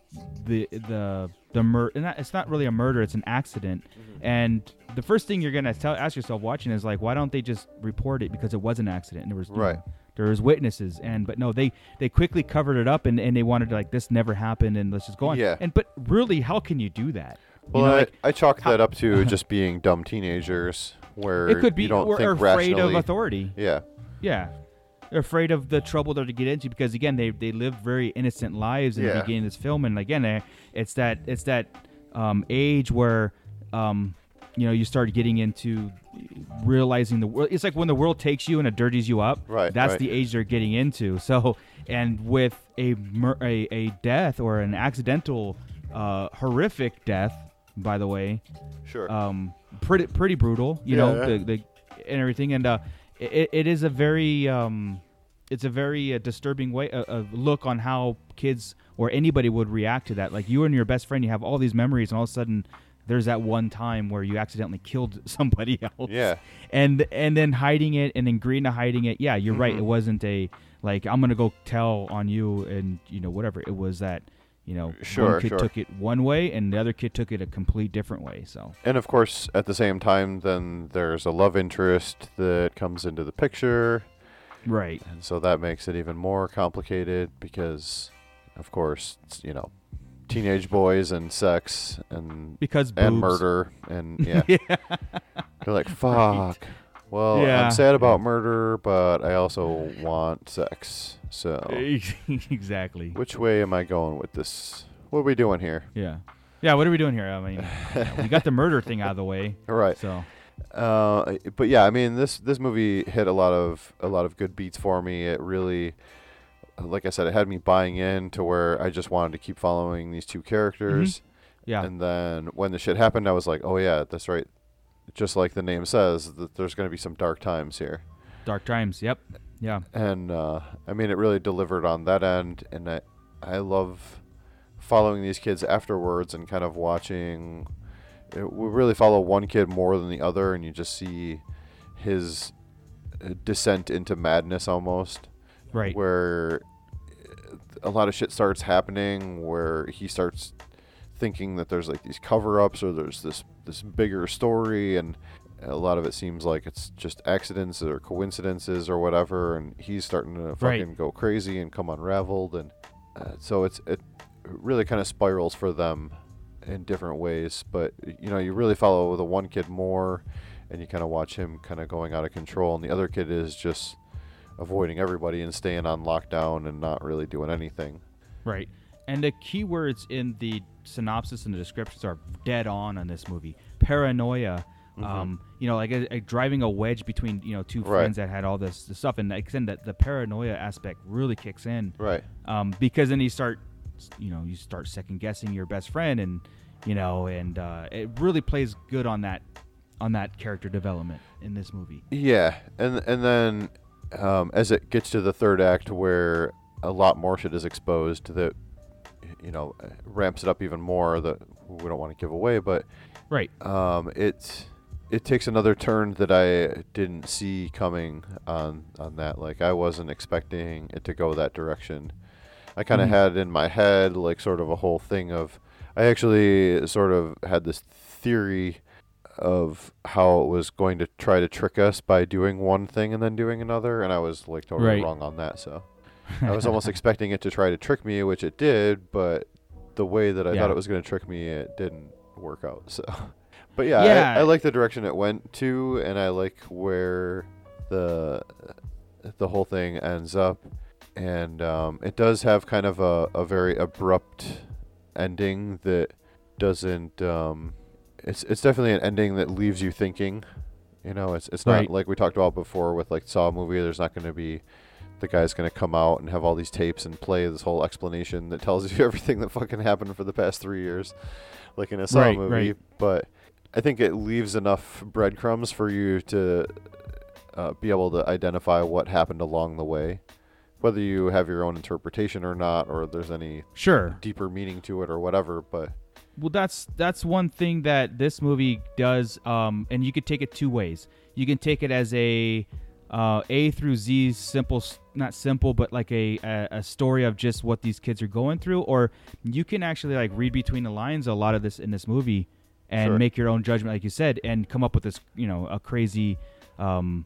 the the the mur- and that- it's not really a murder it's an accident Mm-hmm. and the first thing you're gonna tell ask yourself watching is like why don't they just report it because it was an accident and there was you know, Right. there was witnesses and but no they they quickly covered it up and, and they wanted to like this never happened and let's just go on Yeah. and but really how can you do that You Well, know, I, like, I chalk how- that up to just being dumb teenagers, where It could be you don't or, think afraid of authority. Yeah, Yeah. They're afraid of the trouble they're to get into because again they they live very innocent lives in Yeah. the beginning of this film and again eh, it's that it's that um, age where um, you know you start getting into realizing the world it's like when the world takes you and it dirties you up Right, that's right. the age they're getting into so and with a mur- a, a death or an accidental uh, horrific death by the way Sure. um pretty pretty brutal you Yeah, know yeah. the, the and everything and uh it, it is a very um it's a very uh, disturbing way a, a look on how kids or anybody would react to that like you and your best friend you have all these memories and all of a sudden there's that one time where you accidentally killed somebody else Yeah. and and then hiding it and then agreeing to hiding it yeah you're right Mhm. it wasn't a like i'm gonna go tell on you and you know whatever it was that you know Sure, one kid sure. took it one way and the other kid took it a complete different way so and of course, at the same time, then there's a love interest that comes into the picture, right and so that makes it even more complicated because, of course, you know, teenage boys and sex and Because and murder and yeah, Yeah. they're like fuck. Well, Yeah. I'm sad about murder, but I also want sex. So exactly. Which way am I going with this? What are we doing here? Yeah. Yeah, what are we doing here? I mean, we got the murder thing out of the way. Right. So, Uh, but yeah, I mean this this movie hit a lot of a lot of good beats for me. It really, like I said, it had me buying in to where I just wanted to keep following these two characters. Yeah. And then when the shit happened, I was like, oh yeah, that's right. Just like the name says, that there's going to be some dark times here. Dark Times. Yep. Yeah. And uh, I mean, it really delivered on that end, and I I love following these kids afterwards and kind of watching. It, we really follow one kid more than the other, and you just see his uh, descent into madness almost. Right. Where a lot of shit starts happening, where he starts thinking that there's like these cover-ups or there's this this bigger story, and a lot of it seems like it's just accidents or coincidences or whatever, and he's starting to Right. fucking go crazy and come unraveled, and uh, so it's it really kind of spirals for them in different ways. But you know, you really follow the one kid more, and you kind of watch him kind of going out of control, and the other kid is just avoiding everybody and staying on lockdown and not really doing anything. Right. And the keywords in the synopsis and the descriptions are dead on on this movie. Paranoia. Mhm. Um, you know, like a, a driving a wedge between you know two Right. friends that had all this, this stuff, and like, then the, the paranoia aspect really kicks in. Right. Um, because then you start, you know, you start second guessing your best friend, and you know, and uh, it really plays good on that, on that character development in this movie. Yeah, and and then um, as it gets to the third act, where a lot more shit is exposed, that you know ramps it up even more. That we don't want to give away, but right, um, it it takes another turn that I didn't see coming on on that. Like I wasn't expecting it to go that direction. I kind of Mhm. had in my head like sort of a whole thing of. I actually sort of had this theory of how it was going to try to trick us by doing one thing and then doing another, and I was like totally Right. wrong on that. So I was almost expecting it to try to trick me, which it did, but the way that I Yeah. thought it was going to trick me, it didn't work out. So, but yeah, Yeah. I, I like the direction it went to, and I like where the the whole thing ends up, and um, it does have kind of a, a very abrupt ending that doesn't. Um, it's it's definitely an ending that leaves you thinking. You know, it's it's not Right. like we talked about before with like Saw movie. There's not going to be the guy's going to come out and have all these tapes and play this whole explanation that tells you everything that fucking happened for the past three years, like in a Saw Right, movie. right. But I think it leaves enough breadcrumbs for you to uh, be able to identify what happened along the way, whether you have your own interpretation or not, or there's any Sure. deeper meaning to it or whatever. But Well, that's that's one thing that this movie does, um, and you could take it two ways. You can take it as a uh, A through Z simple, not simple, but like a, a a story of just what these kids are going through, or you can actually like read between the lines a lot of this in this movie and Sure. make your own judgment, like you said, and come up with this, you know, a crazy um,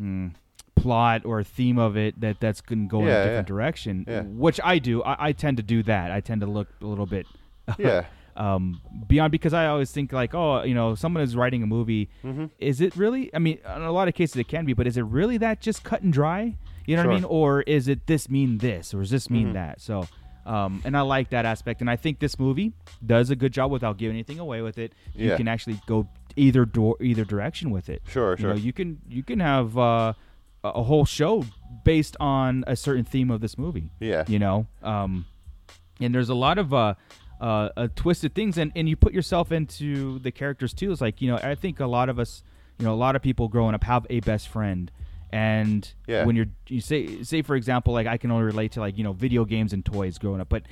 mm, plot or theme of it that that's going to go in Yeah, a yeah. different direction. Yeah. Which I do. I, I tend to do that. I tend to look a little bit. Yeah. Um, beyond because I always think like, oh, you know, someone is writing a movie. Mhm. Is it really? I mean, in a lot of cases it can be, but is it really that just cut and dry? You know what I mean? Or is it this mean this, or does this mean Mhm. that? So, um, and I like that aspect, and I think this movie does a good job without giving anything away with it. You Yeah. can actually go either door, either direction with it. Sure, You know, sure. you can you can have uh, a a whole show based on a certain theme of this movie. Yeah. You know, um, and there's a lot of uh, uh, uh, twisted things, and, and you put yourself into the characters too. It's like you know, I think a lot of us, you know, a lot of people growing up have a best friend, and Yeah. when you're you say say for example, like I can only relate to like you know video games and toys growing up, but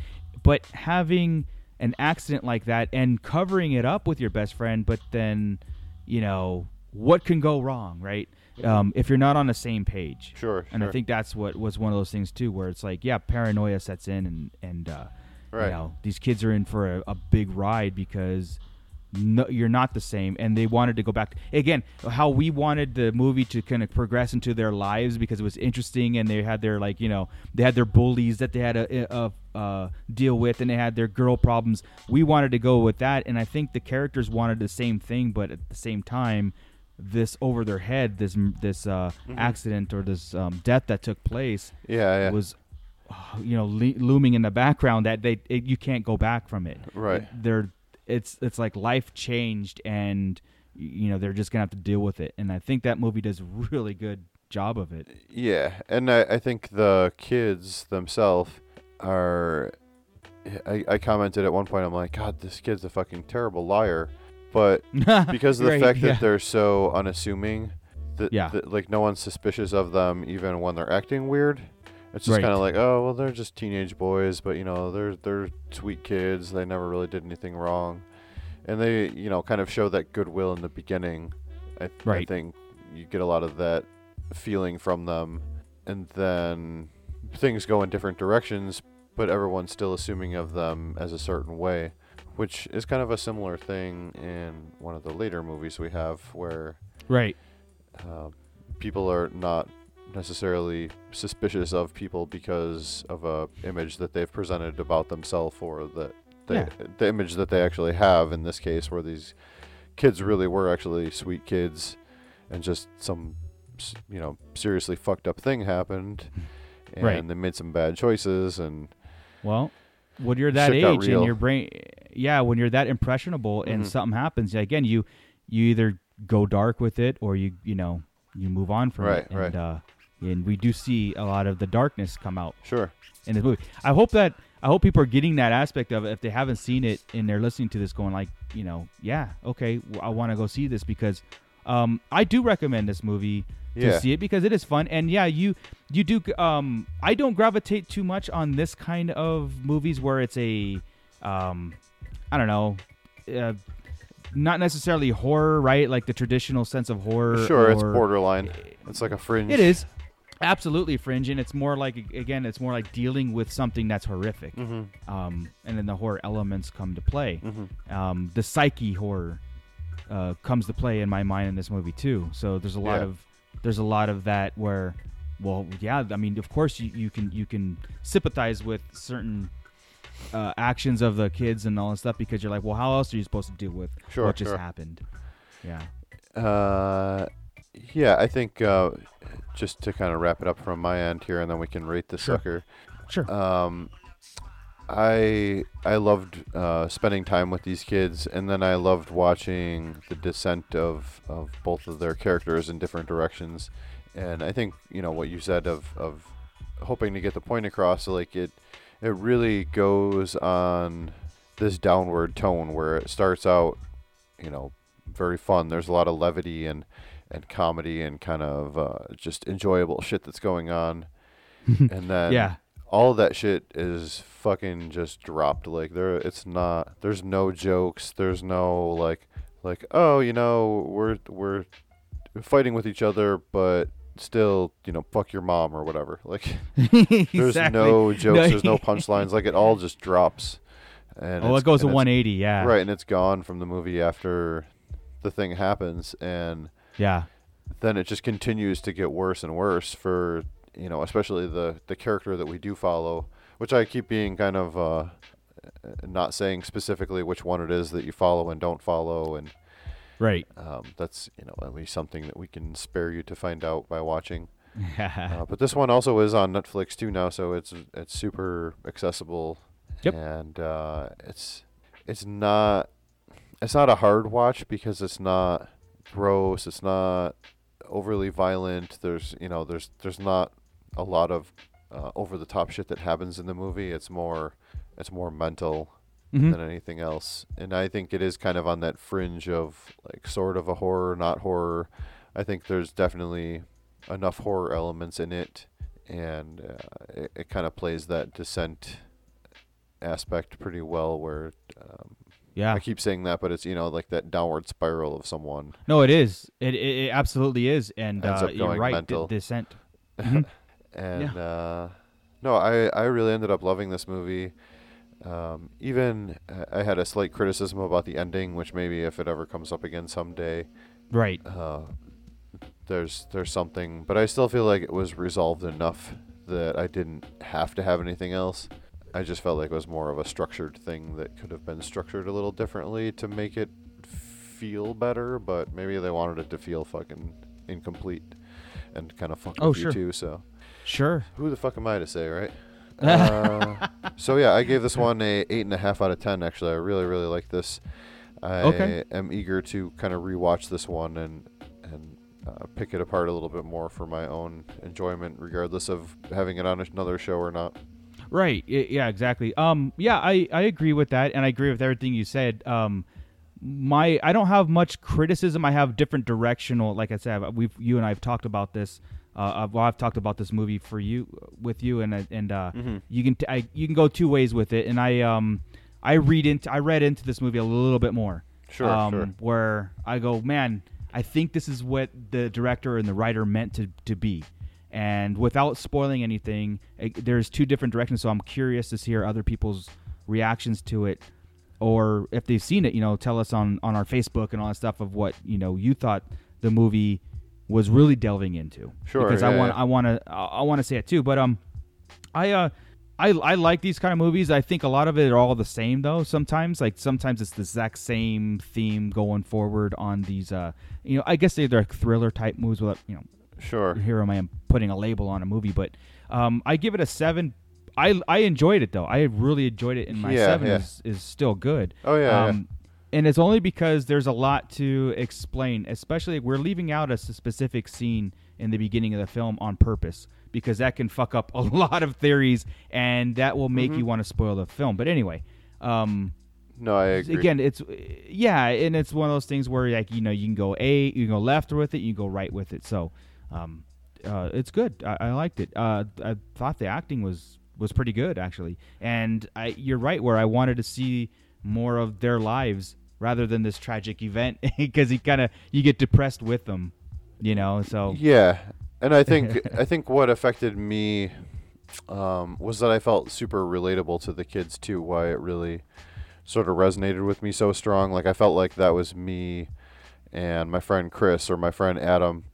but having an accident like that and covering it up with your best friend, but then you know what can go wrong, right? Um, if you're not on the same page, Sure, And I think that's what was one of those things too, where it's like, yeah, paranoia sets in, and and uh, Right. you know these kids are in for a, a big ride because no, you're not the same, and they wanted to go back again. How we wanted the movie to kind of progress into their lives because it was interesting, and they had their like you know they had their bullies that they had a, uh, uh, deal with, and they had their girl problems. We wanted to go with that, and I think the characters wanted the same thing, but at the same time, this over their head, this this uh, Mhm. accident or this um, death that took place, Yeah, yeah. was you know le- looming in the background that they it, you can't go back from it. Right. They're it's it's like life changed and you know they're just gonna have to deal with it. And I think that movie does a really good job of it. Yeah, and I, I think the kids themselves are. I, I commented at one point, I'm like, God, this kid's a fucking terrible liar. But because of the Right, fact yeah. that they're so unassuming, that, Yeah. that, like no one's suspicious of them even when they're acting weird. It's just Right. kind of like, oh well, they're just teenage boys, but you know, they're they're sweet kids. They never really did anything wrong, and they you know kind of show that goodwill in the beginning. I, I Right. think you get a lot of that feeling from them, and then things go in different directions, but everyone's still assuming of them as a certain way, which is kind of a similar thing in one of the later movies we have where Right. uh, people are not necessarily suspicious of people because of a image that they've presented about themselves or that they, Yeah. the image that they actually have in this case where these kids really were actually sweet kids and just some you know seriously fucked up thing happened and Right. they made some bad choices and Well, when you're that age and your brain, yeah, when you're that impressionable and Mhm. something happens, again, you you either go dark with it or you you know you move on from Right, it. And, right. Uh, and we do see a lot of the darkness come out. Sure. In this movie, I hope that I hope people are getting that aspect of it if they haven't seen it and they're listening to this, going like, you know, yeah, okay, I want to go see this because um, I do recommend this movie to Yeah. see it because it is fun and yeah you you do um i don't gravitate too much on this kind of movies where it's a um i don't know uh, not necessarily horror right like the traditional sense of horror sure it's borderline it's like a fringe it is absolutely fringe and it's more like again it's more like dealing with something that's horrific Mhm. um, and then the horror elements come to play Mhm. um, the psyche horror uh, comes to play in my mind in this movie too so there's a lot Yeah. of there's a lot of that where well yeah i mean of course you, you can you can sympathize with certain uh, actions of the kids and all that stuff because you're like well how else are you supposed to deal with Sure, what just sure. happened yeah Uh, yeah, I think uh, just to kind of wrap it up from my end here, and then we can rate the Sure. sucker. Sure. Um, I I loved uh, spending time with these kids, and then I loved watching the descent of, of both of their characters in different directions. And I think you know what you said of, of hoping to get the point across. Like it, it really goes on this downward tone where it starts out, you know, very fun. There's a lot of levity and and comedy and kind of uh, just enjoyable shit that's going on. and then Yeah. all of that shit is fucking just dropped. Like there, it's not. There's no jokes. There's no like, like oh, you know, we're we're fighting with each other, but still, you know, fuck your mom or whatever. Like there's Exactly. no jokes. No. there's no punchlines. Like it all just drops. And Oh, it goes to 180, yeah. Right, and it's gone from the movie after the thing happens, and Yeah. then it just continues to get worse and worse for you know, especially the the character that we do follow, which I keep being kind of uh, not saying specifically which one it is that you follow and don't follow, and Right. um, that's you know at least something that we can spare you to find out by watching. uh, but this one also is on Netflix too now, so it's it's super accessible. Yep. And uh, it's it's not it's not a hard watch because it's not gross. It's not overly violent. There's you know there's there's not a lot of uh, over the top shit that happens in the movie. It's more it's more mental Mhm. than anything else. And I think it is kind of on that fringe of like sort of a horror, not horror. I think there's definitely enough horror elements in it, and uh, it, it kind of plays that descent aspect pretty well. Where um, Yeah. I keep saying that, but it's you know like that downward spiral of someone. No, it is. It it, it absolutely is, and Ends uh, up you're right. mental. D- descent. Mhm. and uh, no, I I really ended up loving this movie. Um, even uh, I had a slight criticism about the ending, which maybe if it ever comes up again someday, Right. Uh, there's there's something, but I still feel like it was resolved enough that I didn't have to have anything else. I just felt like it was more of a structured thing that could have been structured a little differently to make it feel better, but maybe they wanted it to feel fucking incomplete and kind of fuck Oh, with sure. you too. So Sure. who the fuck am I to say, right? uh, so yeah, I gave this one a eight and a half out of ten. Actually, I really really like this. I Okay. am eager to kind of rewatch this one and and uh, pick it apart a little bit more for my own enjoyment, regardless of having it on another show or not. Right. Yeah. Exactly. Um. Yeah. I I agree with that, and I agree with everything you said. Um. my I don't have much criticism. I have different directional. Like I said, we've you and I've talked about this. Uh, I've- well, I've talked about this movie for you with you, and and uh, Mhm. you can t- I, you can go two ways with it. And I um I read into I read into this movie a little bit more. Sure, um, sure. Where I go, man, I think this is what the director and the writer meant to to be. And without spoiling anything, it, there's two different directions. So I'm curious to hear other people's reactions to it or if they've seen it, you know, tell us on on our Facebook and all that stuff of what you know you thought the movie was really delving into. Sure, because yeah, I want yeah. I want to I want to say it too. But um, I uh. I, I like these kind of movies. I think a lot of it are all the same though. Sometimes, like sometimes it's the exact same theme going forward on these. Uh, you know, I guess they're, thriller type movies. Without you know, Sure. Here am I am putting a label on a movie, but um, I give it a seven. I I enjoyed it though. I really enjoyed it, and my Yeah, seven yeah. is is still good. Oh, yeah, yeah. Um, and it's only because there's a lot to explain. Especially we're leaving out a specific scene in the beginning of the film on purpose because that can fuck up a lot of theories, and that will make Mhm. you want to spoil the film. But anyway, um, No, I agree. Again, it's yeah, and it's one of those things where like you know you can go a, you can go left with it, you can go right with it. So, um, uh, it's good. I, I liked it. Uh, I thought the acting was was pretty good actually, and I you're right where I wanted to see more of their lives rather than this tragic event because you kind of you get depressed with them, you know. So Yeah, and I think I think what affected me um, was that I felt super relatable to the kids too. Why it really sort of resonated with me so strong. Like I felt like that was me and my friend Chris or my friend Adam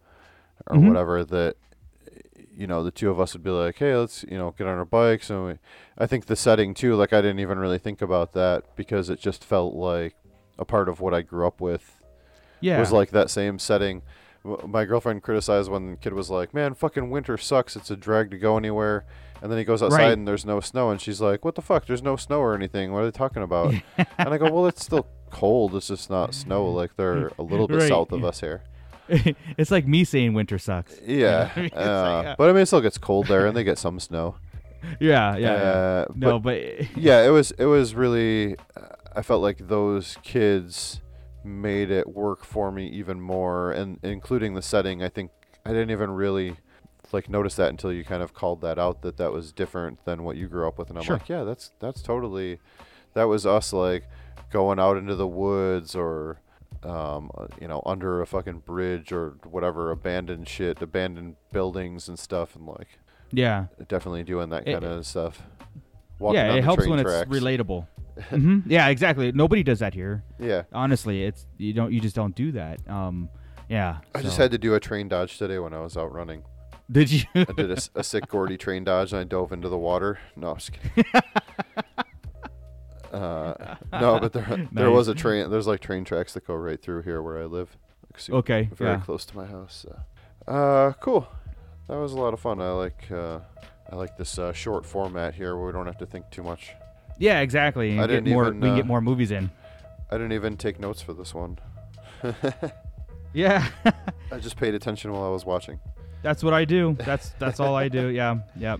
or Mhm. whatever that you know the two of us would be like hey let's you know get on our bikes. And we, i think the setting too like i didn't even really think about that because it just felt like a part of what i grew up with Yeah. was like that same setting. My girlfriend criticized when the kid was like man fucking winter sucks. It's a drag to go anywhere. And then he goes outside Right. and there's no snow and she's like what the fuck? There's no snow or anything. What are they talking about? And i go well it's still cold. It's just not snow. Like they're a little bit Right. south of us here it's like me saying winter sucks. yeah, It's like, uh, yeah. but I mean, it still gets cold there, and they get some snow. Yeah, yeah, yeah. Uh, No, but- yeah, it was it was really. Uh, I felt like those kids made it work for me even more, and including the setting. I think I didn't even really like notice that until you kind of called that out that that was different than what you grew up with, and I'm Sure. like, yeah, that's that's totally. That was us like going out into the woods or um, uh, you know, under a fucking bridge or whatever, abandoned shit, abandoned buildings and stuff, and like, Yeah. definitely doing that It- kind of stuff. yeah, it helps when tracks. it's relatable. hmm Yeah, exactly. Nobody does that here. Yeah. Honestly, it's you don't you just don't do that. Um, yeah. I just had to do a train dodge today when I was out running. Did you? I did a sick Gordie train dodge and I dove into the water. No, I'm just kidding. uh, no, but there there was a train. There's like train tracks that go right through here where I live. Like, super- Okay, Very yeah. close to my house. So. Uh, cool. That was a lot of fun. I like uh, I like this uh, short format here where we don't have to think too much. Yeah, exactly. And I didn't more, even, we can uh, get more movies in. I didn't even take notes for this one. Yeah. I just paid attention while I was watching. That's what I do. That's that's all I do. Yeah, yeah.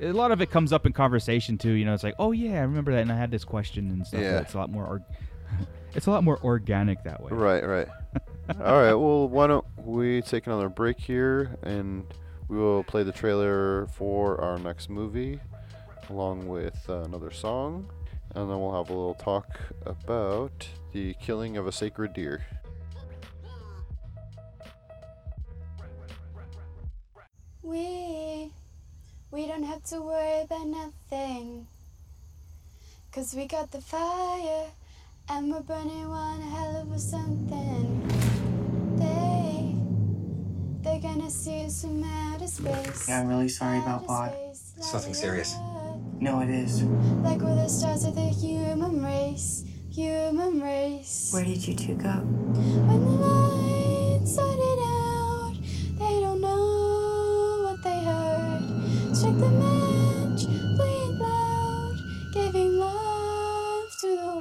A lot of it comes up in conversation too. You know, it's like, oh yeah, I remember that, and I had this question and stuff. Yeah. It's a lot more. Or- it's a lot more organic that way. Right, right. All right. Well, why don't we take another break here, and we will play the trailer for our next movie, along with uh, another song, and then we'll have a little talk about the killing of a sacred deer. We, we don't have to worry about nothing. Cause we got the fire and we're burning one hell of a something. They, they're gonna see us from outer space. Yeah, I'm really sorry about Bod. It's nothing serious. No, it is. Like we're the stars of the human race, human race. Where did you two go?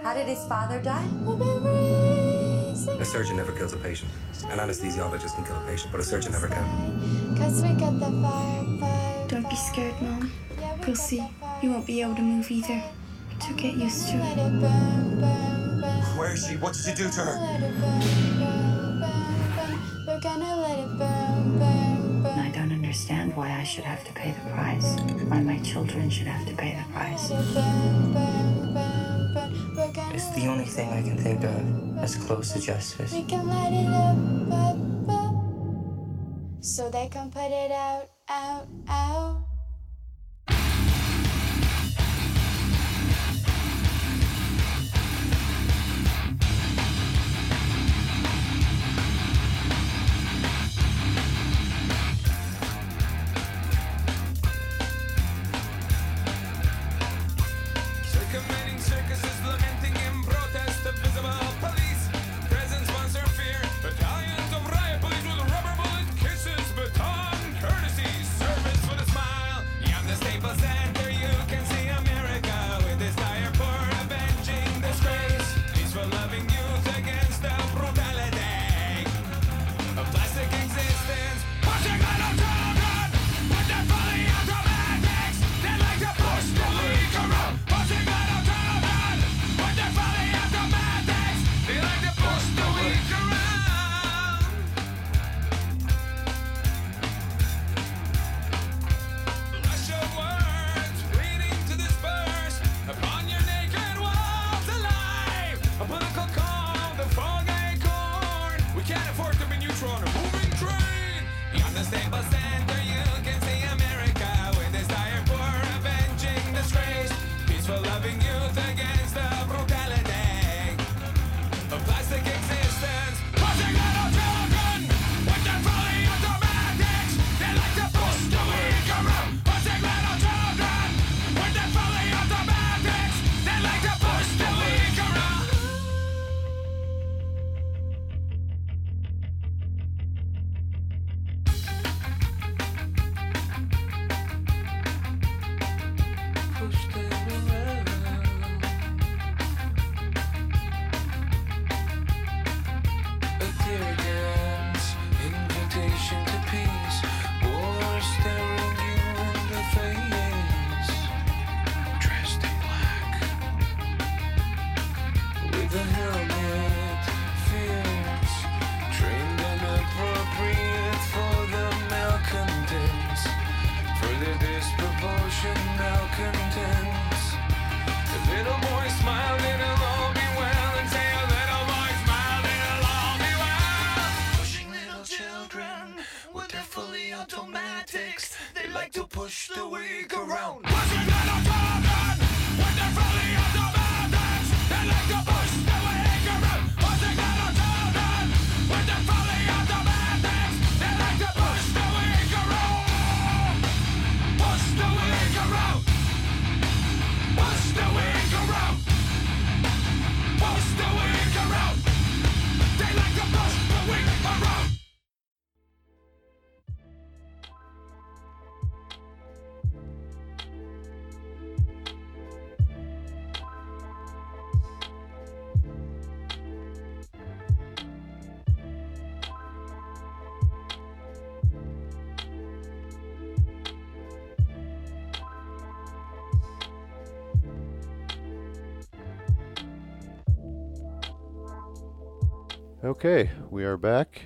How did his father die? We've been raising A surgeon never kills a patient. An anesthesiologist can kill a patient, but a surgeon never can. Cause we got the fire, fire. Don't be scared, Mom. You'll see. You won't be able to move either. So get used to it. it burn, burn, Where is she? What did you do to her? Understand why I should have to pay the price. Why my children should have to pay the price. It's the only thing I can think of as close to justice. We can light it up, up, up. So they can put it out, out, out. Okay, we are back,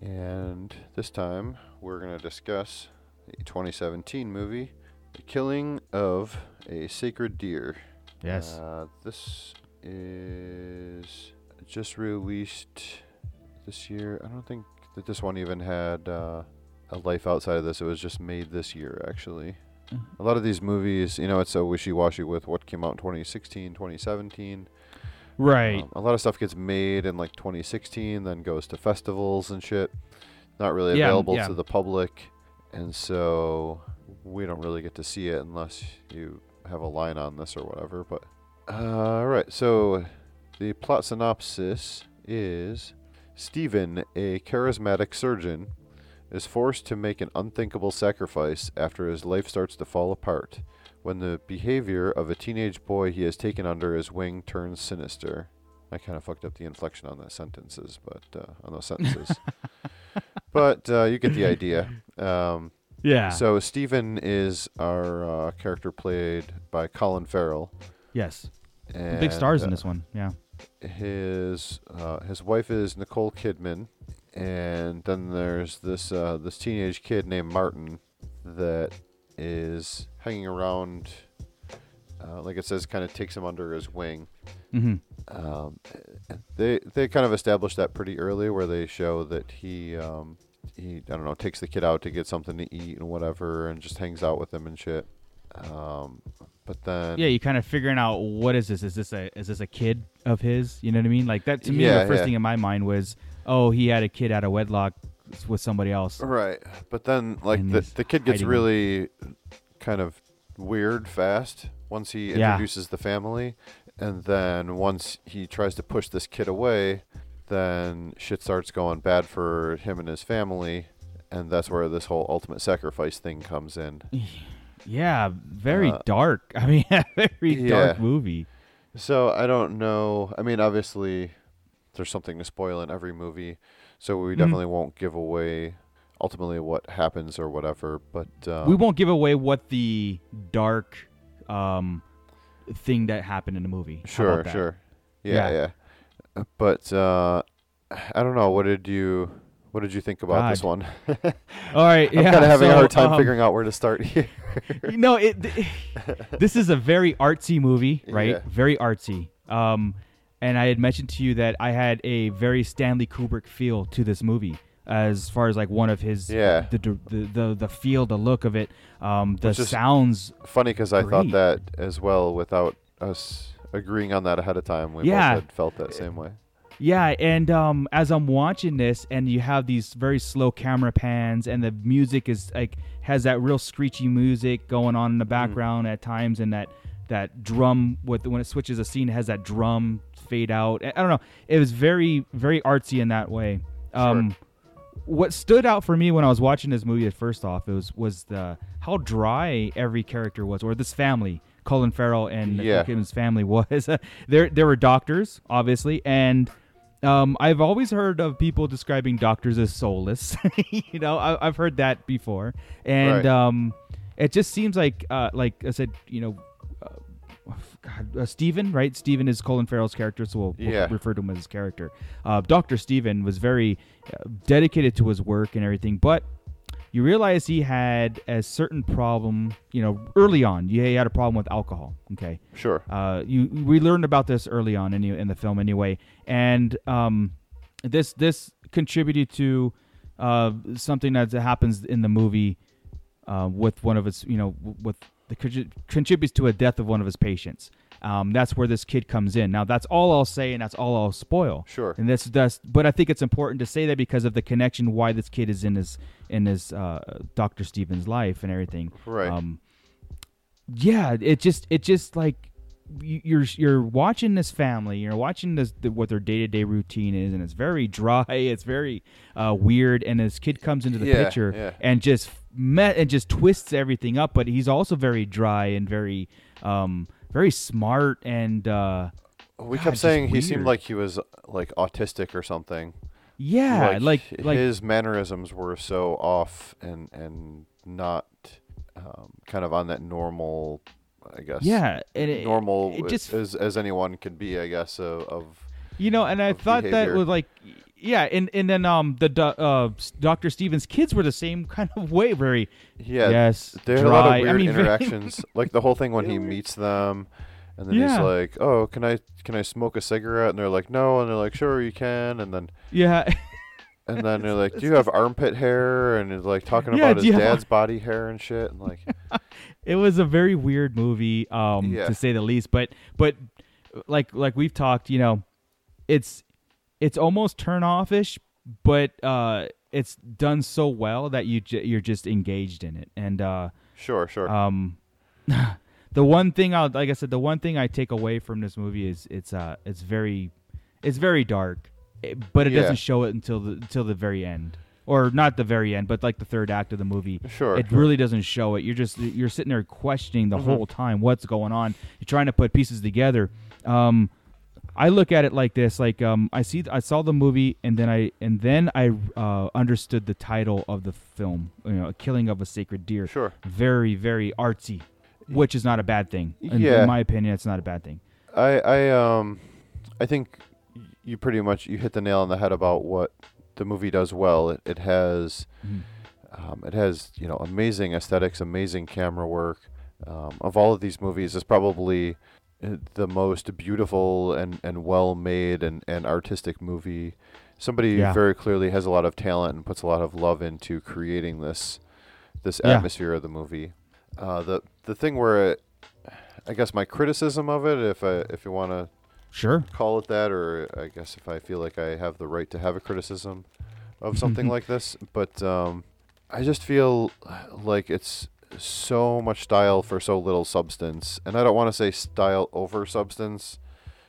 and this time we're going to discuss the 2017 movie, The Killing of a Sacred Deer. Yes. Uh, this is just released this year. I don't think that this one even had uh, a life outside of this. It was just made this year, actually. A lot of these movies, you know, it's so wishy washy with what came out in 2016, 2017. Right. Um, a lot of stuff gets made in like 2016, then goes to festivals and shit. Not really Yeah, available yeah. to the public, and so we don't really get to see it unless you have a line on this or whatever. But all right, so the plot synopsis is: Stephen, a charismatic surgeon, is forced to make an unthinkable sacrifice after his life starts to fall apart when the behavior of a teenage boy he has taken under his wing turns sinister. I kind of fucked up the inflection on the sentences, but uh, on those sentences. but uh, you get the idea. Um, Yeah. So Stephen is our uh, character played by Colin Farrell. Yes. The big stars in this one, yeah. his uh, his wife is Nicole Kidman, and then there's this uh, this teenage kid named Martin that is hanging around. Uh, like it says, kind of takes him under his wing. Mhm. Um, they they kind of established that pretty early, where they show that he um, he I don't know takes the kid out to get something to eat and whatever, and just hangs out with him and shit. Um, but then yeah, you kind of figuring out what is this? Is this a is this a kid of his? You know what I mean? Like that to me, Yeah, the first yeah. thing in my mind was, oh, he had a kid out of wedlock with somebody else. Right, but then like And the he's the kid gets hiding really kind of weird fast once he Yeah. introduces the family, and then once he tries to push this kid away, then shit starts going bad for him and his family, and that's where this whole ultimate sacrifice thing comes in. Yeah, very Uh, dark. I mean, very dark Yeah. movie. So I don't know. I mean, obviously, there's something to spoil in every movie, so we Mhm. definitely won't give away ultimately what happens or whatever. But um, we won't give away what the dark um, thing that happened in the movie. Sure, sure. Yeah, yeah. Uh, But uh, I don't know. What did you What did you think about this one? All right, I'm yeah, kind of having a hard time um, figuring out where to start here. you know, it. this is a very artsy movie, right? Yeah. Very artsy. Um, and I had mentioned to you that I had a very Stanley Kubrick feel to this movie, as far as like one of his Yeah. the the the, the feel, the look of it, um, the sounds. funny because I thought that as well without us agreeing on that ahead of time. We Yeah. both had felt that same way. Yeah, and um, as I'm watching this, and you have these very slow camera pans, and the music is like has that real screechy music going on in the background at times, and that that drum with when it switches a scene it has that drum fade out. I don't know. It was very very artsy in that way. Um, What stood out for me when I was watching this movie, at first off, it was was the how dry every character was, or this family, Colin Farrell and Yeah. Family was. there there were doctors, obviously, and um, I've always heard of people describing doctors as soulless. you know, I, I've heard that before, and Right. um, it just seems like, uh, like I said, you know, God, uh, Steven, right? Stephen is Colin Farrell's character, so we'll, we'll Yeah. refer to him as his character. Uh, Doctor Stephen was very uh, dedicated to his work and everything, but you realize he had a certain problem, you know, early on. Yeah, he had a problem with alcohol. Okay, Sure. Uh, you we learned about this early on in, in the film anyway, and um, this this contributed to uh, something that happens in the movie uh, with one of his, you know, with the contributes to a death of one of his patients. Um, that's where this kid comes in. Now, that's all I'll say, and that's all I'll spoil. Sure. And that's that's. But I think it's important to say that because of the connection why this kid is in his in his uh, Doctor Stevens' life and everything. Right. Um, yeah, it just it just like you- you're you're watching this family, you're watching this the, what their day to day routine is, and it's very dry, it's very uh, weird, and this kid comes into the Yeah, picture yeah. and just met and just twists everything up, but he's also very dry and very um very smart and uh, We God, kept saying he seemed like he was like autistic or something. Yeah, like- like- his mannerisms were so off and and not um, kind of on that normal, I guess. Yeah, and it- normal it just- as as anyone could be, I guess. Of, of You know, and I thought behavior. that was like, yeah, and and then um the uh Doctor Stevens kids were the same kind of way, very Yeah. yes, They had dry. a lot of I weird mean, interactions. like the whole thing when he meets them and then he's like, Oh, can I can I smoke a cigarette? And they're like, No and they're like, Sure you can and then Yeah. And then they're like, Do you have armpit hair? And he's like talking Yeah, about his you have dad's body hair and shit and like it was a very weird movie, um, Yeah. to say the least. But but like like we've talked, you know, it's it's almost turn offish, but uh, it's done so well that you j- you're just engaged in it. And uh, Sure, sure. Um, the one thing I like I said, the one thing I take away from this movie is it's uh it's very it's very dark, but it Yeah. doesn't show it until the until the very end. Or not the very end, but like the third act of the movie. Sure, It sure. really doesn't show it. You're just you're sitting there questioning the Mhm. whole time what's going on. You're trying to put pieces together. Um, I look at it like this: like um, I see, I saw the movie, and then I and then I uh, understood the title of the film. You know, Killing of a Sacred Deer." Sure. Very, very artsy, which is not a bad thing. In, Yeah. in my opinion, it's not a bad thing. I I um I think you pretty much you hit the nail on the head about what the movie does well. It, it has Mhm. um, it has you know amazing aesthetics, amazing camera work. Um, of all of these movies, it's probably the most beautiful and, and well made and, and artistic movie. Somebody Yeah. very clearly has a lot of talent and puts a lot of love into creating this this Yeah. atmosphere of the movie. Uh, the the thing where it, I guess my criticism of it, if I if you want to Sure. call it that, or I guess if I feel like I have the right to have a criticism of something like this, but um, I just feel like it's so much style for so little substance, and I don't want to say style over substance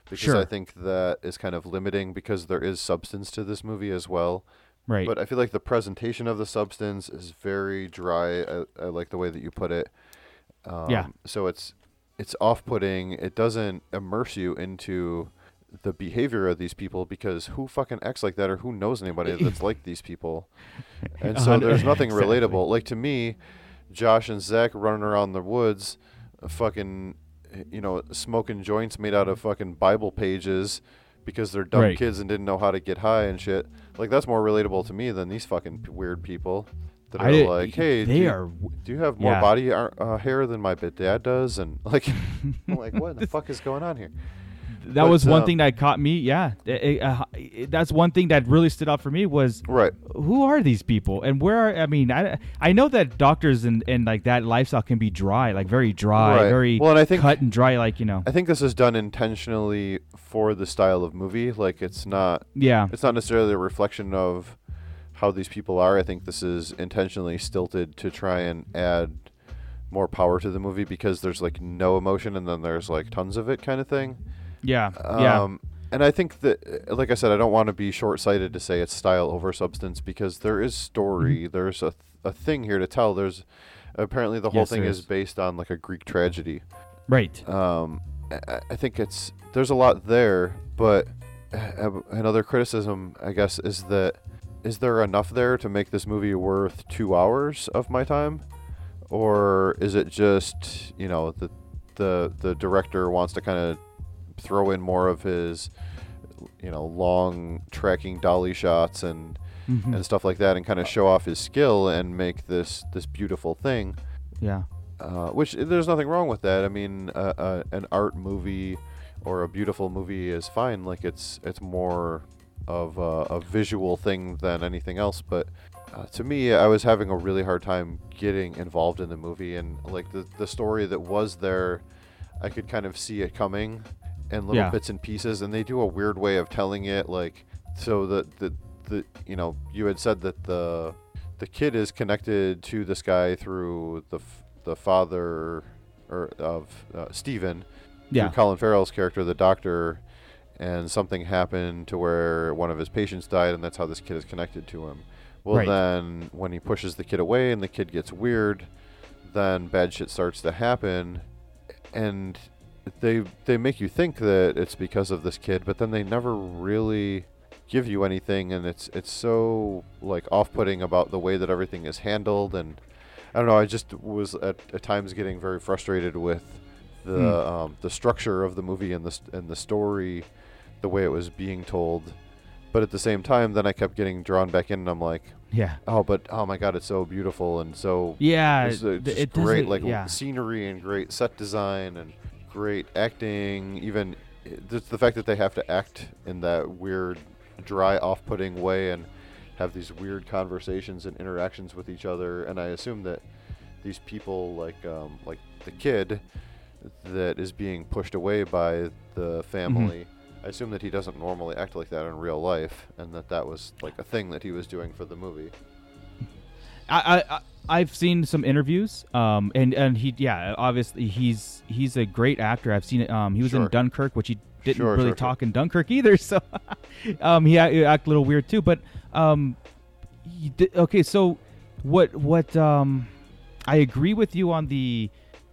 because I think that is kind of limiting because there is substance to this movie as well. Right. But I feel like the presentation of the substance is very dry. I, I like the way that you put it. Um, Yeah. So it's it's off-putting. It doesn't immerse you into the behavior of these people because who fucking acts like that or who knows anybody that's like these people? And so there's nothing relatable. Like to me, Josh and Zach running around the woods, uh, fucking, uh, you know, smoking joints made out of fucking Bible pages because they're dumb Right. kids and didn't know how to get high and shit. Like that's more relatable to me than these fucking p- weird people that I are did- like, "Hey, they do, you- are w- do you have more yeah. body ar- uh, hair than my dad does?" And like, like, what the fuck is going on here? That But, was one um, thing that caught me. Yeah, It- it- uh, it- that's one thing that really stood out for me was right. Who are these people, and where are? I mean, I, I know that doctors and, and like that lifestyle can be dry, like very dry, Right. very Well, and I think- cut and dry, like you know. I think this is done intentionally for the style of movie. Like it's not. Yeah. It's not necessarily a reflection of how these people are. I think this is intentionally stilted to try and add more power to the movie because there's like no emotion and then there's like tons of it kind of thing. Yeah, yeah. Um, and I think that, uh, like I said, I don't want to be short-sighted to say it's style over substance because there is story. Mm-hmm. There's a th- a thing here to tell. There's apparently the whole Yes, thing is is. based on like a Greek tragedy. Right. Um, I, I think it's there's a lot there, but uh, another criticism, I guess, is that is there enough there to make this movie worth two hours of my time, or is it just you know the the the director wants to kind of throw in more of his you know long tracking dolly shots and Mhm. and stuff like that and kind of show off his skill and make this this beautiful thing Yeah. uh, which there's nothing wrong with that. I mean, uh, uh, an art movie or a beautiful movie is fine. Like it's it's more of a, a visual thing than anything else. But uh, to me, I was having a really hard time getting involved in the movie, and like the the story that was there, I could kind of see it coming in little Yeah. bits and pieces, and they do a weird way of telling it. Like so the the the you know you had said that the the kid is connected to this guy through the the father or of uh, Stephen, Yeah. Colin Farrell's character, the doctor, and something happened to where one of his patients died, and that's how this kid is connected to him. Well, Right. then when he pushes the kid away and the kid gets weird, then bad shit starts to happen, and they they make you think that it's because of this kid, but then they never really give you anything, and it's it's so like off-putting about the way that everything is handled, and I don't know. I just was at, at times getting very frustrated with the Hmm. um, the structure of the movie and the st- and the story, the way it was being told. But at the same time, then I kept getting drawn back in, and I'm like, Yeah. oh, but oh my god, it's so beautiful and so Yeah, it's, uh, it- it great, like yeah. scenery and great set design and great acting. Even just the fact that they have to act in that weird, dry, off-putting way and have these weird conversations and interactions with each other. And I assume that these people, like um, like the kid, that is being pushed away by Mm-hmm. the family. I assume that he doesn't normally act like that in real life, and that that was like a thing that he was doing for the movie. I, I, I I've seen some interviews, um, and and he, yeah, obviously he's he's a great actor. I've seen it. Um, he was in Dunkirk, which he didn't Sure, really sure, sure. talk in Dunkirk either. So, um, he, act- he act a little weird too. But um, he di- okay, so what what um, I agree with you on the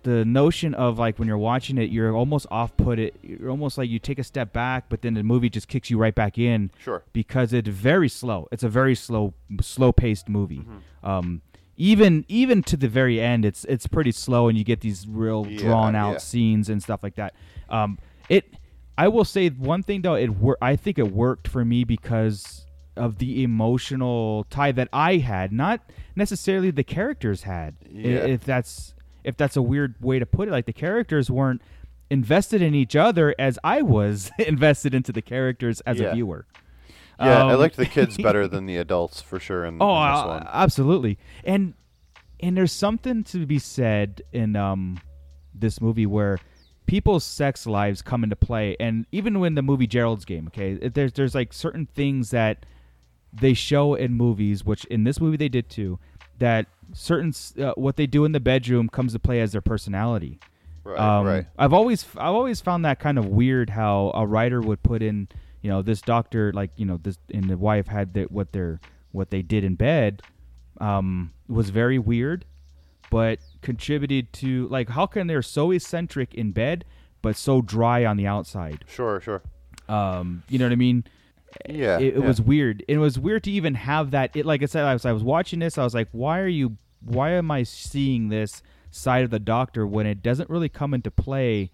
the notion of like when you're watching it, you're almost off put it. You're almost like you take a step back, but then the movie just kicks you right back in. Sure. Because it's very slow. It's a very slow, slow paced movie. Mm-hmm. Um, even even to the very end, it's it's pretty slow, and you get these real Yeah, drawn out yeah. scenes and stuff like that. Um, it I will say one thing though. It wor- I think it worked for me because of the emotional tie that I had, not necessarily the characters had. Yeah. If that's if that's a weird way to put it, like the characters weren't invested in each other as I was invested into the characters as Yeah. a viewer. Yeah, I Um, liked the kids better than the adults for sure. In, Oh, in this uh, one. absolutely. And and there's something to be said in um this movie where people's sex lives come into play and even when the movie Gerald's Game, okay, there's there's like certain things that they show in movies which in this movie they did too that certain uh, what they do in the bedroom comes to play as their personality. Right, Um, right. I've always I've always found that kind of weird how a writer would put in, you know, this doctor like you know this and the wife had that what their what they did in bed, um, was very weird, but contributed to like how can they're so eccentric in bed but so dry on the outside. Sure, sure. Um, you know what I mean? Yeah, it, it yeah. was weird. It was weird to even have that. It like I said, I was I was watching this. I was like, why are you? Why am I seeing this side of the Doctor when it doesn't really come into play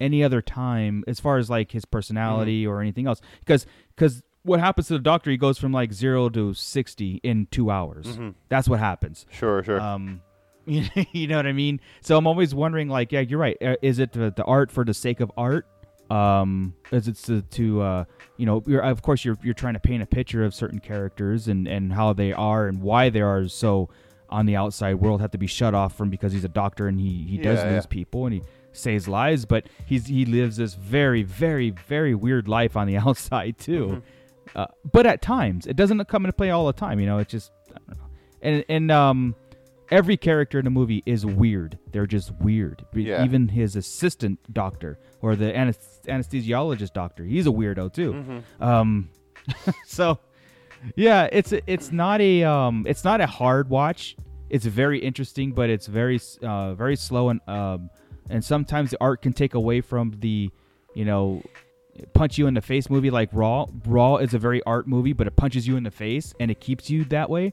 any other time as far as like his personality Mm-hmm. or anything else? Because because what happens to the Doctor? He goes from like zero to sixty in two hours. Mhm. That's what happens. Sure, sure. Um, you know what I mean? So I'm always wondering, like, yeah, you're right. Uh, Is it the, the art for the sake of art? Um, as it's to, to uh, you know, you're, of course, you're you're trying to paint a picture of certain characters and and how they are and why they are so on the outside world have to be shut off from because he's a doctor and he he does Yeah, lose yeah. people and he saves lives, but he's he lives this very very very weird life on the outside too. Uh, but at times, it doesn't come into play all the time. You know, it's just I don't know. And and um, every character in the movie is weird. They're just weird. Yeah. Even his assistant doctor or the anes- anesthesiologist doctor, he's a weirdo too. Mhm. Um, so yeah, it's it's not a um, it's not a hard watch. It's very interesting, but it's very uh, very slow and um, and sometimes the art can take away from the you know punch you in the face movie like Raw. Raw is a very art movie, but it punches you in the face and it keeps you that way.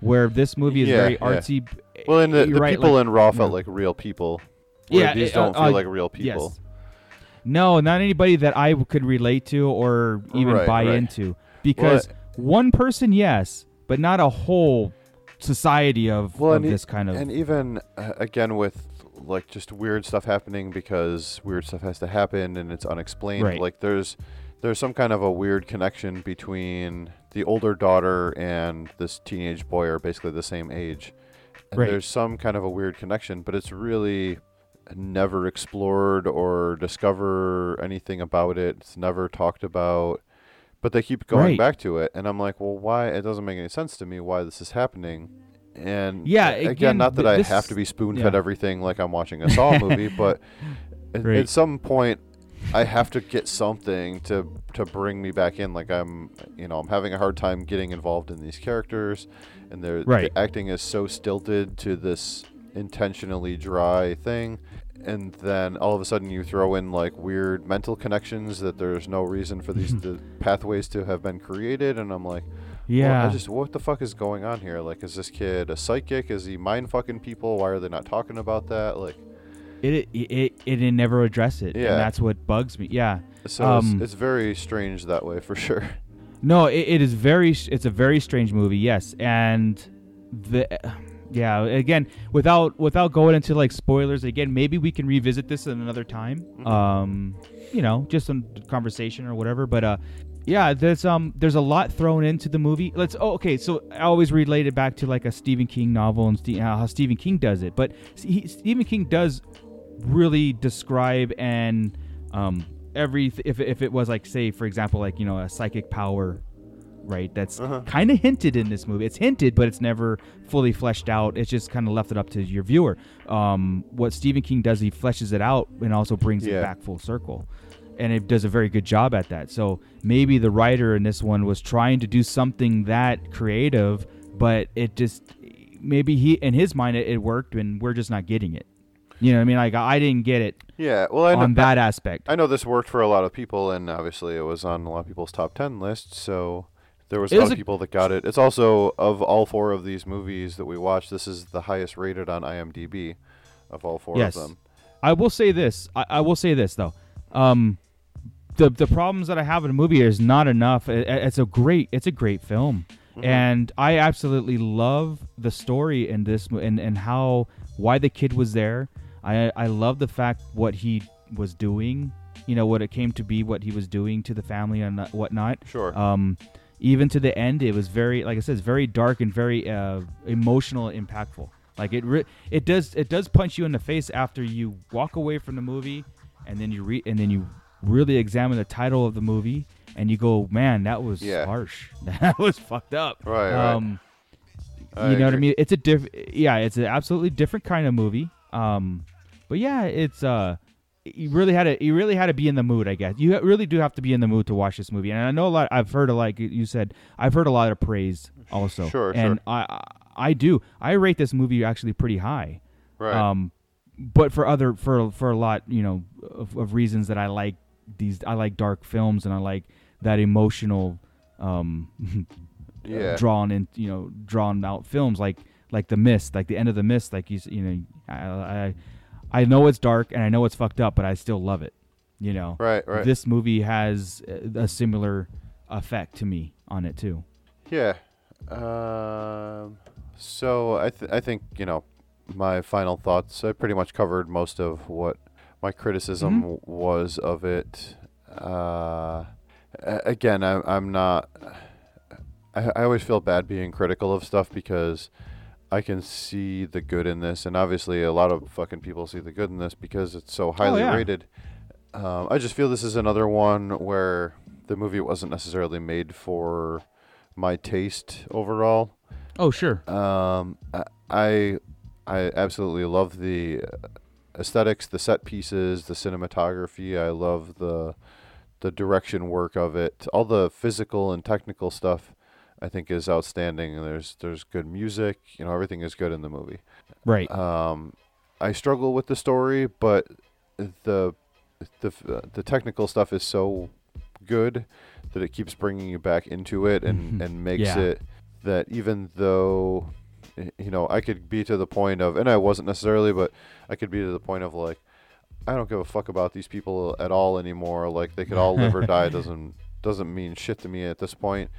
Where this movie is Yeah, very yeah. artsy. Well, and the, You're the right, people like- in Raw felt like real people. where Yeah, these uh, don't feel uh, like real people. yes. No, not anybody that I could relate to or even Right, buy right. into. Because one person, yes, but not a whole society of, Well, of and e- this kind of. and even uh, again with like just weird stuff happening because weird stuff has to happen and it's unexplained. Right. Like there's there's some kind of a weird connection between the older daughter and this teenage boy are basically the same age. And Right. there's some kind of a weird connection, but it's really never explored or discover anything about it. It's never talked about. But they keep going Right. back to it, and I'm like, well, why? It doesn't make any sense to me why this is happening. And Yeah, again, again, not that th- I have to be spoon fed yeah. everything like I'm watching a Saw movie, but Right. at some point, I have to get something to to bring me back in. Like I'm, you know, I'm having a hard time getting involved in these characters, and they're Right. the acting is so stilted to this intentionally dry thing. And then all of a sudden you throw in like weird mental connections that there's no reason for these the pathways to have been created, and I'm like, well, Yeah. I just what the fuck is going on here? Like, is this kid a psychic? Is he mind fucking people? Why are they not talking about that? Like, it, it, it, it never address it. Yeah. And that's what bugs me. Yeah. so Um, it's, it's very strange that way for sure. No, it, it is very. It's a very strange movie. Yes, and the yeah. Again, without without going into like spoilers. Again, maybe we can revisit this at another time. Um, you know, just some conversation or whatever. But uh, yeah, there's um there's a lot thrown into the movie. Let's. Oh, okay. So I always relate it back to like a Stephen King novel and Ste- how Stephen King does it. But he, Stephen King does really describe and um every if if it was like say for example like you know a psychic power right that's Uh-huh. kind of hinted in this movie. It's hinted but it's never fully fleshed out. It's just kind of left it up to your viewer. Um what stephen king does he fleshes it out and also brings it back full circle. And it does a very good job at that. So maybe the writer in this one was trying to do something that creative but it just maybe he in his mind it, it worked and we're just not getting it you know what i mean like i didn't get it Yeah, well, I know, on that aspect I know this worked for a lot of people, and obviously it was on a lot of people's top ten list. So there was a lot was of a- people that got it. It's also of all four of these movies that we watched, this is the highest rated on IMDb of all four yes. of them. I will say this. I, I will say this though. Um, the the problems that I have in the movie is not enough. It- it's a great it's a great film, Mhm. and I absolutely love the story in this and and how why the kid was there. I I love the fact what he was doing. You know what it came to be, what he was doing to the family and whatnot. Sure. Um, even to the end, it was very, like I said, it's very dark and very uh, emotional, impactful. Like it, re- it does, it does punch you in the face after you walk away from the movie, and then you read, and then you really examine the title of the movie, and you go, "Man, that was Yeah. harsh. That was fucked up." Right, right. Um, I you know what I mean? It's a diff. Yeah, it's an absolutely different kind of movie. Um, but yeah, it's uh, you really had to you really had to be in the mood. I guess you really do have to be in the mood to watch this movie. And I know a lot. I've heard a like you said. I've heard a lot of praise also. Sure, and sure. I I- I do. I rate this movie actually pretty high. Right. Um, but for other for for a lot you know of, of reasons that I like these I like dark films and I like that emotional um Yeah. drawn in you know drawn out films like like the mist like the end of the mist like you you know I, I I know it's dark and I know it's fucked up but I still love it you know Right, right. this movie has a similar effect to me on it too Yeah. Um, so I th- I think you know my final thoughts. I pretty much covered most of what my criticism Mhm. w- was of it. Uh, again, I, I'm not. I, I always feel bad being critical of stuff because I can see the good in this, and obviously a lot of fucking people see the good in this because it's so highly yeah. rated. Um, I just feel this is another one where the movie wasn't necessarily made for my taste overall. Oh, sure. Um, I- I I absolutely love the aesthetics, the set pieces, the cinematography. I love the the direction work of it. All the physical and technical stuff I think is outstanding. And there's there's good music. You know, everything is good in the movie. Right. Um, I struggle with the story, but the the the technical stuff is so good that it keeps bringing you back into it and and makes Yeah. it that even though you know I could be to the point of and I wasn't necessarily but I could be to the point of like I don't give a fuck about these people at all anymore like they could all live or die doesn't doesn't mean shit to me at this point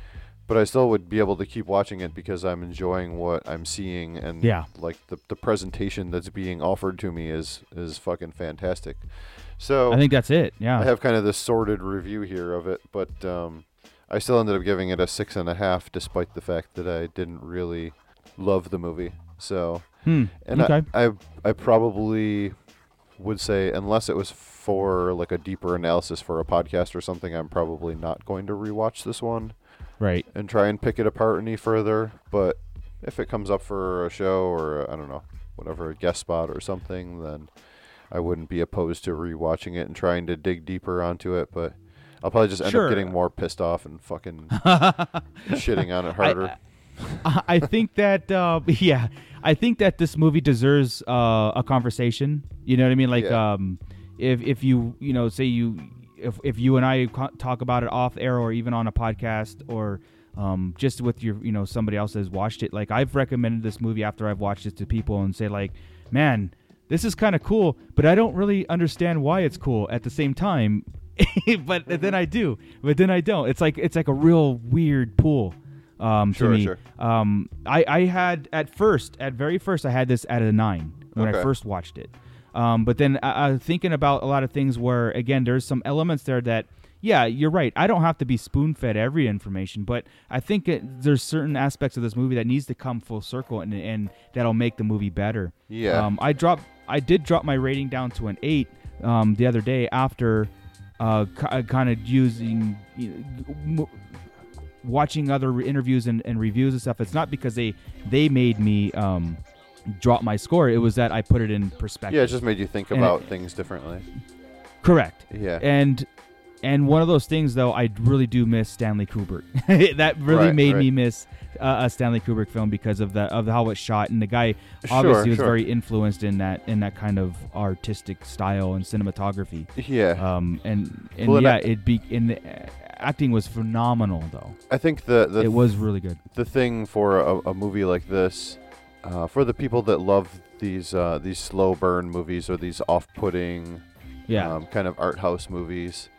but I still would be able to keep watching it because I'm enjoying what I'm seeing and Yeah. like the the presentation that's being offered to me is is fucking fantastic. So I think that's it, yeah. I have kind of this sordid review here of it, but um, I still ended up giving it a six and a half, despite the fact that I didn't really love the movie. So, Hmm, and okay. I, I I probably would say unless it was for like a deeper analysis for a podcast or something, I'm probably not going to rewatch this one right and try and pick it apart any further. But if it comes up for a show or I don't know, whatever a guest spot or something, then I wouldn't be opposed to rewatching it and trying to dig deeper onto it. But I'll probably just end Sure. up getting more pissed off and fucking shitting on it harder. I, I think that uh, yeah, I think that this movie deserves uh, a conversation. You know what I mean? Like, Yeah. um, if if you you know say you if if you and I talk about it off air or even on a podcast or um, just with your you know somebody else has watched it. Like I've recommended this movie after I've watched it to people and say like, man, this is kind of cool, but I don't really understand why it's cool at the same time. but then I do, but then I don't. It's like it's like a real weird pool um, Sure, to me. sure. Um, I, I had at first, at very first, I had this at a nine when I first watched it. Um, but then I, was thinking about a lot of things where, again, there's some elements there that, yeah, you're right. I don't have to be spoon fed every information, but I think it, there's certain aspects of this movie that needs to come full circle and, and that'll make the movie better. Yeah. Um, I dropped, I did drop my rating down to an eight um, the other day after uh, kind of using. You know, watching other interviews and, and reviews and stuff it's not because they they made me um drop my score it was that i put it in perspective Yeah, it just made you think And about it- things differently. correct Yeah. and and one of those things though i really do miss stanley kubrick that really Right, made me miss uh, a stanley kubrick film because of the of how it's shot and the guy Sure, obviously was sure. very influenced in that in that kind of artistic style and cinematography Yeah. um and and Well, yeah I- it be in the uh, acting was phenomenal though I think the, the it was really good The thing for a, a movie like this, uh, for the people that love these uh, these slow burn movies or these off-putting, Yeah. um, kind of art house movies,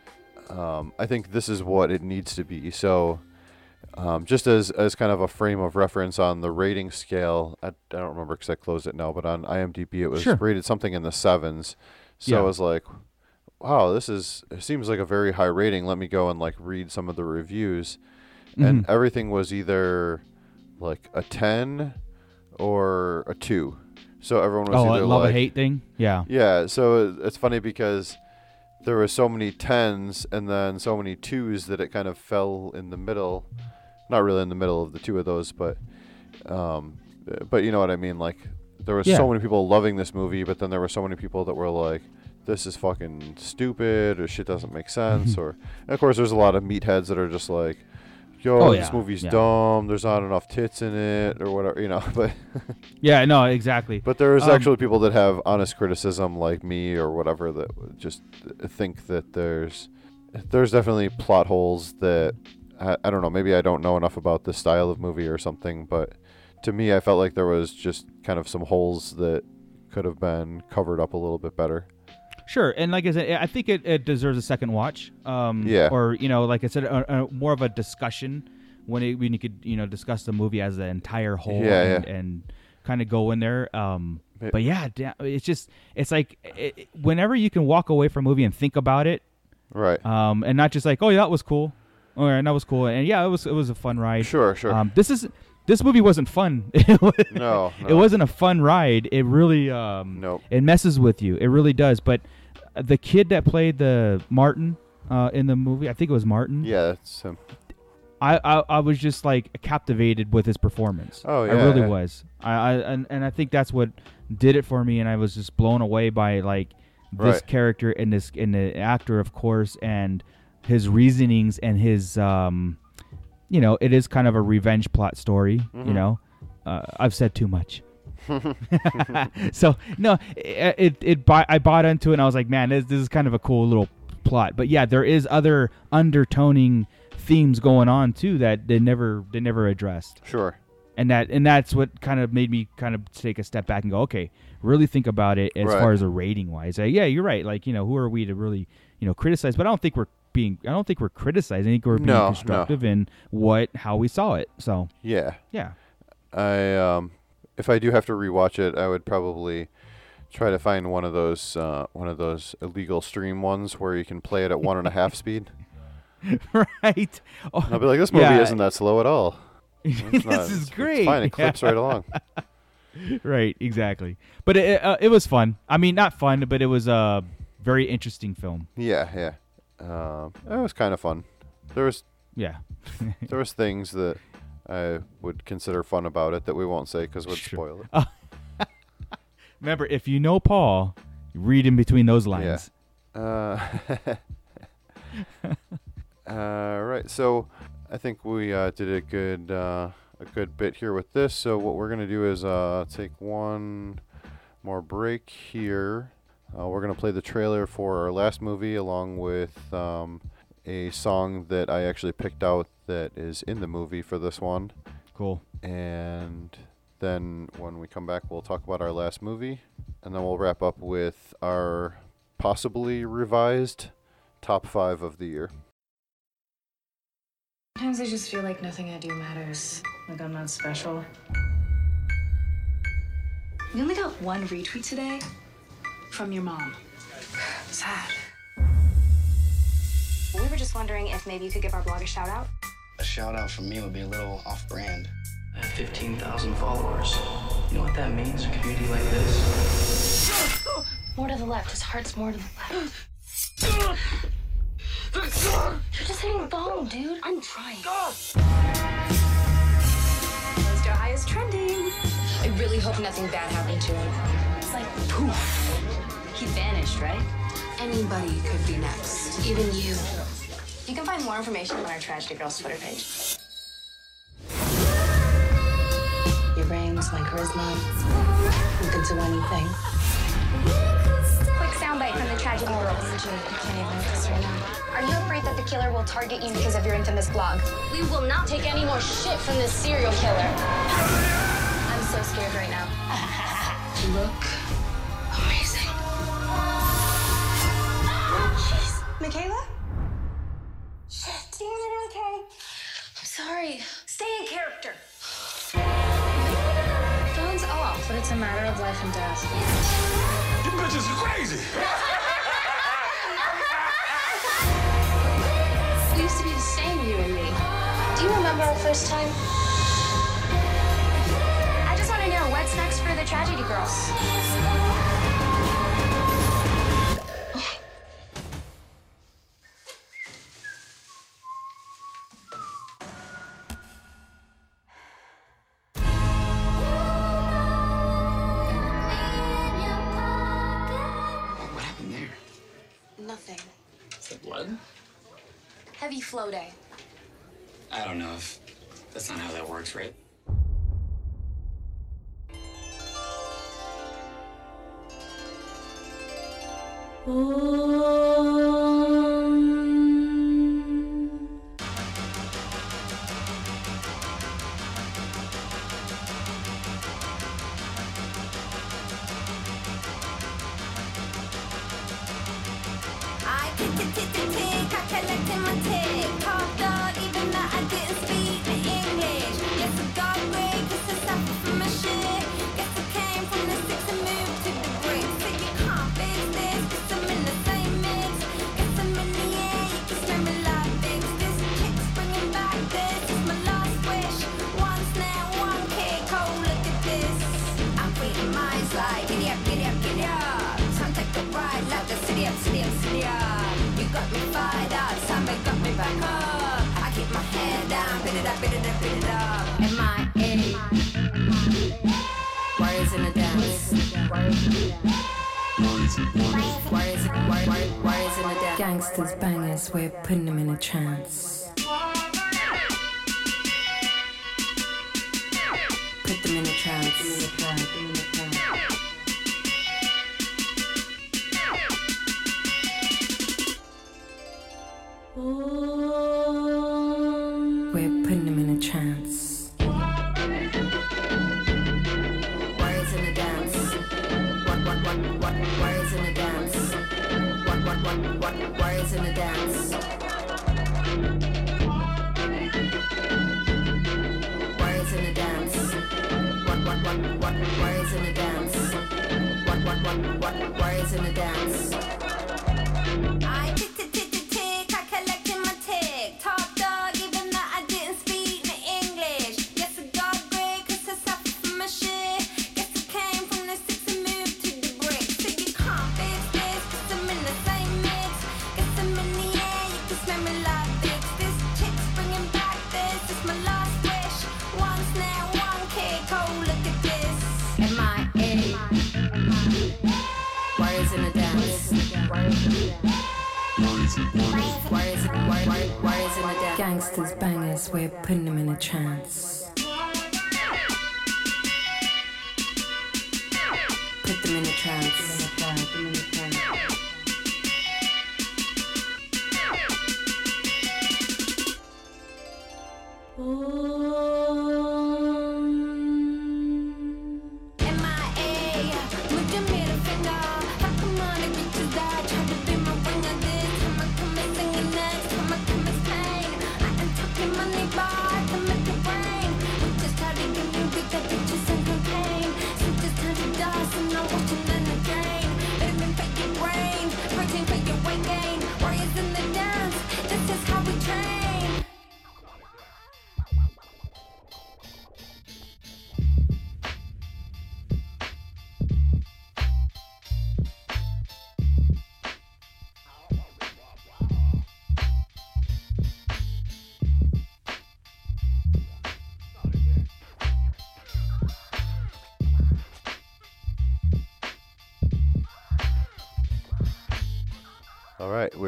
um, I think this is what it needs to be. So, um, just as as kind of a frame of reference on the rating scale, I, I don't remember because I closed it now, but on IMDb it was Sure. rated something in the sevens. So Yeah. I was like, wow, this is it seems like a very high rating. Let me go and like read some of the reviews, and Mhm. everything was either like a ten or a two. So everyone was Oh, either a love or like hate thing? Yeah. yeah. So it's funny because there were so many tens and then so many twos that it kind of fell in the middle. Not really in the middle of the two of those, but um, but you know what I mean. Like there was Yeah. so many people loving this movie, but then there were so many people that were like, "This is fucking stupid," or "Shit doesn't make sense," or and of course there's a lot of meatheads that are just like. Yo, Oh, this yeah, movie's yeah. dumb. There's not enough tits in it, or whatever, you know. But Yeah, no, exactly. but there's Um, actually people that have honest criticism, like me or whatever, that just think that there's there's definitely plot holes that I, I don't know. Maybe I don't know enough about the style of movie or something, but to me, I felt like there was just kind of some holes that could have been covered up a little bit better. Sure, and like I said, I think it, it deserves a second watch. Um, Yeah. Or you know, like I said, a, a, more of a discussion when it, when you could you know discuss the movie as an entire whole Yeah, and, yeah. and kind of go in there. Um, but yeah, it's just it's like it, whenever you can walk away from a movie and think about it, Right. Um, and not just like, oh yeah, that was cool, or that was cool, and yeah, it was it was a fun ride. Sure, sure. Um, this is this movie wasn't fun. It wa- No, it wasn't a fun ride. It really um, Nope. it messes with you. It really does. But uh, the kid that played the Martin uh, in the movie, I think it was Martin. Yeah, that's him. I, I, I was just like captivated with his performance. Oh, yeah, I really yeah. was. I, I and, and I think that's what did it for me, and I was just blown away by like this Right. character and this and the actor, of course, and his reasonings and his um, you know, it is kind of a revenge plot story. You Mhm. know, uh, I've said too much. so no, it it, it buy, I bought into it and I was like, man, this, this is kind of a cool little plot. But yeah, there is other undertoning themes going on too that they never they never addressed. Sure. And that and that's what kind of made me kind of take a step back and go, okay, really think about it as Right. far as a rating wise. Uh, yeah, you're right. Like you know, who are we to really you know criticize? But I don't think we're being I don't think we're criticizing. I think we're being No, no. constructive in what how we saw it. So Yeah. Yeah. I um, if I do have to rewatch it, I would probably try to find one of those uh, one of those illegal stream ones where you can play it at one and a half speed. right. Oh, I'll be like, this movie yeah. isn't that slow at all. This not. is It's- great. It's fine. It clips right along. right, exactly. But it uh, it was fun. I mean, not fun, but it was a very interesting film. Yeah, yeah. Um, it was kind of fun. There was Yeah. there was things that I would consider fun about it that we won't say because we'd spoil it. Remember, if you know Paul, read in between those Yeah. lines. Uh, uh, right. So I think we uh, did a good uh, a good bit here with this. So what we're gonna do is uh, take one more break here. Uh, we're gonna play the trailer for our last movie along with um, a song that I actually picked out that is in the movie for this one. Cool. And then when we come back, we'll talk about our last movie, and then we'll wrap up with our possibly revised top five of the year. Sometimes I just feel like nothing I do matters. Like I'm not special. We only got one retweet today from your mom. Sad. We were just wondering if maybe you could give our blog a shout out. A shout out from me would be a little off brand. I have 15,000 followers. You know what that means? A community like this? More to the left. His heart's more to the left. You're just hitting bone, dude. I'm trying. Mr. High is trending. I really hope nothing bad happened to him. It's like poof. He vanished, right? Anybody could be next. Even you. You can find more information on our Tragedy Girls Twitter page. Your brains, my charisma. You can do anything. Quick soundbite from the Tragedy Girls. Oh, I can't even with this right now. Are you afraid that the killer will target you because of your infamous blog? We will not take any more shit from this serial killer. I'm so scared right now. McKayla? Shit. You're okay. I'm sorry. Stay in character. Phone's off, but it's a matter of life and death. You bitches are crazy! we used to be the same, you and me. Do you remember our first time? I just want to know what's next for the tragedy girls. Heavy flow day. I don't know if that's not how that works, right? Oh. trance.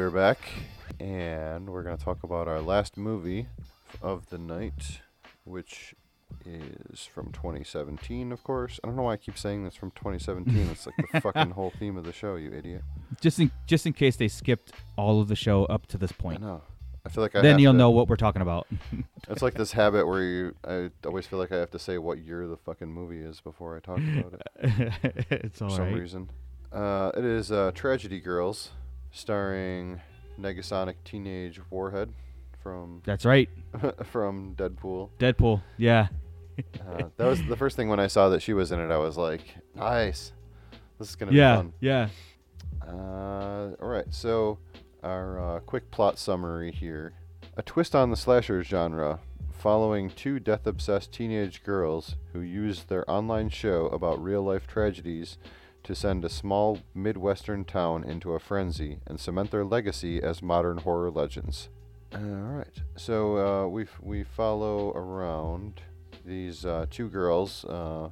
are back, and we're going to talk about our last movie of the night, which is from 2017, of course. I don't know why I keep saying this from 2017. it's like the fucking whole theme of the show, you idiot. Just in just in case they skipped all of the show up to this point. I know. I feel like I then you'll to, know what we're talking about. it's like this habit where you, I always feel like I have to say what year the fucking movie is before I talk about it. it's all for right. some reason. Uh, it is uh, Tragedy Girls starring Negasonic Teenage Warhead from That's right. from Deadpool. Deadpool. Yeah. uh, that was the first thing when I saw that she was in it. I was like, nice. This is gonna yeah, be fun. Yeah. Uh, all right. So our uh, quick plot summary here: a twist on the slasher genre, following two death-obsessed teenage girls who use their online show about real-life tragedies to send a small midwestern town into a frenzy and cement their legacy as modern horror legends. All right. So uh, we we follow around these uh, two girls, uh,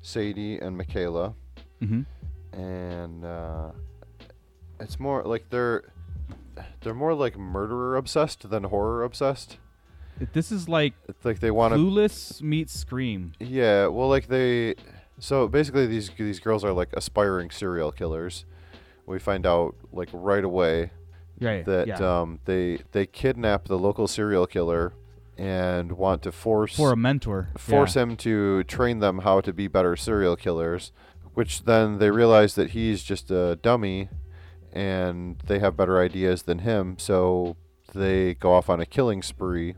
Sadie and McKayla, Mhm. and uh, it's more like they're they're more like murderer obsessed than horror obsessed. This is like It's like they want to. Clueless meets Scream. Yeah, well, like they. So basically, these these girls are like aspiring serial killers. We find out like right away Right, that yeah. um, they they kidnap the local serial killer and want to force For a mentor, force yeah. him to train them how to be better serial killers. Which then they realize that he's just a dummy, and they have better ideas than him. So they go off on a killing spree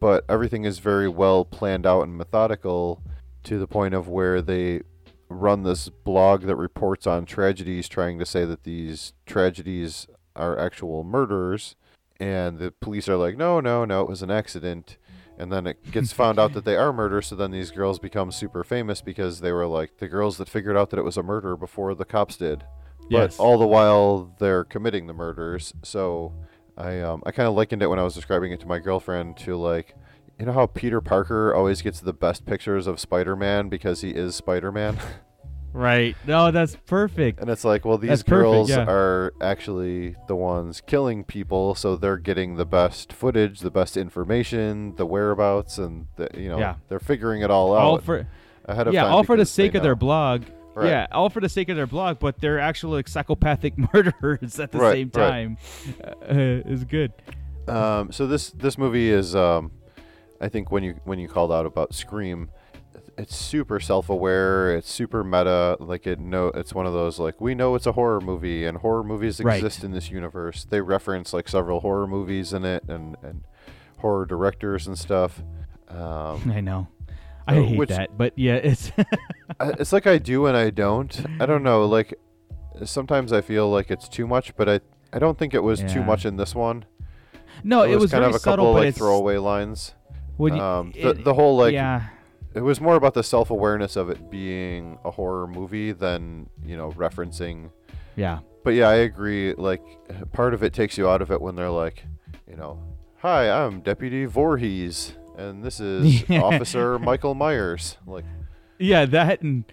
but everything is very well planned out and methodical to the point of where they run this blog that reports on tragedies trying to say that these tragedies are actual murders. And the police are like no no no it was an accident. And then it gets found out that they are murders so then these girls become super famous because they were like the girls that figured out that it was a murder before the cops did. Yes. but all the while they're committing the murders. So I um I kind of likened it when I was describing it to my girlfriend to like you know how Peter Parker always gets the best pictures of Spider-Man because he is Spider-Man Right. No, that's perfect. and it's like well these That's perfect, girls yeah. are actually the ones killing people so they're getting the best footage the best information the whereabouts and the, you know Yeah. they're figuring it all out all for ahead of yeah, time all for the because they sake of their blog. Right. Yeah, all for the sake of their blog, but they're actual like, psychopathic murderers at the Right, same right. time. Uh, is good. Um, so this this movie is, um, I think when you when you called out about Scream, it's super self-aware. It's super meta. Like it know it's one of those like we know it's a horror movie and horror movies Right. exist in this universe. They reference like several horror movies in it and and horror directors and stuff. Um, I know. I uh, hate which- that, but yeah, it's it's like I do and I don't. I don't know. Like sometimes I feel like it's too much, but I I don't think it was too much in this one. No, There it was kind of a subtle, couple like throwaway lines. When you- um, the it- the whole like yeah. it was more about the self awareness of it being a horror movie than you know referencing. Yeah. But yeah, I agree. Like part of it takes you out of it when they're like, you know, hi, I'm Deputy Voorhees, and this is Officer Michael Myers. Like, yeah, that and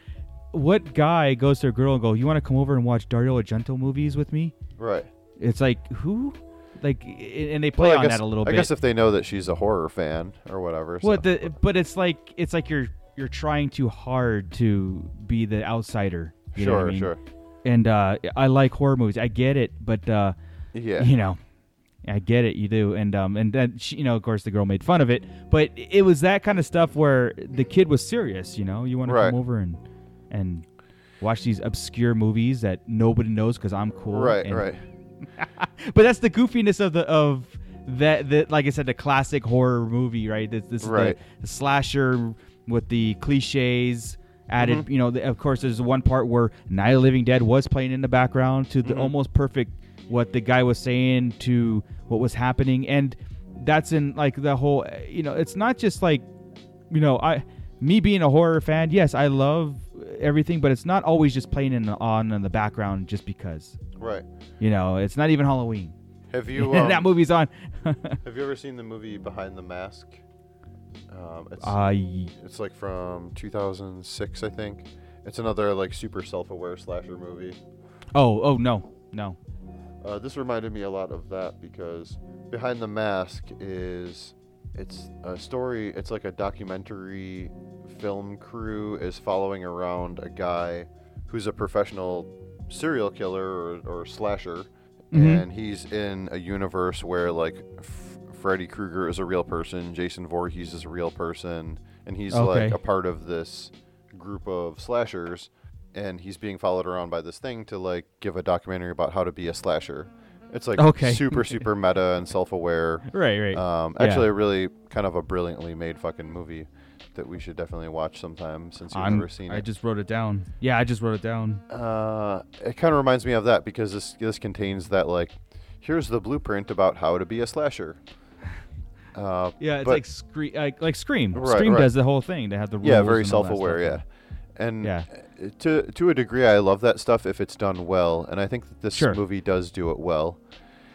what guy goes to a girl and go, "You want to come over and watch Dario Argento movies with me?" right. It's like who, like, and they play Well, on guess, that a little I bit. I guess if they know that she's a horror fan or whatever. Well, so- the, but it's like it's like you're you're trying too hard to be the outsider. You know what I Sure, mean? sure. And uh, I like horror movies. I get it, but uh, Yeah. you know, I get it. You do, and um, and then she, you know, of course, the girl made fun of it, but it was that kind of stuff where the kid was serious. You know, you want to come over and and watch these obscure movies that nobody knows because I'm cool. Right, right. but that's the goofiness of the of that that like I said the classic horror movie right this, this Right. is the, the slasher with the cliches added Mhm. you know the, of course there's one part where Night of the Living Dead was playing in the background to the Mhm. almost perfect what the guy was saying to what was happening and that's in like the whole you know it's not just like you know I me being a horror fan yes I love everything but it's not always just playing in the, on in the background just because Right. you know, it's not even Halloween. Have you? that um, movie's on. have you ever seen the movie Behind the Mask? Um, it's, Uh, it's like from 2006, I think. It's another like super self-aware slasher movie. oh, oh no, no. Uh, this reminded me a lot of that because Behind the Mask is it's a story. It's like a documentary film crew is following around a guy who's a professional serial killer or, or slasher, Mhm. and he's in a universe where like F- Freddy Krueger is a real person, Jason Voorhees is a real person, and he's Okay. like a part of this group of slashers and he's being followed around by this thing to like give a documentary about how to be a slasher It's like Okay. super super meta and self-aware. Right, right. Um, Yeah. actually, a really kind of a brilliantly made fucking movie that we should definitely watch sometime since you've I'm- never seen it? I just wrote it down. Yeah, I just wrote it down. Uh, it kind of reminds me of that because this this contains that like, here's the blueprint about how to be a slasher. Uh, Yeah, it's but- like Scream. Like, like Scream. Right, Scream right. does the whole thing. They have the yeah, very that self-aware. Yeah, and Yeah. uh, to to a degree, I love that stuff if it's done well, and I think that this Sure. movie does do it well.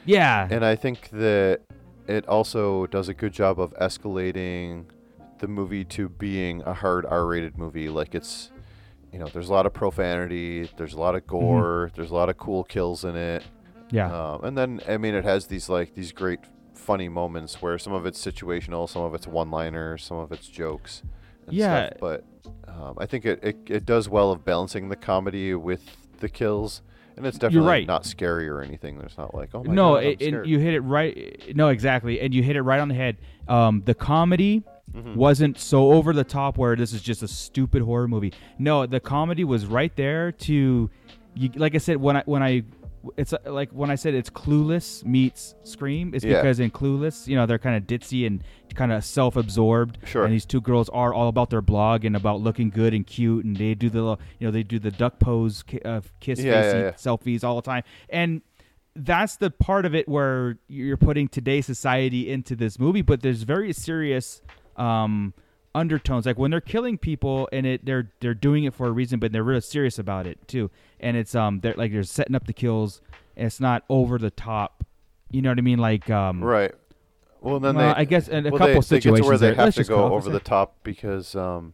Yeah. and I think that it also does a good job of escalating the movie to being a hard R-rated movie. Like it's, you know, there's a lot of profanity, there's a lot of gore, there's a lot of cool kills in it. Mm-hmm. Yeah. Um, and then I mean, it has these like these great funny moments where some of it's situational, some of it's one-liners, some of it's jokes. And Yeah. Stuff. But um, I think it, it it does well of balancing the comedy with the kills. And it's definitely right. not scary or anything. There's not like, oh my no, god, it, you hit it right. No, exactly, and you hit it right on the head. Um, the comedy Mhm. wasn't so over the top where this is just a stupid horror movie. No, the comedy was right there to, you, like I said when I when I, it's uh, like when I said it's Clueless meets Scream. It's Yeah. because in Clueless, you know, they're kind of ditzy and kind of self-absorbed. Sure. And these two girls are all about their blog and about looking good and cute, and they do the little- you know they do the duck pose, uh, kiss Yeah, yeah, yeah. selfies all the time, and that's the part of it where you're putting today's society into this movie, but there's very serious um, undertones. Like when they're killing people, and it they're they're doing it for a reason, but they're really serious about it too. And it's um they're like they're setting up the kills, and it's not over the top. You know what I mean? Like um Right. Well, then well, they. I guess in a well, couple they, they situations where they there- have to go over the top because um,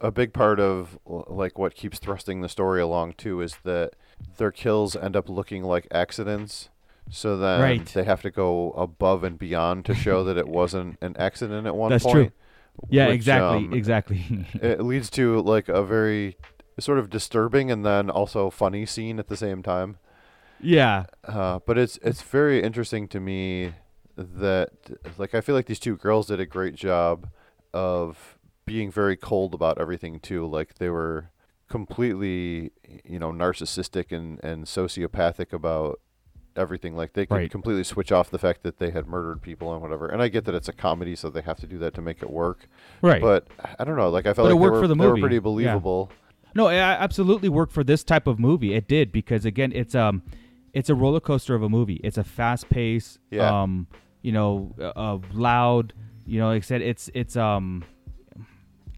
a big part of like what keeps thrusting the story along too is that their kills end up looking like accidents. So then Right. they have to go above and beyond to show that it wasn't an accident at one That's point. true. Yeah, which, exactly, um, exactly. it leads to like a very sort of disturbing and then also funny scene at the same time. Yeah. Uh, but it's it's very interesting to me that like I feel like these two girls did a great job of being very cold about everything too. Like they were completely you know narcissistic and and sociopathic about everything. Like they could Right. completely switch off the fact that they had murdered people and whatever. And I get that it's a comedy, so they have to do that to make it work. Right. But I don't know. Like I felt But it like they worked were, for the they were movie. pretty Yeah. believable. No, it absolutely worked for this type of movie. It did because again, it's um, it's a roller coaster of a movie. It's a fast pace, Yeah. um, you know, uh, loud. You know, like I said, it's it's um,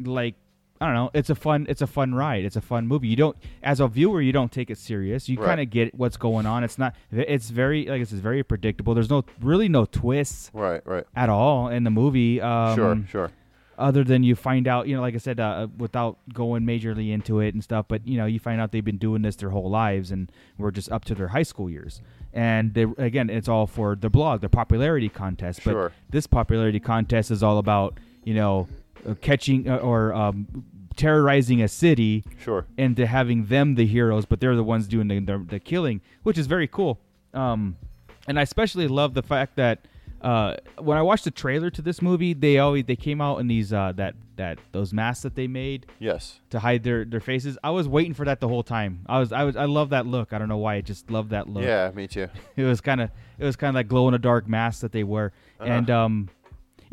like I don't know. It's a fun it's a fun ride. It's a fun movie. You don't as a viewer, you don't take it serious. You Right. kind of get what's going on. It's not. It's very like it's very predictable. There's no really no twists. Right, right. At all in the movie. Um, Sure, sure. other than you find out, you know, like I said, uh, without going majorly into it and stuff, but you know, you find out they've been doing this their whole lives and we're just up to their high school years. And they, again, it's all for the blog, the popularity contest. But Sure. this popularity contest is all about, you know, uh, catching uh, or um, terrorizing a city. Sure. And to having them the heroes, but they're the ones doing the, the, the killing, which is very cool. Um, and I especially love the fact that uh, when I watched the trailer to this movie, they always they came out in these uh, that that those masks that they made. Yes. To hide their, their faces. I was waiting for that the whole time. I was I was I love that look. I don't know why. I just love that look. Yeah, me too. It was kind of it was kind of like glow in the dark mask that they wear, Uh-huh. and um,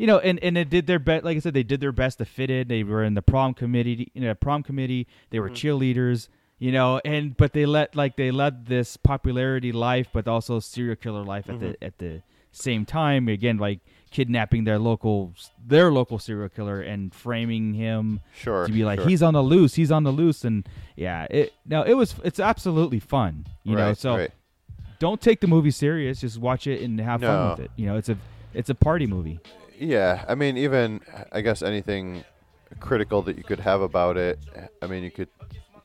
you know, and and it did their best. Like I said, they did their best to fit in. They were in the prom committee, you know, prom committee. They were Mm-hmm. cheerleaders, you know, and but they let like they led this popularity life, but also serial killer life at Mm-hmm. the at the same time. Again, like kidnapping their local their local serial killer and framing him Sure, to be like sure. he's on the loose, he's on the loose, and yeah, it now it was it's absolutely fun, you know. So right. don't take the movie serious. Just watch it and have No. fun with it. You know, it's a it's a party movie. Yeah, I mean, even I guess anything critical that you could have about it. I mean, you could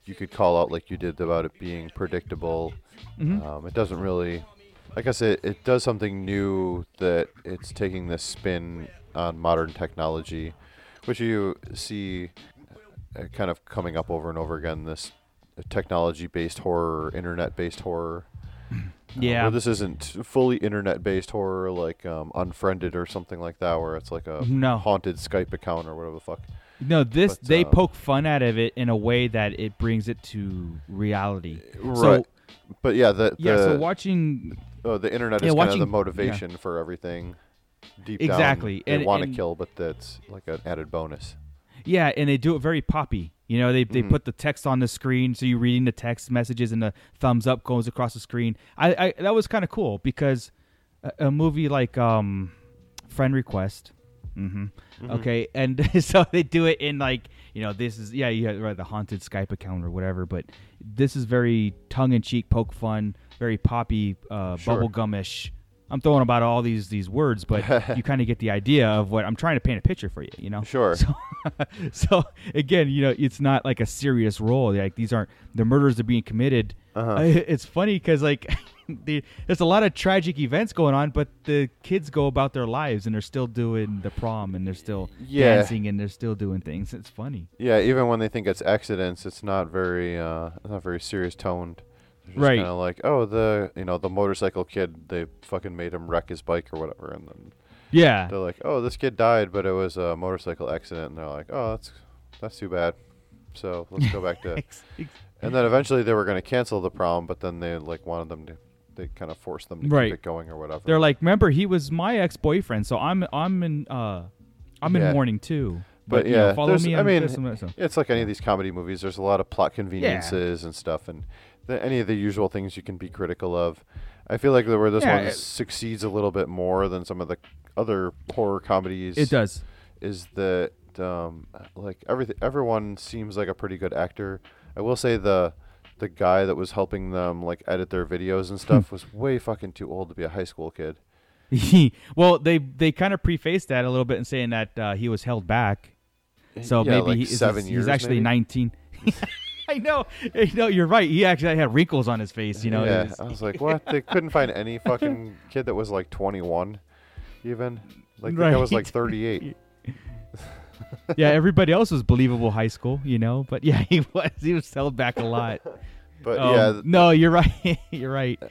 you could call out like you did about it being predictable. Mhm. Um, it doesn't really, I guess it it does something new that it's taking this spin on modern technology, which you see uh, kind of coming up over and over again. This technology-based horror, internet-based horror. Yeah. this isn't fully internet-based horror like um, Unfriended or something like that, where it's like a No. haunted Skype account or whatever the fuck. No, this But, they um, poke fun out of it in a way that it brings it to reality. Right. So but yeah, the, yeah, so watching oh, the internet Yeah, is kind watching- of the yeah. motivation for everything. Deep Exactly, down, they want to kill, but that's like an added bonus. Yeah, and they do it very poppy. You know, they they Mhm. put the text on the screen, so you're reading the text messages, and the thumbs up goes across the screen. I, I that was kind of cool because a, a movie like um, Friend Request, hmm Mhm. okay, and so they do it in like you know this is yeah you have right, the haunted Skype account or whatever, but this is very tongue in cheek, poke fun, very poppy, uh, Sure. bubblegumish. I'm throwing about all these these words, but you kind of get the idea of what I'm trying to paint a picture for you. You know, Sure. So, so again, you know, it's not like a serious role. Like these aren't the murders are being committed. Uh-huh. Uh, It's funny because like the, there's a lot of tragic events going on, but the kids go about their lives and they're still doing the prom and they're still Yeah. dancing and they're still doing things. It's funny. Yeah, even when they think it's accidents, it's not very uh, it's not very serious toned. Just Right. Kind of like, oh, the you know the motorcycle kid, they fucking made him wreck his bike or whatever, and then Yeah. they're like, oh, this kid died, but it was a motorcycle accident, and they're like, oh, that's that's too bad. So let's go back to. And then eventually they were going to cancel the prom, but then they like wanted them to. They kind of forced them to Right. keep it going or whatever. They're like, remember, he was my ex boyfriend, so I'm I'm in uh I'm Yeah. in mourning too. But, you yeah, know, follow me. I mean, this and that, so. it's like any of these comedy movies. There's a lot of plot conveniences and stuff, and the, any of the usual things you can be critical of. I feel like where this Yeah, one it- succeeds a little bit more than some of the other horror comedies. It does. Is that um, like everything? Everyone seems like a pretty good actor. I will say the the guy that was helping them like edit their videos and stuff was way fucking too old to be a high school kid. well, they they kind of prefaced that a little bit in saying that uh, he was held back. So Yeah, maybe like he, he's- seven he's, years, actually maybe? 19. I know. I know. You're right. He actually had wrinkles on his face. You know. yeah, was- I was like, what? They couldn't find any fucking kid that was like 21, even. Like the guy was like 38. yeah, everybody else was believable high school, you know. But yeah, he was. He was held back a lot. But Um, yeah, no, you're right. you're right.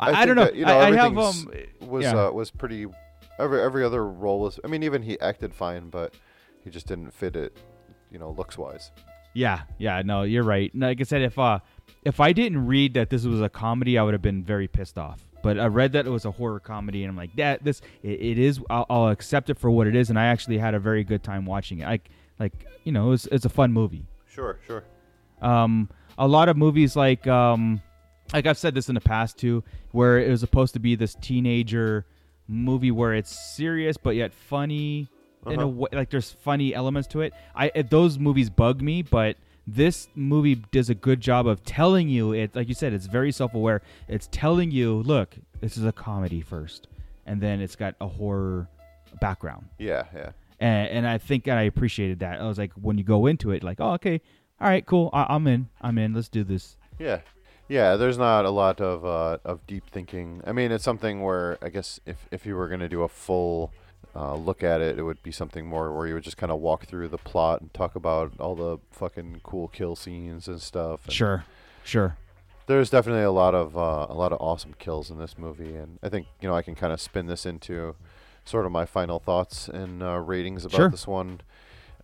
I, I, don't know. that, you know, I, I have um. was yeah. uh, was pretty. Every every other role was. I mean, even he acted fine, but he just didn't fit it. You know, looks wise. Yeah, yeah, no, you're right. Like I said, if uh, if I didn't read that this was a comedy, I would have been very pissed off. But I read that it was a horror comedy, and I'm like, that this it, it is. I'll, I'll accept it for what it is, and I actually had a very good time watching it. Like, like you know, it's it's a fun movie. Sure, sure. Um, a lot of movies like um, like I've said this in the past too, where it was supposed to be this teenager movie where it's serious but yet funny in a Uh-huh. way. Like there's funny elements to it. I those movies bug me, but this movie does a good job of telling you it. Like you said, it's very self-aware. It's telling you, look, this is a comedy first, and then it's got a horror background Yeah, yeah. and, and I think I appreciated that. I was like, when you go into it, like, oh, okay, all right, cool, I, I'm in, I'm in, let's do this. Yeah, yeah. There's not a lot of uh, of deep thinking. I mean, it's something where I guess if if you were gonna do a full uh, look at it, it would be something more where you would just kind of walk through the plot and talk about all the fucking cool kill scenes and stuff. And Sure, sure. There's definitely a lot of uh, a lot of awesome kills in this movie, and I think you know I can kind of spin this into sort of my final thoughts and uh, ratings about Sure. this one.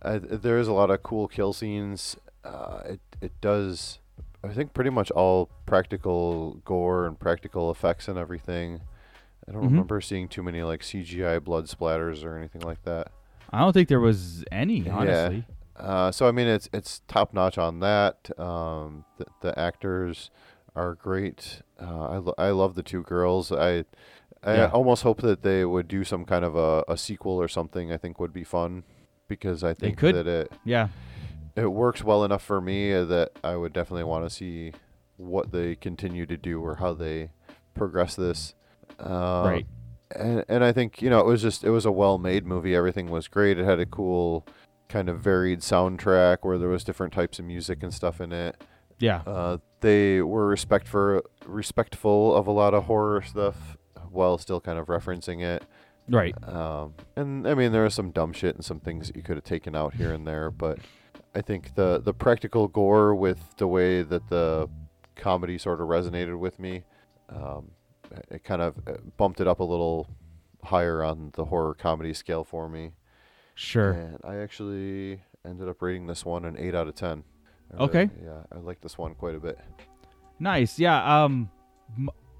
There is a lot of cool kill scenes. Uh, it it does, I think, pretty much all practical gore and practical effects and everything. I don't Mhm. remember seeing too many like CGI blood splatters or anything like that. I don't think there was any, honestly. Yeah. Uh, so I mean, it's it's top notch on that. Um, the, the actors are great. Uh, I lo- I love the two girls. I I Yeah. almost hope that they would do some kind of a, a sequel or something. I think would be fun because I think that it Yeah. it works well enough for me that I would definitely want to see what they continue to do or how they progress this. Uh, Right. And and I think you know it was just it was a well made movie. Everything was great. It had a cool kind of varied soundtrack where there was different types of music and stuff in it. Yeah. Uh, they were respect for respectful of a lot of horror stuff while still kind of referencing it. Right. Um, and I mean, there was some dumb shit and some things that you could have taken out here and there, but I think the the practical gore with the way that the comedy sort of resonated with me, um, it kind of uh, bumped it up a little higher on the horror comedy scale for me. Sure. And I actually ended up rating this one an eight out of ten. I Okay. yeah, I like this one quite a bit. Nice. Yeah. Um,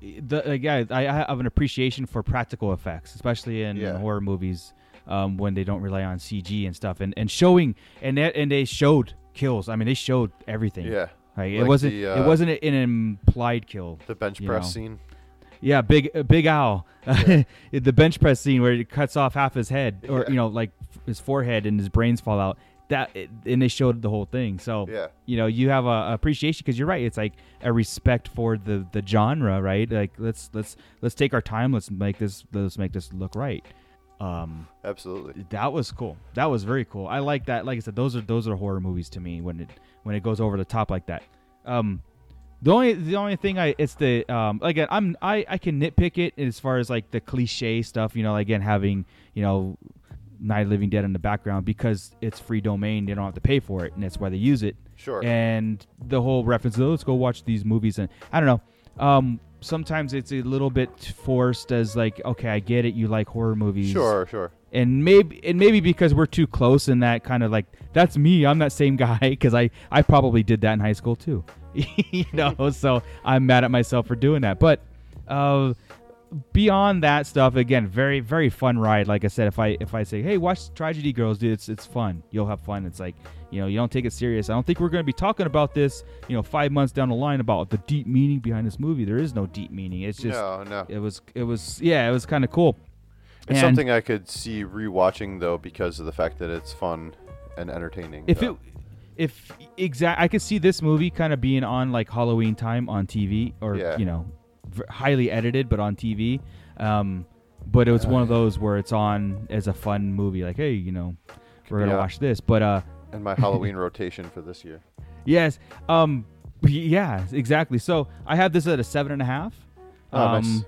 the like, yeah, I, I have an appreciation for practical effects, especially in Yeah. horror movies um, when they don't rely on CG and stuff, and, and showing and that, and they showed kills. I mean, they showed everything. Yeah. like, it wasn't the, it uh, wasn't an implied kill. The bench press know. scene. Yeah, big uh, big Al, the bench press scene where it cuts off half his head, or you know, like his forehead and his brains fall out. That and they showed the whole thing. So Yeah. you know, you have a, a appreciation because you're right. It's like a respect for the the genre, right? Like let's let's let's take our time. Let's make this let's make this look right. Um, Absolutely. that was cool. That was very cool. I like that. Like I said, those are those are horror movies to me when it when it goes over the top like that. Um, the only the only thing I it's the um again I'm I I can nitpick it as far as like the cliche stuff. You know, again having you know Night Living Dead in the background because it's free domain. They don't have to pay for it, and that's why they use it. Sure. And the whole reference, oh, let's go watch these movies, and I don't know. Um, sometimes it's a little bit forced as like, okay, I get it. You like horror movies. Sure, sure. And maybe and maybe because we're too close in that kind of like that's me. I'm that same guy because I I probably did that in high school too. you know, so I'm mad at myself for doing that. But uh, beyond that stuff, again, very very fun ride. Like I said, if I if I say, hey, watch Tragedy Girls, dude, it's it's fun. You'll have fun. It's like you know, you don't take it serious. I don't think we're going to be talking about this, you know, five months down the line about the deep meaning behind this movie. There is no deep meaning. It's just No, no. It was it was yeah, it was kind of cool. It's And- something I could see rewatching though because of the fact that it's fun and entertaining. If so. it, if exact, I could see this movie kind of being on like Halloween time on TV, or Yeah. you know, v- highly edited, but on TV. Um, but it was one of those where it's on as a fun movie, like hey, you know, we're gonna Yeah. watch this. But uh, and my Halloween rotation for this year. yes, um, yeah, exactly. So I have this at a seven and a half. Oh, um, nice.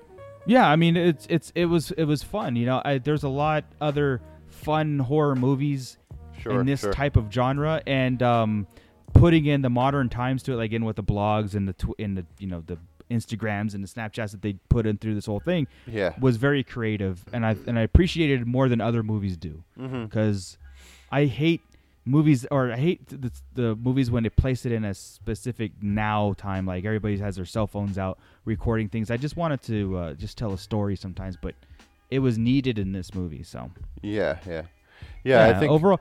yeah, I mean it's it's it was it was fun. You know, I, there's a lot other fun horror movies Sure, in this sure. type of genre, and um, putting in the modern times to it, like in with the blogs and the tw- in the you know the Instagrams and the Snapchats that they put in through this whole thing, Yeah. was very creative, and I and I appreciated it more than other movies do, because I hate movies or I hate the, the movies when they place it in a specific now time, like everybody has their cell phones out recording things. I just wanted to uh, just tell a story sometimes, but it was needed in this movie, so. Yeah, yeah, yeah. Yeah, I think overall-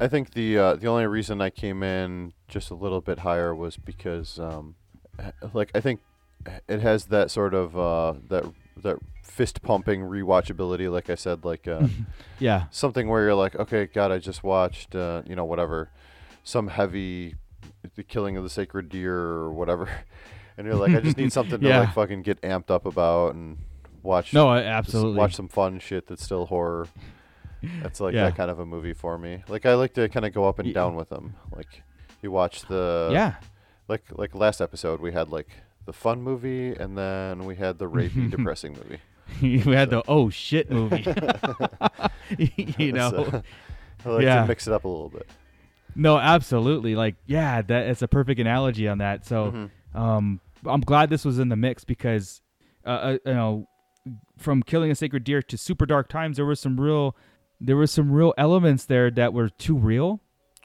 I- think the uh, the only reason I came in just a little bit higher was because, um, like, I think it has that sort of uh, that that fist pumping rewatchability. Like I said, like uh, Yeah. something where you're like, okay, God, I just watched, uh, you know, whatever, some heavy, the killing of the sacred deer or whatever, and you're like, I just need something to like fucking get amped up about and watch. No, absolutely. watch some fun shit that's still horror. That's like Yeah. that kind of a movie for me. Like I like to kind of go up and Ye- down with them. Like you watch the Yeah. Like like last episode we had like the fun movie and then we had the rapey depressing movie. we had the oh shit movie. you know. So, I like yeah. to mix it up a little bit. No, absolutely. Like, yeah, that it's a perfect analogy on that. So, Mhm. um, I'm glad this was in the mix because, uh, uh, you know, from killing a sacred deer to super dark times, there was some real, there was some real elements there that were too real.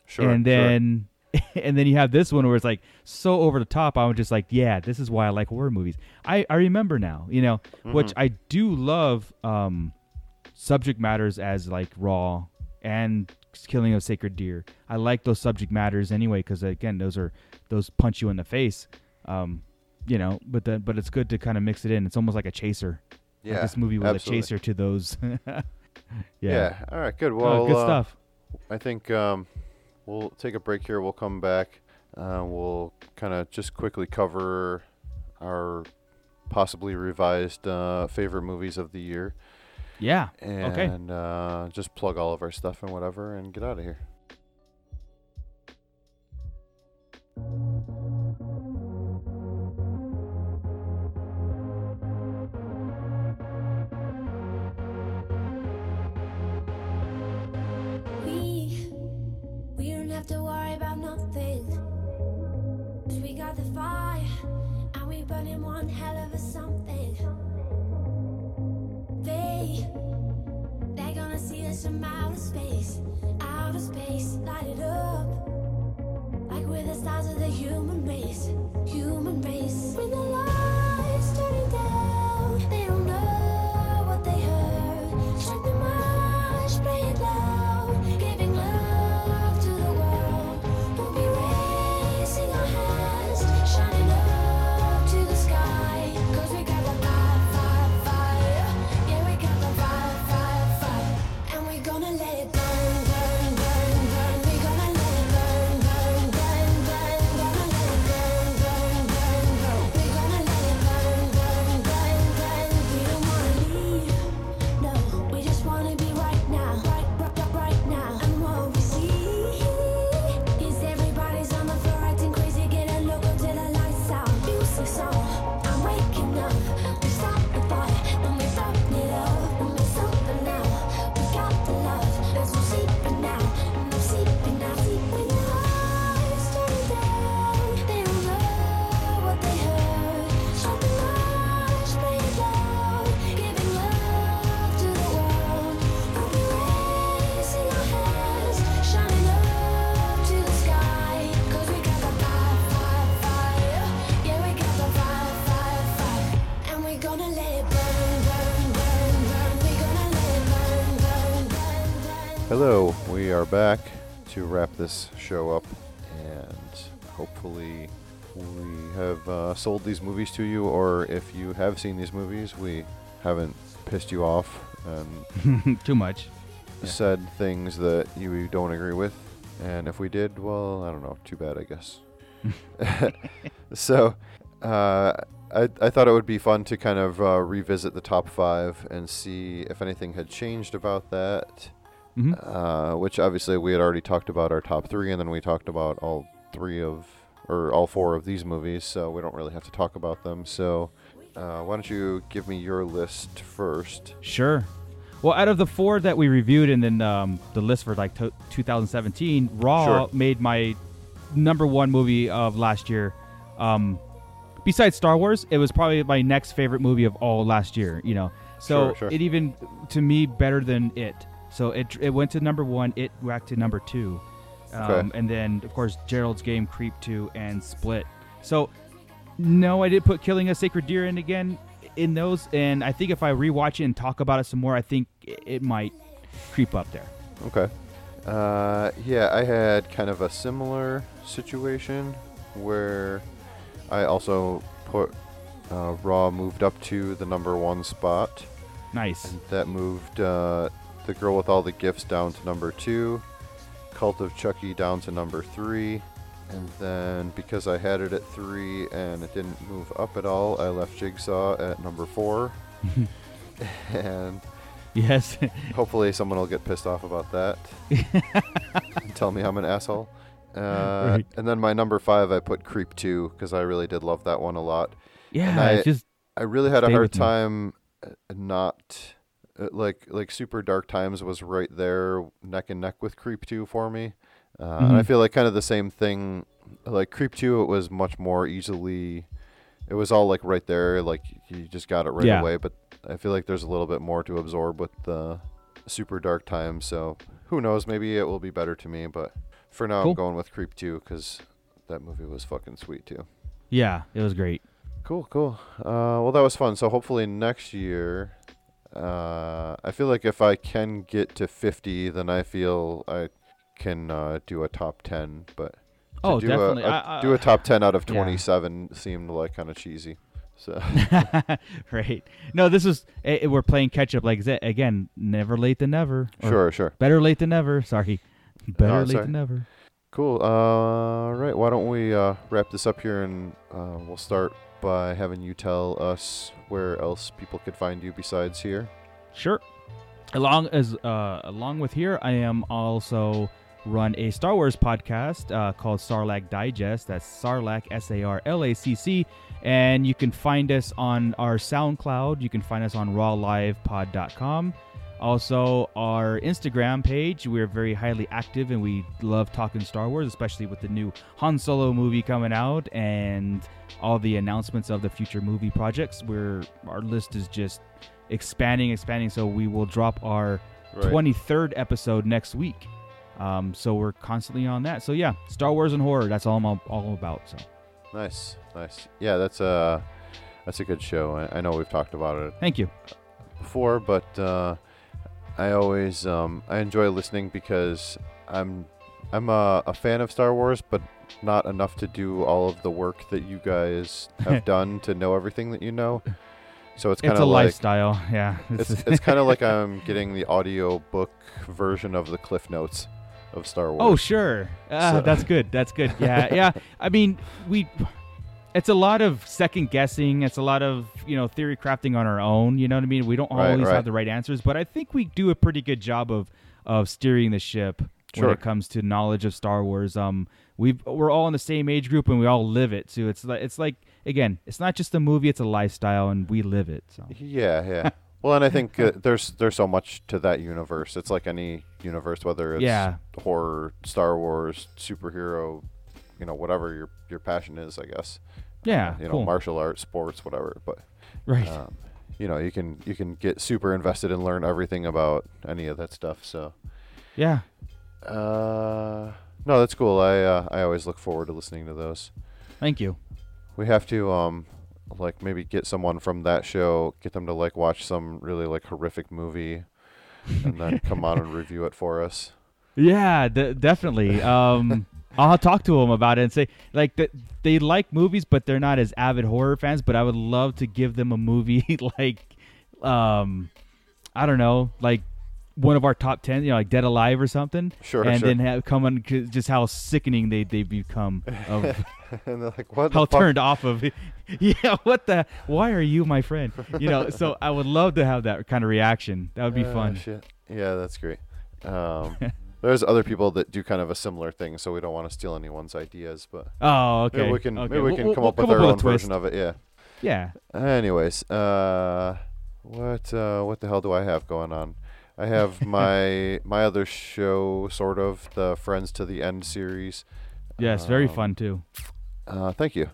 Sure, And sure. then, and then you have this one where it's like so over the top. I was just like, yeah, this is why I like horror movies. I I remember now, you know, which Mhm. I do love. Um, subject matters as like raw and killing of sacred deer. I like those subject matters anyway because again, those are those punch you in the face. Um, you know, but the, but it's good to kind of mix it in. It's almost like a chaser. Like Yeah, this movie was absolutely. a chaser to those. yeah. Yeah. All right. Good. Well, good uh, stuff. I think um, we'll take a break here. We'll come back. Uh, we'll kind of just quickly cover our possibly revised uh, favorite movies of the year. Yeah, And okay. uh, just plug all of our stuff and whatever, and get out of here. Have to worry about nothing. 'Cause we got the fire, and we burning one hell of a something. They, they're gonna see us from outer space, outer space, light it up. Like we're the stars of the human race, human race. When the lights turning down. Hello, we are back to wrap this show up, and hopefully, we have uh, sold these movies to you, or if you have seen these movies, we haven't pissed you off and Too much. Yeah. said things that you don't agree with. And if we did, well, I don't know. Too bad, I guess. so, uh, I, I thought it would be fun to kind of uh, revisit the top five and see if anything had changed about that. Mhm. Uh, which obviously we had already talked about our top three, and then we talked about all three of, or all four of these movies, so we don't really have to talk about them. So, uh, why don't you give me your list first? Sure. Well, out of the four that we reviewed and then um, the list for like to 2017, Raw Sure. made my number one movie of last year. Um, besides Star Wars, it was probably my next favorite movie of all last year. You know, so Sure, sure. it even to me better than it. So it it went to number one. It back to number two, um, Okay. and then of course Gerald's Game, Creep Two, and Split. So no, I did put Killing a Sacred Deer in again in those, and I think if I rewatch it and talk about it some more, I think it might creep up there. Okay. Uh, yeah, I had kind of a similar situation where I also put uh, Raw moved up to the number one spot. Nice. And that moved uh, The Girl with All the Gifts down to number two, Cult of Chucky down to number three. And then because I had it at three and it didn't move up at all, I left Jigsaw at number four. and Yes. hopefully someone will get pissed off about that and tell me I'm an asshole. Uh, Right. And then my number five, I put Creep 2 because I really did love that one a lot. Yeah, and I, just I really had a hard with me. time uh, not like like Super Dark Times was right there neck and neck with Creep 2 for me. Uh, And I Mhm. feel like kind of the same thing. Like Creep 2, it was much more easily. It was all like right there, like you just got it right Yeah. away. But I feel like there's a little bit more to absorb with the Super Dark Times. So who knows? Maybe it will be better to me. But for now, Cool. I'm going with Creep 2 because that movie was fucking sweet too. Yeah, it was great. Cool, cool. Uh, well, that was fun. So hopefully next year, uh, I feel like if I can get to 50, then I feel I can uh, do a top 10. But Oh, do definitely. A, a- I- I- do a top 10 out of yeah. 27 seemed like kind of cheesy. So right. No, this is eh, eh, we're playing catch up. Like again, never late than never. Sure, sure. Better late than never. Sorry. Better No, late sorry. than never. Cool. Uh, right. Why don't we uh, wrap this up here and uh, we'll start by having you tell us where else people could find you besides here. Sure. Along as uh, along with here, I am also run a Star Wars podcast uh, called Sarlacc Digest. That's Sarlacc S A R L A C C, and you can find us on our SoundCloud. You can find us on RawLivePod.com. Also, our Instagram page. We're very highly active, and we love talking Star Wars, especially with the new Han Solo movie coming out and all the announcements of the future movie projects. We're our list is just expanding, expanding. So we will drop our Right. 23rd episode next week. Um, so we're constantly on that. So yeah, Star Wars and horror. That's all I'm all, all about. So Nice, nice. Yeah, that's a that's a good show. I, I know we've talked about it. Thank you. Before, but uh, I always um, I enjoy listening because I'm I'm a, a fan of Star Wars, but not enough to do all of the work that you guys have done to know everything that you know. So it's kind of like lifestyle, yeah. It's It's- kind of like I'm getting the audio book version of the Cliff Notes of Star Wars. Oh sure, ah, So- that's good. That's good. Yeah, yeah. I mean, we. It's a lot of second guessing. It's a lot of you know theory crafting on our own. You know what I mean? We don't always right. have the right answers, but I think we do a pretty good job of of steering the ship when it comes to knowledge of Star Wars. Um, we we're all in the same age group and we all live it. too. it's like it's like again, it's not just a movie; it's a lifestyle, and we live it. So Yeah, yeah. well, and I think uh, there's there's so much to that universe. It's like any universe, whether it's Yeah. horror, Star Wars, superhero, you know, whatever your your passion is, I guess. Yeah, you know, cool. martial arts, sports, whatever. But Right. um, you know, you can you can get super invested and learn everything about any of that stuff. So yeah. Uh, no, that's cool. I uh, I always look forward to listening to those. Thank you. We have to um like maybe get someone from that show, get them to like watch some really like horrific movie and then come on and review it for us. Yeah, de- definitely. Um, I'll talk to them about it and say like that they like movies, but they're not as avid horror fans. But I would love to give them a movie like, um, I don't know, like one of our top ten, you know, like Dead Alive or something. Sure, And sure. then have come on just how sickening they they become of and they're like, "What? the how fuck?" turned off of it. Yeah, what the? Why are you my friend? You know, so I would love to have that kind of reaction. That would be Ah, fun. Shit. Yeah, that's great. Um, there's other people that do kind of a similar thing, so we don't want to steal anyone's ideas. But Oh, maybe okay. we can Okay. maybe we can we'll- come we'll up with come up our with a own version of it. Yeah. Yeah. Anyways, uh, what uh, what the hell do I have going on? I have my my other show, sort of the Friends to the End series. Yes, very Um, fun too. Uh, thank you.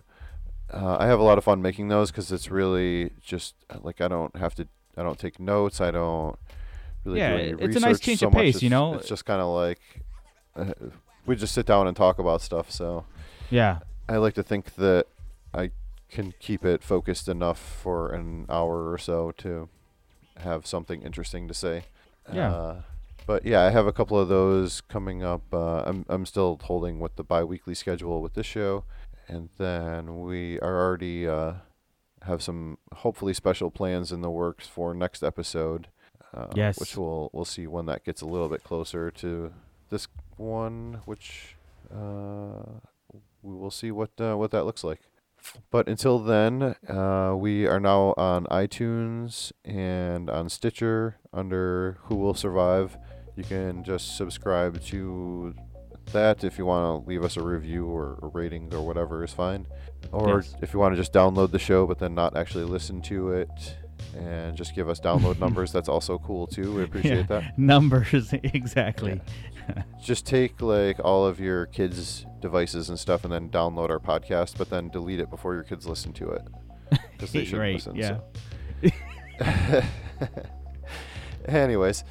Uh, I have a lot of fun making those because it's really just uh, like I don't have to. I don't take notes. I don't really Yeah, do any it's a nice research change so of much. pace, you It's- know? It's just kind of like uh, we just sit down and talk about stuff. So Yeah. I like to think that I can keep it focused enough for an hour or so to have something interesting to say. Yeah. Uh, but yeah, I have a couple of those coming up. Uh, I'm I'm still holding with the bi-weekly schedule with this show, and then we are already uh, have some hopefully special plans in the works for next episode. Uh, Yes. Which we'll we'll see when that gets a little bit closer to this one, which uh, we will see what uh, what that looks like. But until then, uh, we are now on iTunes and on Stitcher under Who Will Survive. You can just subscribe to that if you want to leave us a review or a rating or whatever is fine. Or Yes. if you want to just download the show but then not actually listen to it and just give us download numbers, that's also cool too. We appreciate Yeah, that. Numbers, exactly. just take like all of your kids' devices and stuff and then download our podcast, but then delete it before your kids listen to it. Because they should Right, listen. yeah. So. Anyways.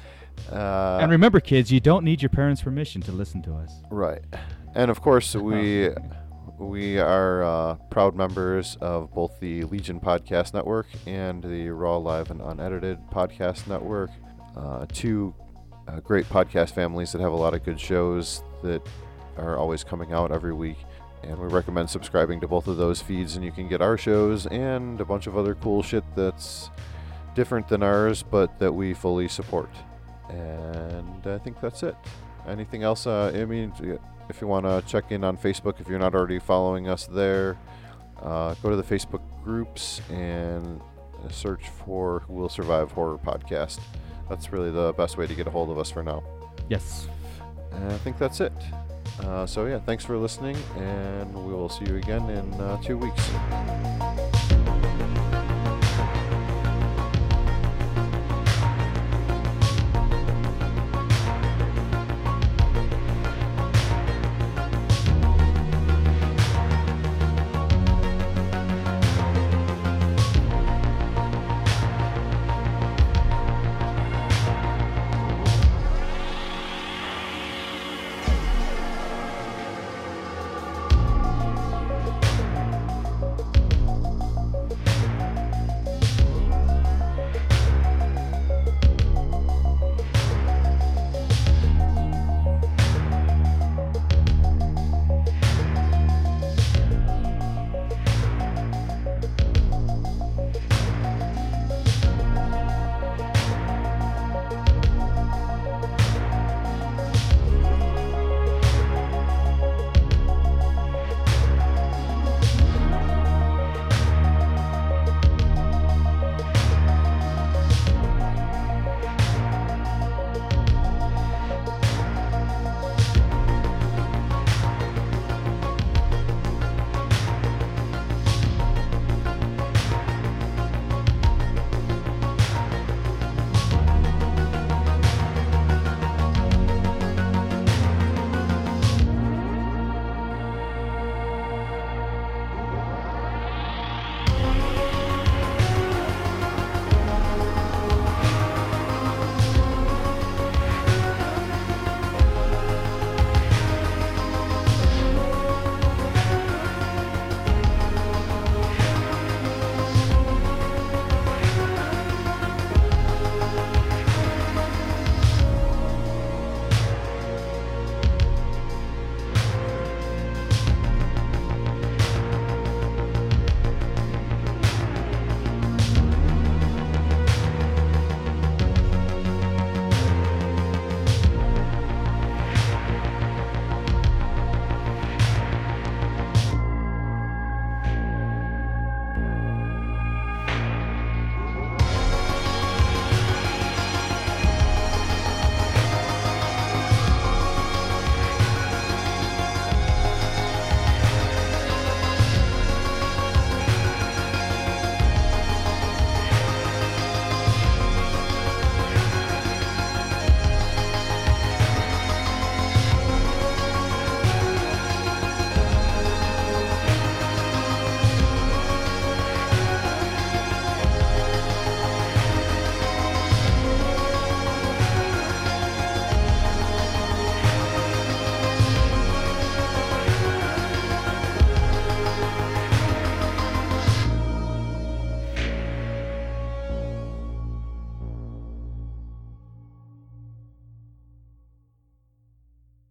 Uh, and remember, kids, you don't need your parents' permission to listen to us. Right. And of course, we we are uh, proud members of both the Legion Podcast Network and the Raw Live and Unedited Podcast Network. Uh, two uh, great podcast families that have a lot of good shows that are always coming out every week. And we recommend subscribing to both of those feeds, and you can get our shows and a bunch of other cool shit that's different than ours, but that we fully support. And I think that's it. Anything else? Uh, I mean, if you want to check in on Facebook, if you're not already following us there, uh, go to the Facebook groups and search for Who Will Survive Horror Podcast. That's really the best way to get a hold of us for now. Yes. And I think that's it. Uh, so, yeah, thanks for listening, and we will see you again in uh, two weeks.